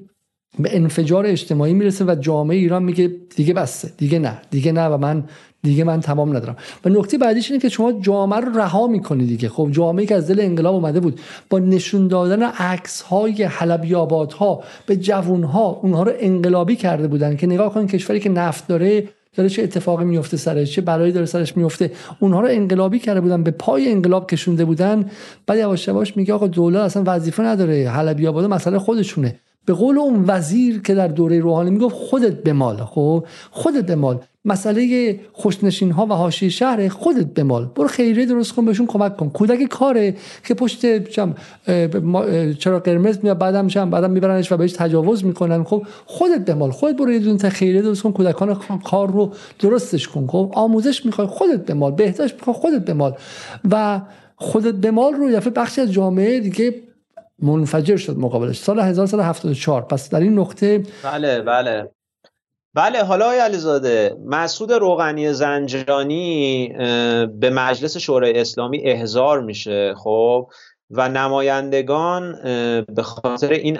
به انفجار اجتماعی می‌رسه و جامعه ایران میگه دیگه بسته دیگه نه دیگه نه و من دیگه من تمام ندارم. و نکته بعدیش اینه که شما جامعه رو رها می‌کنید دیگه. خب جامعه که از دل انقلاب اومده بود با نشون دادن عکس های حلبیابات ها به جوون ها اونها رو انقلابی کرده بودن که نگاه کن کشوری که نفت داره داره چه اتفاقی میفته سرش چه بلایی داره سرش میفته اونها رو انقلابی کرده بودن به پای انقلاب کشونده بودن. بعد یواش یواش میگه آقا دولت اصلا وظیفه نداره حلبی آباد مسئله خودشونه. به قول اون وزیر که در دوره روحانی می‌گفت خودت بمال خب؟ خودت بمال مسئله خوشنشین ها و حاشیه شهر خودت بمال برو خیریه درست کن بهشون کمک کن. کودک کاره که پشت چرا قرمز میاد بعدم چم بعدم میبرنش و بهش تجاوز می‌کنن خب؟ خودت بمال خودت برو یه دونه خیریه درست کن کودکان کار رو درستش کن خب؟ آموزش می‌خوای خودت بمال بهداشت می‌خوای خودت بمال و خودت بمال رو یفه بخشی از جامعه دیگه منفجر شد مقابلش. سال 1974 پس در این نقطه بله بله. بله حالا آقای علیزاده مسعود روغنی زنجانی به مجلس شورای اسلامی احضار میشه خب؟ و نمایندگان به خاطر این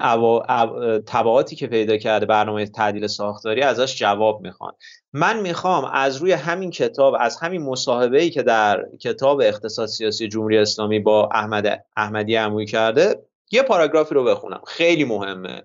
تبعاتی که پیدا کرده برنامه تعدیل ساختاری ازش جواب می‌خوان. من می‌خوام از روی همین کتاب از همین مصاحبه ای که در کتاب اقتصاد سیاسی جمهوری اسلامی با احمد احمدی عمویی کرده یه پاراگرافی رو بخونم. خیلی مهمه.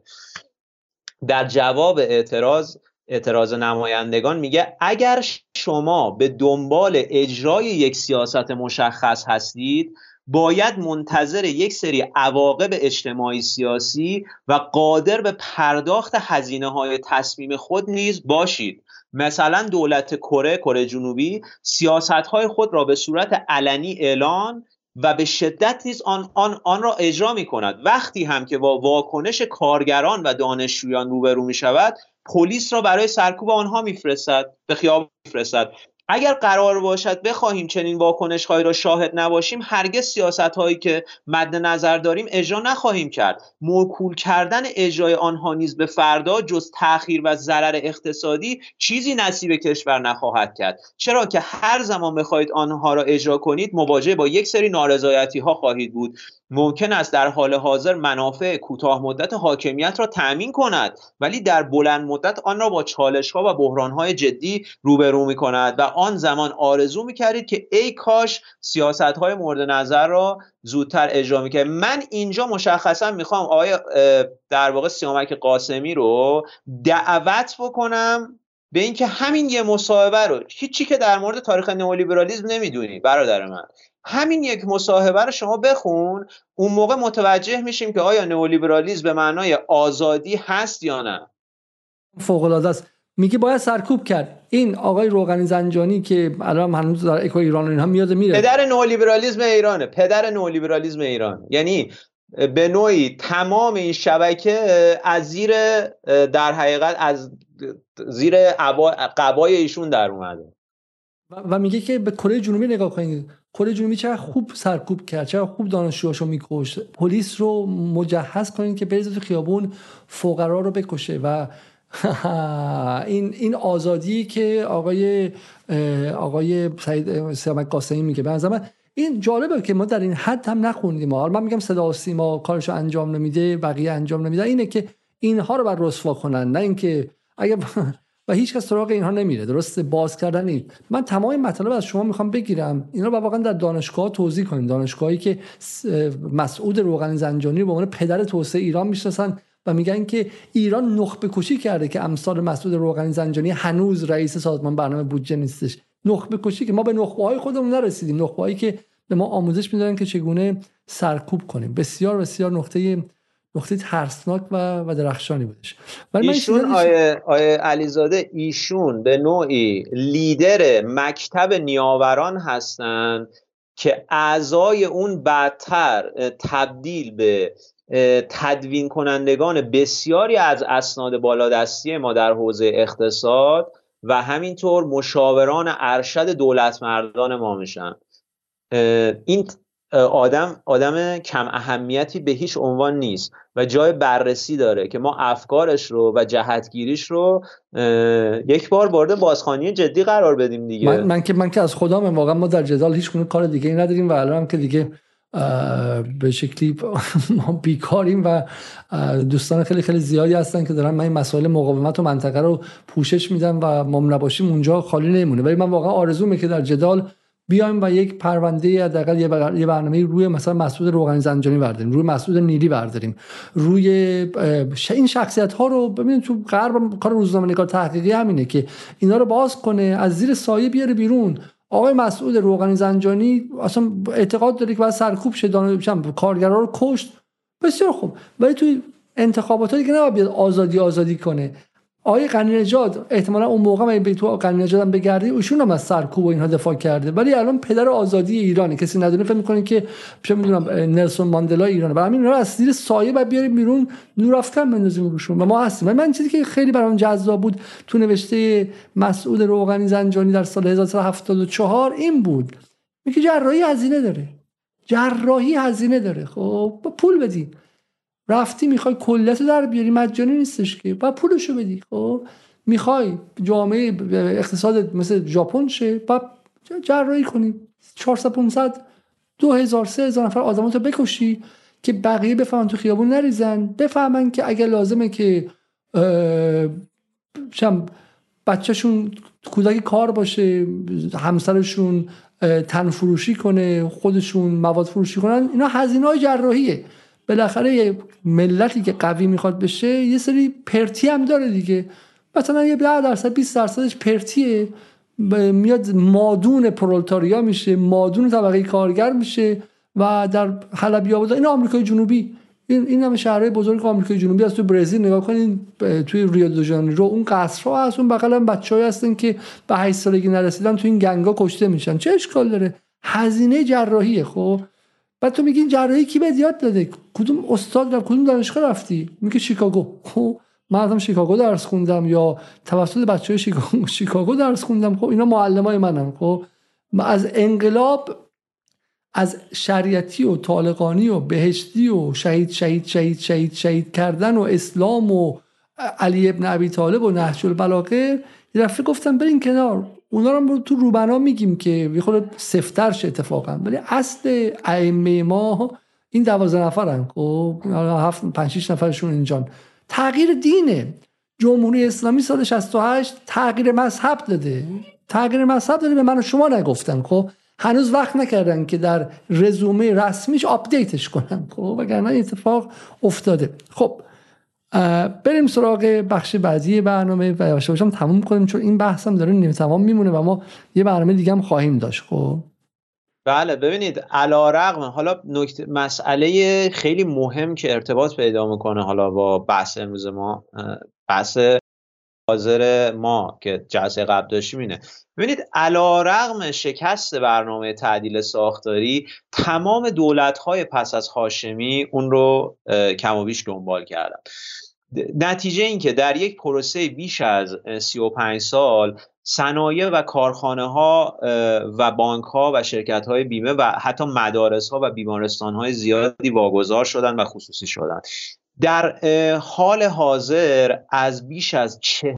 در جواب اعتراض اعتراض نمایندگان میگه اگر شما به دنبال اجرای یک سیاست مشخص هستید باید منتظر یک سری عواقب اجتماعی سیاسی و قادر به پرداخت هزینه های تصمیم خود نیز باشید. مثلا دولت کره کره جنوبی سیاست های خود را به صورت علنی اعلان و به شدت نیز آن, آن, آن را اجرا می کند وقتی هم که با واکنش کارگران و دانشجویان روبرو می شود پلیس را برای سرکوب آنها میفرستد به خیابان میفرستد. اگر قرار باشد بخواهیم چنین واکنش هایی را شاهد نباشیم هرگز سیاست هایی که مد نظر داریم اجرا نخواهیم کرد. موکول کردن اجرای آنها نیز به فردا جز تاخیر و ضرر اقتصادی چیزی نصیب کشور نخواهد کرد. چرا که هر زمان بخواهید آنها را اجرا کنید مواجه با یک سری نارضایتی ها خواهید بود. ممکن است در حال حاضر منافع کوتاه مدت حاکمیت را تأمین کند ولی در بلند مدت آن را با چالش ها و بحران های جدی روبرو می کند و آن زمان آرزو می کردید که ای کاش سیاست های مورد نظر را زودتر اجرا می کرد من اینجا مشخصا می‌خوام آقای در واقع سیامک قاسمی رو دعوت بکنم به اینکه همین یه مصاحبه رو هیچی که در مورد تاریخ نئولیبرالیسم نمی‌دونی برادر من. همین یک مصاحبه رو شما بخون اون موقع متوجه میشیم که آیا نئولیبرالیسم به معنای آزادی هست یا نه. فوق العاده است. میگه باید سرکوب کرد. این آقای روغنی زنجانی که الان هنوز در اکو ایران و اینها میاد میره. پدر نئولیبرالیسم ایرانه. پدر نئولیبرالیسم ایران. یعنی به نوعی تمام این شبکه از زیر در حقیقت از زیر قبای ایشون در اومده. و میگه که به کره جنوبی نگاه کنید. کره جنوبی چقدر خوب سرکوب کرد چقدر خوب دانشجوهاشو میکشت. پلیس رو مجهز کنید که بریزه تو خیابون فقرا رو بکشه و (laughs) این این آزادی که آقای آقای سعید سیامک قاسمی میگه. به این جالبه که ما در این حد هم نخوندیم. حالا من میگم صدا سیما کارشو انجام نمیده بقیه انجام نمیده. اینه که اینها رو بر رسوا کنن. نه اینکه اگه و هیچ کس سراغ اینها نمیره. درست؟ باز کردن این. من تمام مطالب از شما می‌خوام بگیرم. اینا رو واقعا در دانشگاه توضیح کنیم. دانشگاهی که مسعود روغن زنجانی رو به عنوان پدر توسعه ایران می‌شناسن و میگن که ایران نخبه کشی کرده که امثال مسعود روغن زنجانی هنوز رئیس سازمان برنامه بودجه نیستش. نخبه کشی که ما به نخبه های خودمون نرسیدیم. نخبه هایی که به ما آموزش می‌دادن که چگونه سرکوب کنیم. بسیار بسیار نقطه نقطه ترسناک و, و درخشانی بودش. ولی ایشون آیه, آیه علیزاده ایشون به نوعی لیدر مکتب نیاوران هستند که اعضای اون بعدتر تبدیل به تدوین کنندگان بسیاری از اسناد بالادستی ما در حوزه اقتصاد و همینطور مشاوران ارشد دولت مردان ما میشن. این آدم آدم کم اهمیتی به هیچ عنوان نیست و جای بررسی داره که ما افکارش رو و جهتگیریش رو یک بار وارد بازخانی جدی قرار بدیم دیگه. من, من که من که از خودم واقعا ما در جدال هیچ کار دیگه نداریم و الان هم که دیگه به شکلی (laughs) ما بیکاریم و دوستان خیلی خیلی زیادی هستن که دارن من این مسائل مقاومت و منطقه رو پوشش میدن و ما نباشیم اونجا خالی نمیمونه. ولی من واقعا آرزو که در جدال بیایم و یک پرونده حداقل یه برنامه روی مثلا مسعود روغنی زنجانی برداریم روی مسعود نیلی برداریم. روی این شخصیت ها رو ببینید تو غرب کار روزنامه نگار تحقیقی همینه که اینا رو باز کنه از زیر سایه بیاره بیرون. آقای مسعود روغنی زنجانی اصلا اعتقاد داره که باید سرکوب شه کارگرا رو کشت. بسیار خوب. ولی توی انتخابات دیگه نباید آزادی آزادی کنه. آقای غنی نژاد احتمالا اون موقع من تو غنی نژاد هم بگردی ایشون هم از سرکوب و اینها دفاع کرده. ولی الان پدر آزادی ایرانه. کسی ندونه فکر می‌کنه که چه می‌دونم نلسون ماندلا ایرانه. برای همین از زیر سایه بعد بیاریم بیرون نور بندازیم روشون. و ما هستیم. من چیزی که خیلی برام جذاب بود تو نوشته مسعود روغنی زنجانی در سال 1974 این بود. میگه جراحی هزینه داره. جراحی هزینه داره. خب پول بدی. رفتی می‌خوای کلیت در بیاری مجانی نیستش که. بعد پولشو بدی خب؟ می‌خوای جامعه اقتصاد مثل ژاپن شه بعد جراحی کنی. 400 500 2000 3000 نفر آدماتو بکشی که بقیه بفهمن تو خیابون نریزن. بفهمن که اگر لازمه که شم بچهشون کودک کار باشه همسرشون تن فروشی کنه خودشون مواد فروشی کنن اینا هزینه های جراحیه. بالاخره یه ملتی که قوی می‌خواد بشه یه سری پرتی هم داره دیگه. مثلا یه 10 درصد 20 درصدش پرتیه. میاد مادون پرولتاریا میشه مادون طبقه کارگر میشه و در حلبی آباد این آمریکای جنوبی. این این همه شهرهای بزرگ آمریکای جنوبی از تو برزیل نگاه کنین توی ریو دو ژانیرو اون قصرها هست. اون بغل هم بچه‌ای هستن که به 8 سالگی نرسیدن تو این گنگا کشته میشن. چه اشکال داره؟ هزینه جراحیه خب؟ بعد تو میگی جراحی کی بهت یاد داده؟ کدوم استاد رفت؟ کدوم دانشگاه رفتی؟ میگه شیکاگو. خب من هم شیکاگو درس خوندم یا توسط بچه شیکاگو (laughs) شیکاگو درس خوندم. خب اینا معلمای منم خب از انقلاب از شریعتی و طالقانی و بهشتی و شهید شهید شهید شهید شهید کردن و اسلام و علی ابن ابی طالب و نهج البلاغه دفعه گفتم برین کنار. اونا رو تو روبنا میگیم که یه خود سفتر شه اتفاقا. ولی اصل ائمه ما این دوازده نفرن. خب هفت پنج شش نفرشون اینجان. تغییر دینه. جمهوری اسلامی سال 68 تغییر مذهب داده. تغییر مذهب داده به من و شما نگفتن. خب هنوز وقت نکردن که در رزومه رسمیش آپدیتش کنن. خب وگرنه اتفاق افتاده. خب بریم سراغ بخش بعدی برنامه و یواش تموم کنیم چون این بحثم داره نیمه تمام میمونه و ما یه برنامه دیگه هم خواهیم داشت خب؟ بله ببینید علا رقم حالا نکته مسئله خیلی مهم که ارتباط پیدا می‌کنه حالا با بحث امروز ما بحث حاضر ما که جلسه قبل داشتیم اینه. ببینید علا رقم شکست برنامه تعدیل ساختاری تمام دولت های پس از هاشمی اون رو کم و بیش دنبال کردن. نتیجه این که در یک پروسه بیش از 35 سال صنایع و کارخانه ها و بانک ها و شرکت های بیمه و حتی مدارس ها و بیمارستان های زیادی واگذار شدن و خصوصی شدن. در حال حاضر از بیش از چه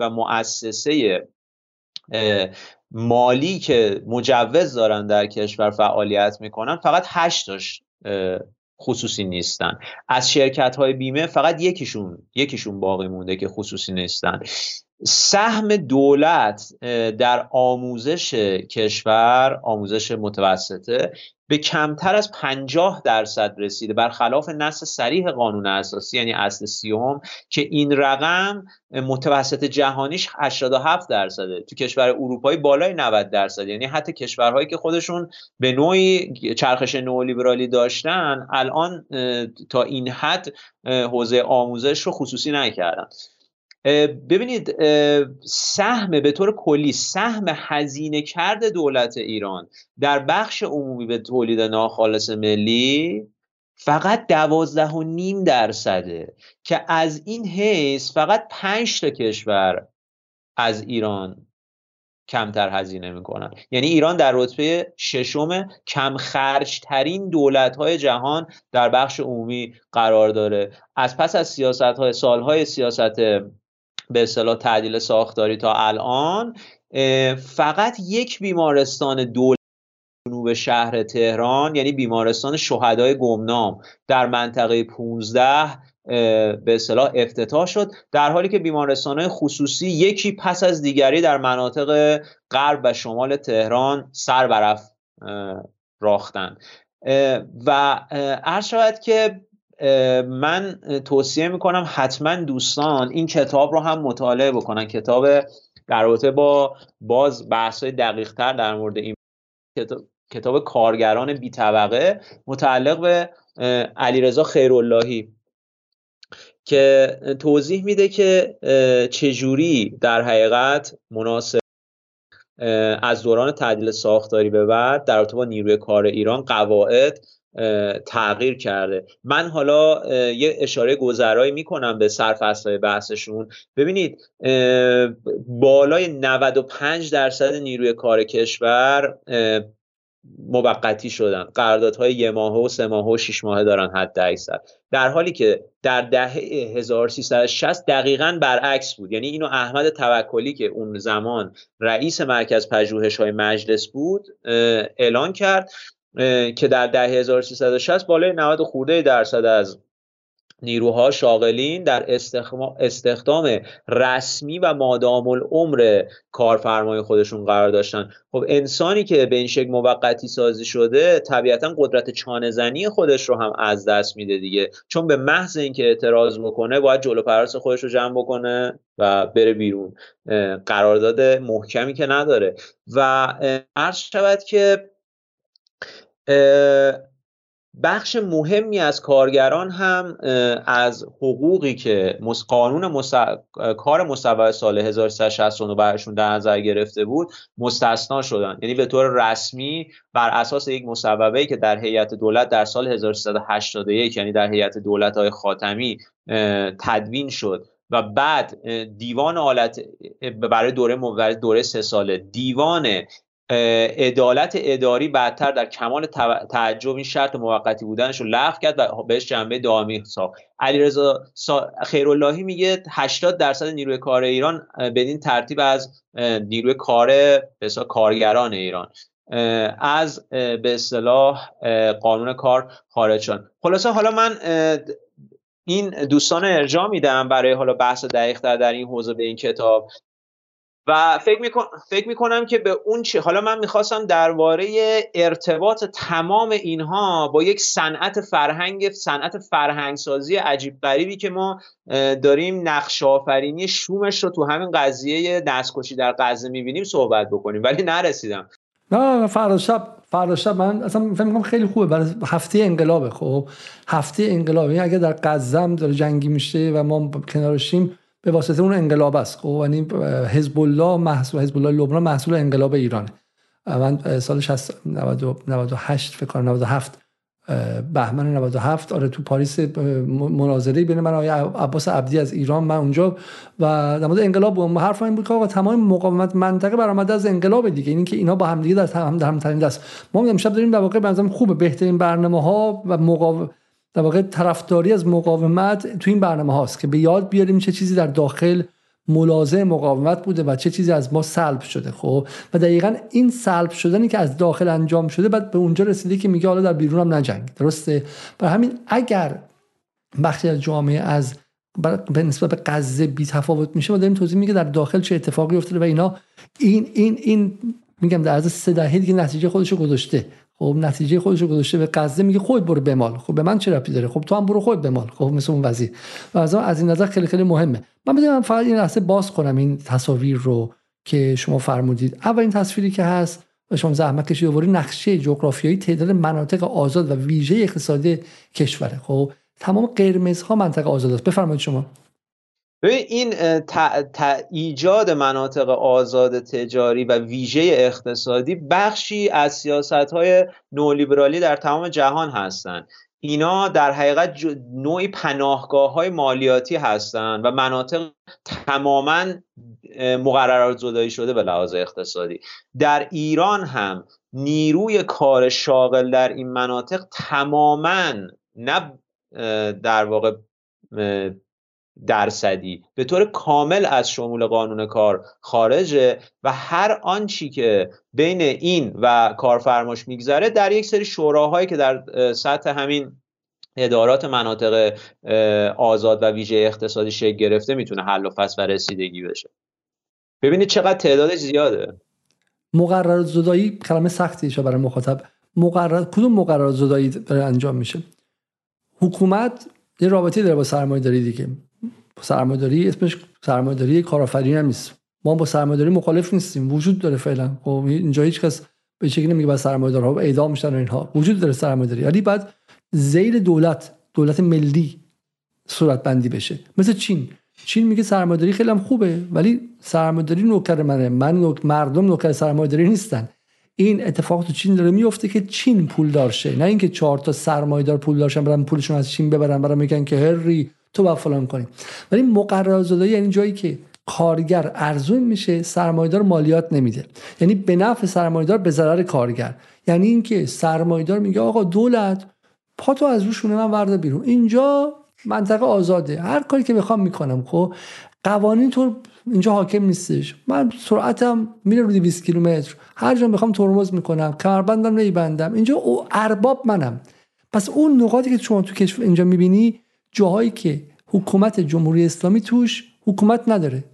و مؤسسه مالی که مجوز دارن در کشور فعالیت می‌کنن فقط هشتاش خصوصی نیستن. از شرکت های بیمه فقط یکیشون یکیشون باقی مونده که خصوصی نیستن. سهم دولت در آموزش کشور آموزش متوسطه به کمتر از 50 درصد رسیده. برخلاف نص سریح قانون اساسی یعنی اصل سیوم که این رقم متوسط جهانیش 87 درصده. تو کشور اروپایی بالای 90 درصد. یعنی حتی کشورهایی که خودشون به نوعی چرخش نولیبرالی داشتن الان تا این حد حوزه آموزش رو خصوصی نکردن. ببینید سهم به طور کلی سهم هزینه کرد دولت ایران در بخش عمومی به تولید ناخالص ملی فقط دوازده و نیم درصده که از این حیث فقط پنج تا کشور از ایران کمتر هزینه می‌کنن. یعنی ایران در رتبه ششم کم خرج ترین دولت های جهان در بخش عمومی قرار داره. از پس از سیاست های سالهای سیاست به اصطلاح تعدیل ساختاری تا الان فقط یک بیمارستان دولت جنوب شهر تهران یعنی بیمارستان شهدای گمنام در منطقه 15 به اصطلاح افتتاح شد. در حالی که بیمارستان خصوصی یکی پس از دیگری در مناطق غرب و شمال تهران سر برف راختن. و عرض شود که من توصیه می‌کنم حتما دوستان این کتاب رو هم مطالعه بکنن. کتاب در رابطه با باز بحث دقیق تر در مورد این کتاب, کارگران بی طبقه متعلق به علیرضا خیراللهی که توضیح میده که چجوری در حقیقت مناسب از دوران تعدیل ساختاری به بعد در رابطه با نیروی کار ایران قواعد تغییر کرده. من حالا یه اشاره گذرایی می‌کنم به سرفصلهای بحثشون. ببینید بالای 95 درصد نیروی کار کشور موقتی شدن. قراردادهای یه ماهه و سه ماهه و شش ماهه دارن حد اکثر در حالی که در دهه 1360 دقیقا برعکس بود. یعنی اینو احمد توکلی که اون زمان رئیس مرکز پژوهش های مجلس بود اعلان کرد. که در دهه 1360 بالای 90 خورده درصد از نیروها شاغلین در استخدام رسمی و مادام العمر کارفرمای خودشون قرار داشتن. خب انسانی که به این شکل موقتی سازی شده طبیعتا قدرت چانه زنی خودش رو هم از دست میده دیگه. چون به محض اینکه اعتراض بکنه باید جلو پرس خودش رو جمع بکنه و بره بیرون. قرارداد محکمی که نداره. و عرض شود که بخش مهمی از کارگران هم از حقوقی که قانون کار مصوبه سال 1369 برشون در نظر گرفته بود مستثنا شدن. یعنی به طور رسمی بر اساس یک مصوبه که در هیئت دولت در سال 1381 یعنی در هیئت دولت های خاتمی تدوین شد و بعد دیوان آلت برای دوره دوره سه ساله دیوان عدالت اداری بعدتر در کمال تعجب این شرط موقتی بودنش رو لغو کرد و بهش جنبه دائمی ساخت. علیرضا خیراللهی میگه 80 درصد نیروی کار ایران بدین ترتیب از نیروی کار به کارگران ایران. از به اصطلاح قانون کار خارج شدن. خلاصه حالا من این دوستان ارجاع میدم برای حالا بحث دقیق در این حوزه به این کتاب. و فکر, میکن... فکر می‌کنم که به اون چه حالا من می‌خواستم درباره ارتباط تمام اینها با یک صنعت فرهنگ صنعت فرهنگسازی عجیب غریبی که ما داریم نقش آفرینی شومش رو تو همین قضیه دستکشی در غزه می‌بینیم صحبت بکنیم. ولی نرسیدم. نه فردا شب من اصلا فکر می‌کنم خیلی خوبه. برای هفته انقلابه خب؟ هفته انقلاب یعنی اگه در غزه داره جنگی میشه و ما کنارشیم به واسطه اون انقلاب است. خب یعنی حزب الله محصول حزب الله لبنان محصول انقلاب ایرانه. من سال 98 فکر کنم 97 بهمن 97 آره تو پاریس مناظره بین من آقای عباس عبدی از ایران من اونجا و در مورد انقلاب بودم حرف این بود که تمام مقاومت منطقه برآمده از انقلاب دیگه. این که اینا با هم دیگه در هم در هم دست ما امشب داریم در واقع بنظرم خوبه. بهترین برنامه ها و مقاومت در واقع طرفداری از مقاومت تو این برنامه هاست که به یاد بیاریم چه چیزی در داخل ملازم مقاومت بوده و چه چیزی از ما سلب شده خب؟ و دقیقا این سلب شدنی که از داخل انجام شده بعد به اونجا رسیده که میگه حالا در بیرون هم نجنگ. درسته؟ برای همین اگر بخشی از جامعه از به نسبت به غزه بی تفاوت میشه ما داریم توضیح میگه در داخل چه اتفاقی افتاده و اینا این این این میگم در از سه دهه دیگه نتیجه خودش گذاشته. خب نتیجه خودش رو گذاشته به غزه میگه خود برو بمال خب به من چه ربطی داره؟ خب تو هم برو خود بمال خب مثل اون وزیر و از از این نظر خیلی خیلی مهمه. من بدونم فقط این لحظه باز کنم این تصاویر رو که شما فرمودید. اولین تصویری که هست و شما زحمت کشید دوباره نقشه جغرافیایی تعداد مناطق آزاد و ویژه اقتصادی کشوره. خب تمام قرمزها منطقه آزاد است. بفرمایید شما. این ایجاد مناطق آزاد تجاری و ویژه اقتصادی بخشی از سیاست های نولیبرالی در تمام جهان هستند اینا در حقیقت نوعی پناهگاه های مالیاتی هستند و مناطق تماما مقررات زدایی شده به لحاظ اقتصادی. در ایران هم نیروی کار شاغل در این مناطق تماما نه در واقع درصدی. به طور کامل از شمول قانون کار خارجه و هر آنچی که بین این و کارفرماش میگذره در یک سری شوراهایی که در سطح همین ادارات مناطق آزاد و ویژه اقتصادی شکل گرفته می‌تونه حل و فصل و رسیدگی بشه. ببینید چقدر تعدادش زیاده. مقررات زدایی کلمه سختی برای مخاطب. مقرر کدوم مقررات زدایی داره انجام میشه؟ حکومت یه رابطه داره با سرمایه داری دیگه. سرمایه‌داری اسمش سرمایه‌داری کارآفرینی هم نیست. ما با سرمایه‌داری مخالف نیستیم. وجود داره فعلا. خب اینجا هیچ کس به شکلی نمیگه با سرمایه‌دارها اعدام میشن اینها. وجود داره سرمایه‌داری. ولی بعد زیر دولت دولت ملی صورت بندی بشه. مثل چین. چین میگه سرمایه‌داری خیلی هم خوبه ولی سرمایه‌داری نوکر منه. من نوک... مردم نوکر سرمایه‌داری نیستن. این اتفاق تو چین داره میفته که چین پول دارشه نه اینکه چهار تا سرمایه‌دار پول دارشن برن پولشون از چین ببرن برن میگن که هری تو با فلان کنی. ولی مقررزاده یعنی جایی که کارگر ارزون میشه سرمایدار مالیات نمیده. یعنی به نفع سرمایدار به ضرر کارگر. یعنی اینکه سرمایدار میگه آقا دولت پاتو از روشونه من ورده بیرون. اینجا منطقه آزاده. هر کاری که بخوام می‌کنم خب؟ قوانین تو اینجا حاکم نیستش. من سرعتم میره رو 200 کیلومتر. هر جا بخوام ترمز می‌کنم کمربندم نمیبندم اینجا او ارباب منم. پس اون نقاطی که شما تو کشور اینجا می‌بینی جاهایی که حکومت جمهوری اسلامی توش حکومت نداره.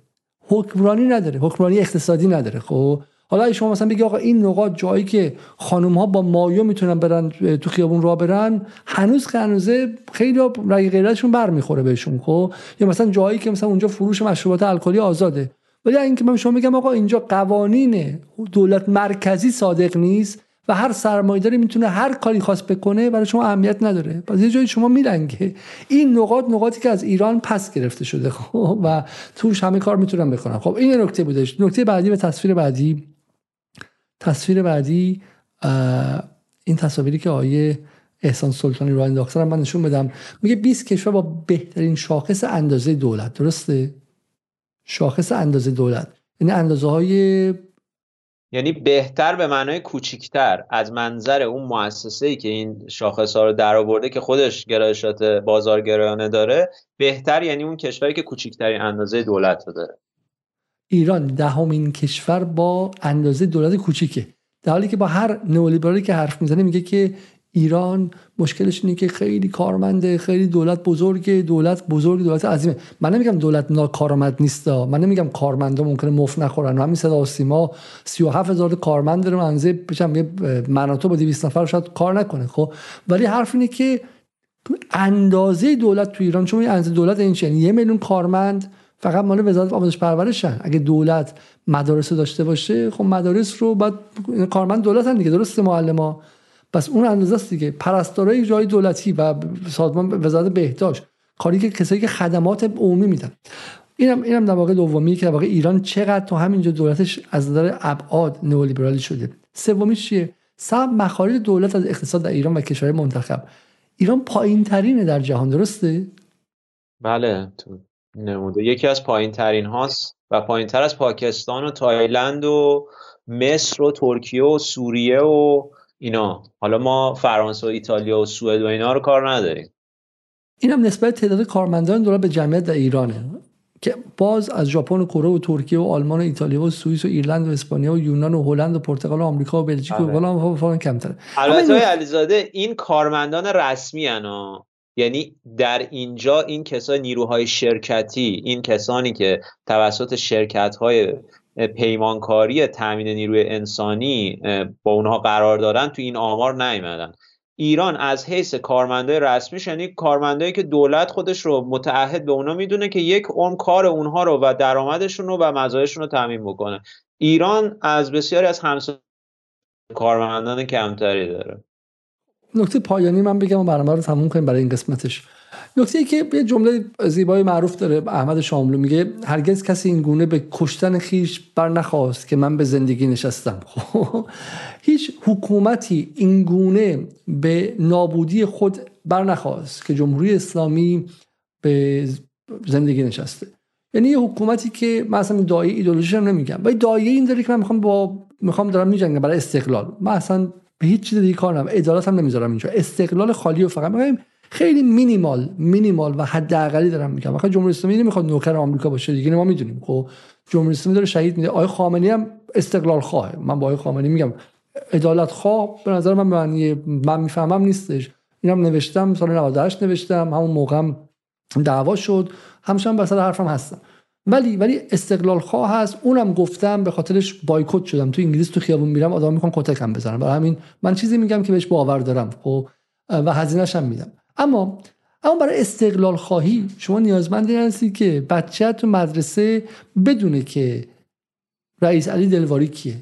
حکمرانی نداره. حکمرانی اقتصادی نداره. خب؟ حالا شما مثلا بگی آقا این نقاط جایی که خانم ها با مایو می‌تونن برن تو خیابون را برن هنوز که هنوزه خیلی رای غیرتشون برمیخوره بهشون خب؟ یا مثلا جایی که مثلا اونجا فروش مشروبات الکلی آزاده. ولی اینکه من شما بگم آقا اینجا قوانین دولت مرکزی صادق نیست و هر سرمایه‌داری می‌تونه هر کاری خواست بکنه برای شما اهمیت نداره. پس یه جایی شما میلنگه. این نقاط نقاطی که از ایران پس گرفته شده خب و توش همه کار می‌تونن بکنن. خب این نکته بودش نکته بعدی و تصویر بعدی. تصویر بعدی این تصاویری که آیه احسان سلطانی رو انداختن من نشون بدم. میگه 20 کشور با بهترین شاخص اندازه دولت. درسته؟ شاخص اندازه دولت. یعنی اندازه های یعنی بهتر به معنای کوچیکتر از منظر اون مؤسسه ای که این شاخص ها رو درآورده که خودش گرایشات بازارگرایانه داره بهتر یعنی اون کشوری که کوچیکترین اندازه دولت رو داره. ایران دهمین کشور با اندازه دولت کوچیکه. در حالی که با هر نئولیبرالی که حرف می‌زنه میگه که ایران مشکلش اینه که خیلی کارمنده خیلی دولت بزرگه دولت بزرگ دولت عظیمه. من نمیگم دولت ناکارآمد نیست من نمیگم کارمندا ممکنه مفت نخورن. همین صدا و سیما 37 هزار کارمند داره منزه بچم یه مناطق با 200 نفر شاید کار نکنه خب؟ ولی حرف اینه که اندازه دولت تو ایران چون اندازه دولت این یعنی یه میلیون کارمند فقط مال وزارت آموزش پرورشن. اگه دولت مدارس داشته باشه خب مدارس رو بعد کارمند دولت هم دیگه. درسته معلما؟ پس اون اندازه است دیگه. پرستارای جای دولتی و سازمان وزارت بهداشت کاری که کسایی که خدمات عمومی میدن. اینم اینم در واقع دومی که در واقع ایران چقدر تو همینجا دولتش از نظر ابعاد نئولیبرالی شده. سومی چیه؟ سب مخارج دولت از اقتصاد در ایران و کشور منتخب. ایران پایین ترینه در جهان درسته؟ بله تو نموده یکی از پایین ترین هاست و پایین تر از پاکستان و تایلند و مصر و ترکیه و سوریه و اینا. حالا ما فرانسه و ایتالیا و سوئد و اینا رو کار نداریم. این هم نسبت تعداد کارمندان دولت به جمعیت در ایرانه که باز از ژاپن و کره و ترکیه و آلمان و ایتالیا و سوئیس و ایرلند و اسپانیا و یونان و هلند و پرتغال و آمریکا و بلژیک و فلان فلان کمتره. البته علیزاده این کارمندان رسمی انا یعنی در اینجا این کسای نیروهای شرکتی این کسانی که توسط شرکت های پیمانکاری تامین نیروی انسانی با اونها قرار دارن تو این آمار نیومدن. ایران از حیث کارمندای رسمیش یعنی کارمندایی که دولت خودش رو متعهد به اونا می‌دونه که یک عمر کار اونها رو و درآمدشون رو و مزایاشون رو تامین بکنه. ایران از بسیاری از همسایه کارمندان کمتری داره. نکته پایانی من بگم و برنامه رو تموم کنیم برای این قسمتش. نکته ای که یه جمله زیبای معروف داره احمد شاملو میگه هرگز کسی این گونه به کشتن خیش بر نخواست که من به زندگی نشستم. (laughs) خب، هیچ حکومتی این گونه به نابودی خود بر نخواست که جمهوری اسلامی به زندگی نشسته. یعنی یه حکومتی که من اصلا دایه ایدولوژی هم نمیگم. ولی دایه این داره که من می‌خوام با می‌خوام دارم میجنگم برای استقلال. من اصلا به هیچ چیز دیگه کار ندارم. نمی‌ذارم اینجا. استقلال خالی و فقط. میگم خیلی مینیمال مینیمال و حداقلی دارم میگم. وقتی جمهوری اسلامی نمی‌خواد نوکر آمریکا باشه دیگه ما می‌دونیم. خب جمهوری اسلامی داره شهید میده. آقای خامنه‌ای هم استقلال خواه من با آقای خامنه‌ای میگم عدالت خواه به نظر من معنی من می‌فهمم نیستش. اینم نوشتم سال 98 نوشتم. همون موقعم دعوا شد. همشم به حرفم هستم. ولی ولی استقلال خواه هست. اونم گفتم به خاطرش بایکوت شدم. تو انگلیس تو خیابون میرم آدم می‌خوان کتکم بزنن برای همین من چیزی میگم که بهش باور دارم. خب و هزینه‌ش هم میدم. اما اما برای استقلال خواهی شما نیازمندی هستی که بچه تو مدرسه بدونه که رئیس علی دلواری کیه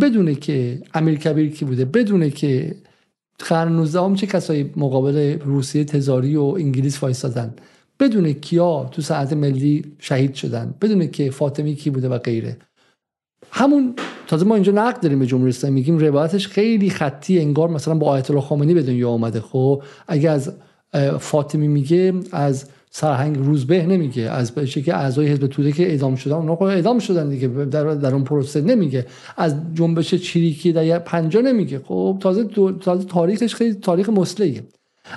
بدونه که امیر کی بوده بدونه که قرن 19 چه کسایی مقابل روسیه تزاری و انگلیس وایسادن بدون کیا تو ساعت ملی شهید شدن بدون که فاطمی کی بوده و غیره. همون تازه ما اینجا نقد داریم به جمهوری اسلامی میگیم روایتش خیلی خطی انگار مثلا با آیت الله خامنه‌ای به دنیا آمده خب اگه از فاطمی میگه از سرهنگ روزبه نمیگه از بچه که اعضای حزب توده که اعدام شدن اونها خب اعدام شدن دیگه در, در اون پروسه نمیگه. از جنبش چریکی در پنجا نمیگه. خب تازه, تازه تاریخش خیلی تاریخ مسلحیه.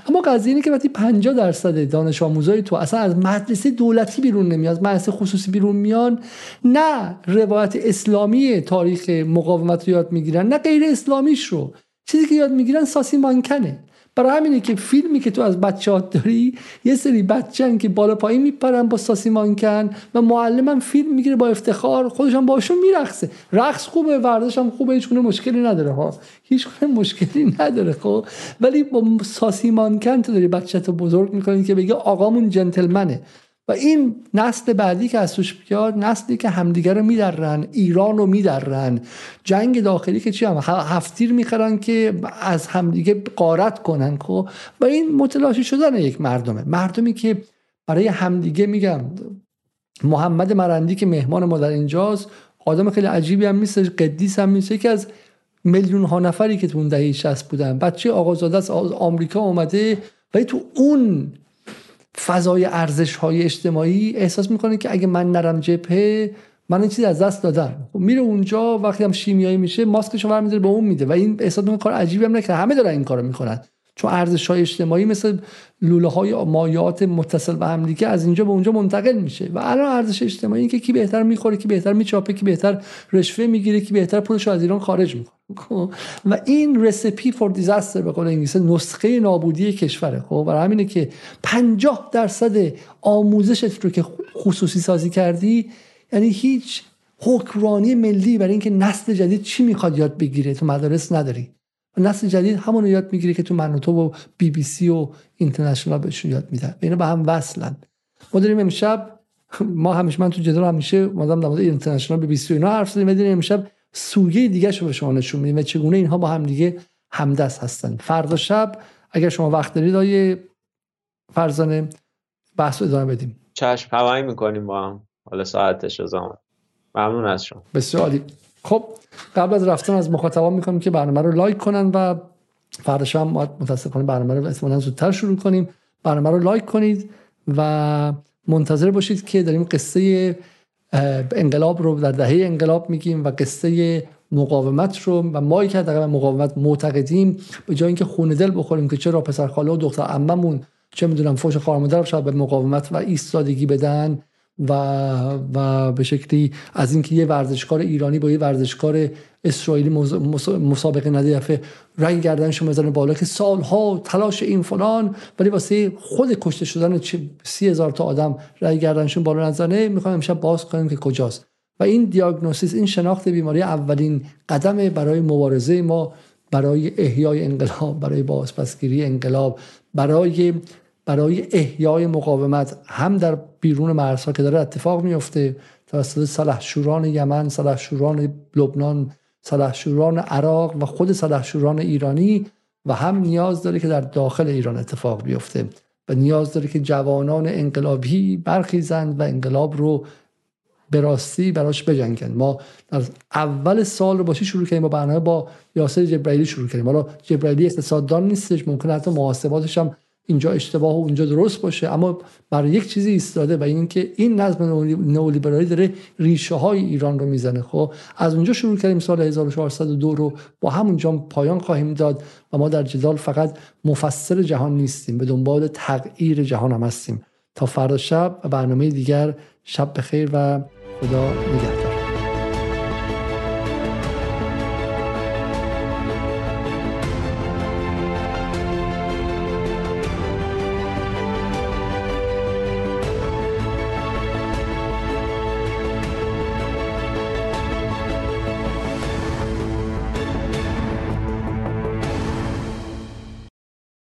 اما قضیه اینه که وقتی 50 درصد دانش آموزای تو اصلا از مدرسه دولتی بیرون نمیاد از مدرسه خصوصی بیرون میان نه روایت اسلامی تاریخ مقاومت رو یاد می‌گیرن نه غیر اسلامیش رو. چیزی که یاد می‌گیرن ساسی مانکنه برای همینه که فیلمی که تو از بچه داری یه سری بچه که بالا پایین میپرن با ساسی مانکن و معلمم فیلم می‌گیره با افتخار خودشم باشون میرقصه. رقص خوبه ورزش هم خوبه هیچ مشکلی نداره ها. هیچ مشکلی نداره خب. ولی با ساسی مانکن تو داری بچه تو بزرگ می‌کنی که بگه آقامون جنتلمنه. و این نسل بعدی که از توش بیاد نسلی که همدیگه رو میدرن ایران رو میدرن جنگ داخلی که چی هم هفتیر می‌خرن که از همدیگه قارت کنن خب؟ و این متلاشی شدن یک مردمه. مردمی که برای همدیگه میگم محمد مرندی که مهمان ما در اینجاست آدم خیلی عجیبی هم نیست قدیس هم نیست که از میلیون ها نفری که تو اون دهه 60 بودن. بچه آقازاده از آمریکا اومده ولی تو اون فضای ارزش های اجتماعی احساس می‌کنه که اگه من نرم جبهه من این چیزی از دست دادم. خب میره اونجا وقتی هم شیمیایی میشه ماسکشو برمیداره به اون میده. و این احساس می‌کنه کار عجیبی هم نکنه همه دارن این کارو می‌کنن. چون ارزش های اجتماعی مثل لوله های مایات متصل به هم دیگه از اینجا به اونجا منتقل میشه و الان ارزش اجتماعی که کی بهتر می‌خوره کی بهتر میچاپه کی بهتر رشوه می‌گیره کی بهتر پولش از ایران خارج می‌کنه. خب؟ و این recipe for disaster به قول انگلیسی نسخه نابودی کشوره. خب؟ برای همینه که 50 درصد آموزشت رو که خصوصی سازی کردی یعنی هیچ حکمرانی ملی برای اینکه نسل جدید چی می‌خواد یاد بگیره تو مدارس نداری. نسل جدید همون رو یاد می‌گیره که تو منوتو و بی بی سی و اینترنشنال بهشون یاد میدن. اینا به هم وصلن. ما داریم امشب ما همیشه من تو جدال همیشه مادام در مورد اینترنشنال بی بی سی و اینا حرف زدیم داریم امشب سویه دیگه رو به شما نشون میدیم و چگونه اینها با هم دیگه همدست هستن. فردا شب اگر شما وقت دارید آیه فرزانه بحث رو ادامه بدیم. چشم هوایی می‌کنیم با هم. حالا ساعتش از ممنون از شما. بسیار عالی. خب قبل از رفتن از مخاطبان می‌کنم که برنامه رو لایک کنن و فردا شب متاسفانه برنامه رو احتمالاً زودتر شروع کنیم. برنامه رو لایک کنید و منتظر باشید که داریم قصه انقلاب رو در دهه انقلاب میگیم و قصه مقاومت رو و ما که در مقاومت معتقدیم به جای اینکه خونه دل بخوریم که چرا پسر خاله و دختر عممون چه می‌دونم فوش خواهر شاید به مقاومت و ایستادگی بدن و و به شکلی از اینکه یه ورزشکار ایرانی با یه ورزشکار اسرائیلی مسابقه نده رنگ گردنشو بزنه بالا که سالها تلاش این فلان ولی واسه خود کشته شدن سی هزار تا آدم رنگ گردنشون بالا نزنه می‌خوایم امشب باز کنیم که کجاست. و این دیاگنوستیس این شناخت بیماری اولین قدم برای مبارزه ما برای احیای انقلاب برای بازپسگیری انقلاب برای برای احیای مقاومت هم در بیرون مرزها که داره اتفاق میفته توسط سلحشوران یمن سلحشوران لبنان سلحشوران عراق و خود سلحشوران ایرانی و هم نیاز داره که در داخل ایران اتفاق بیفته و نیاز داره که جوانان انقلابی برخیزند و انقلاب رو به راستی براش بجنگن ما در اول سال رو باشی شروع کردیم؟ با برنامه با یاسر جبرائیلی شروع کردیم. حالا جبرائیلی اقتصاددان نیستش ممکن حتی محاسباتش هم اینجا اشتباه و اونجا درست باشه. اما برای یک چیزی ایستاده و اینکه این نظم نئولیبرالی داره ریشه های ایران رو می‌زنه. خب از اونجا شروع کردیم سال 1402 رو با همونجا پایان خواهیم داد و ما در جدال فقط مفسر جهان نیستیم به دنبال تغییر جهان هم هستیم. تا فردا شب و برنامه دیگر شب بخیر و خدا نگهدار.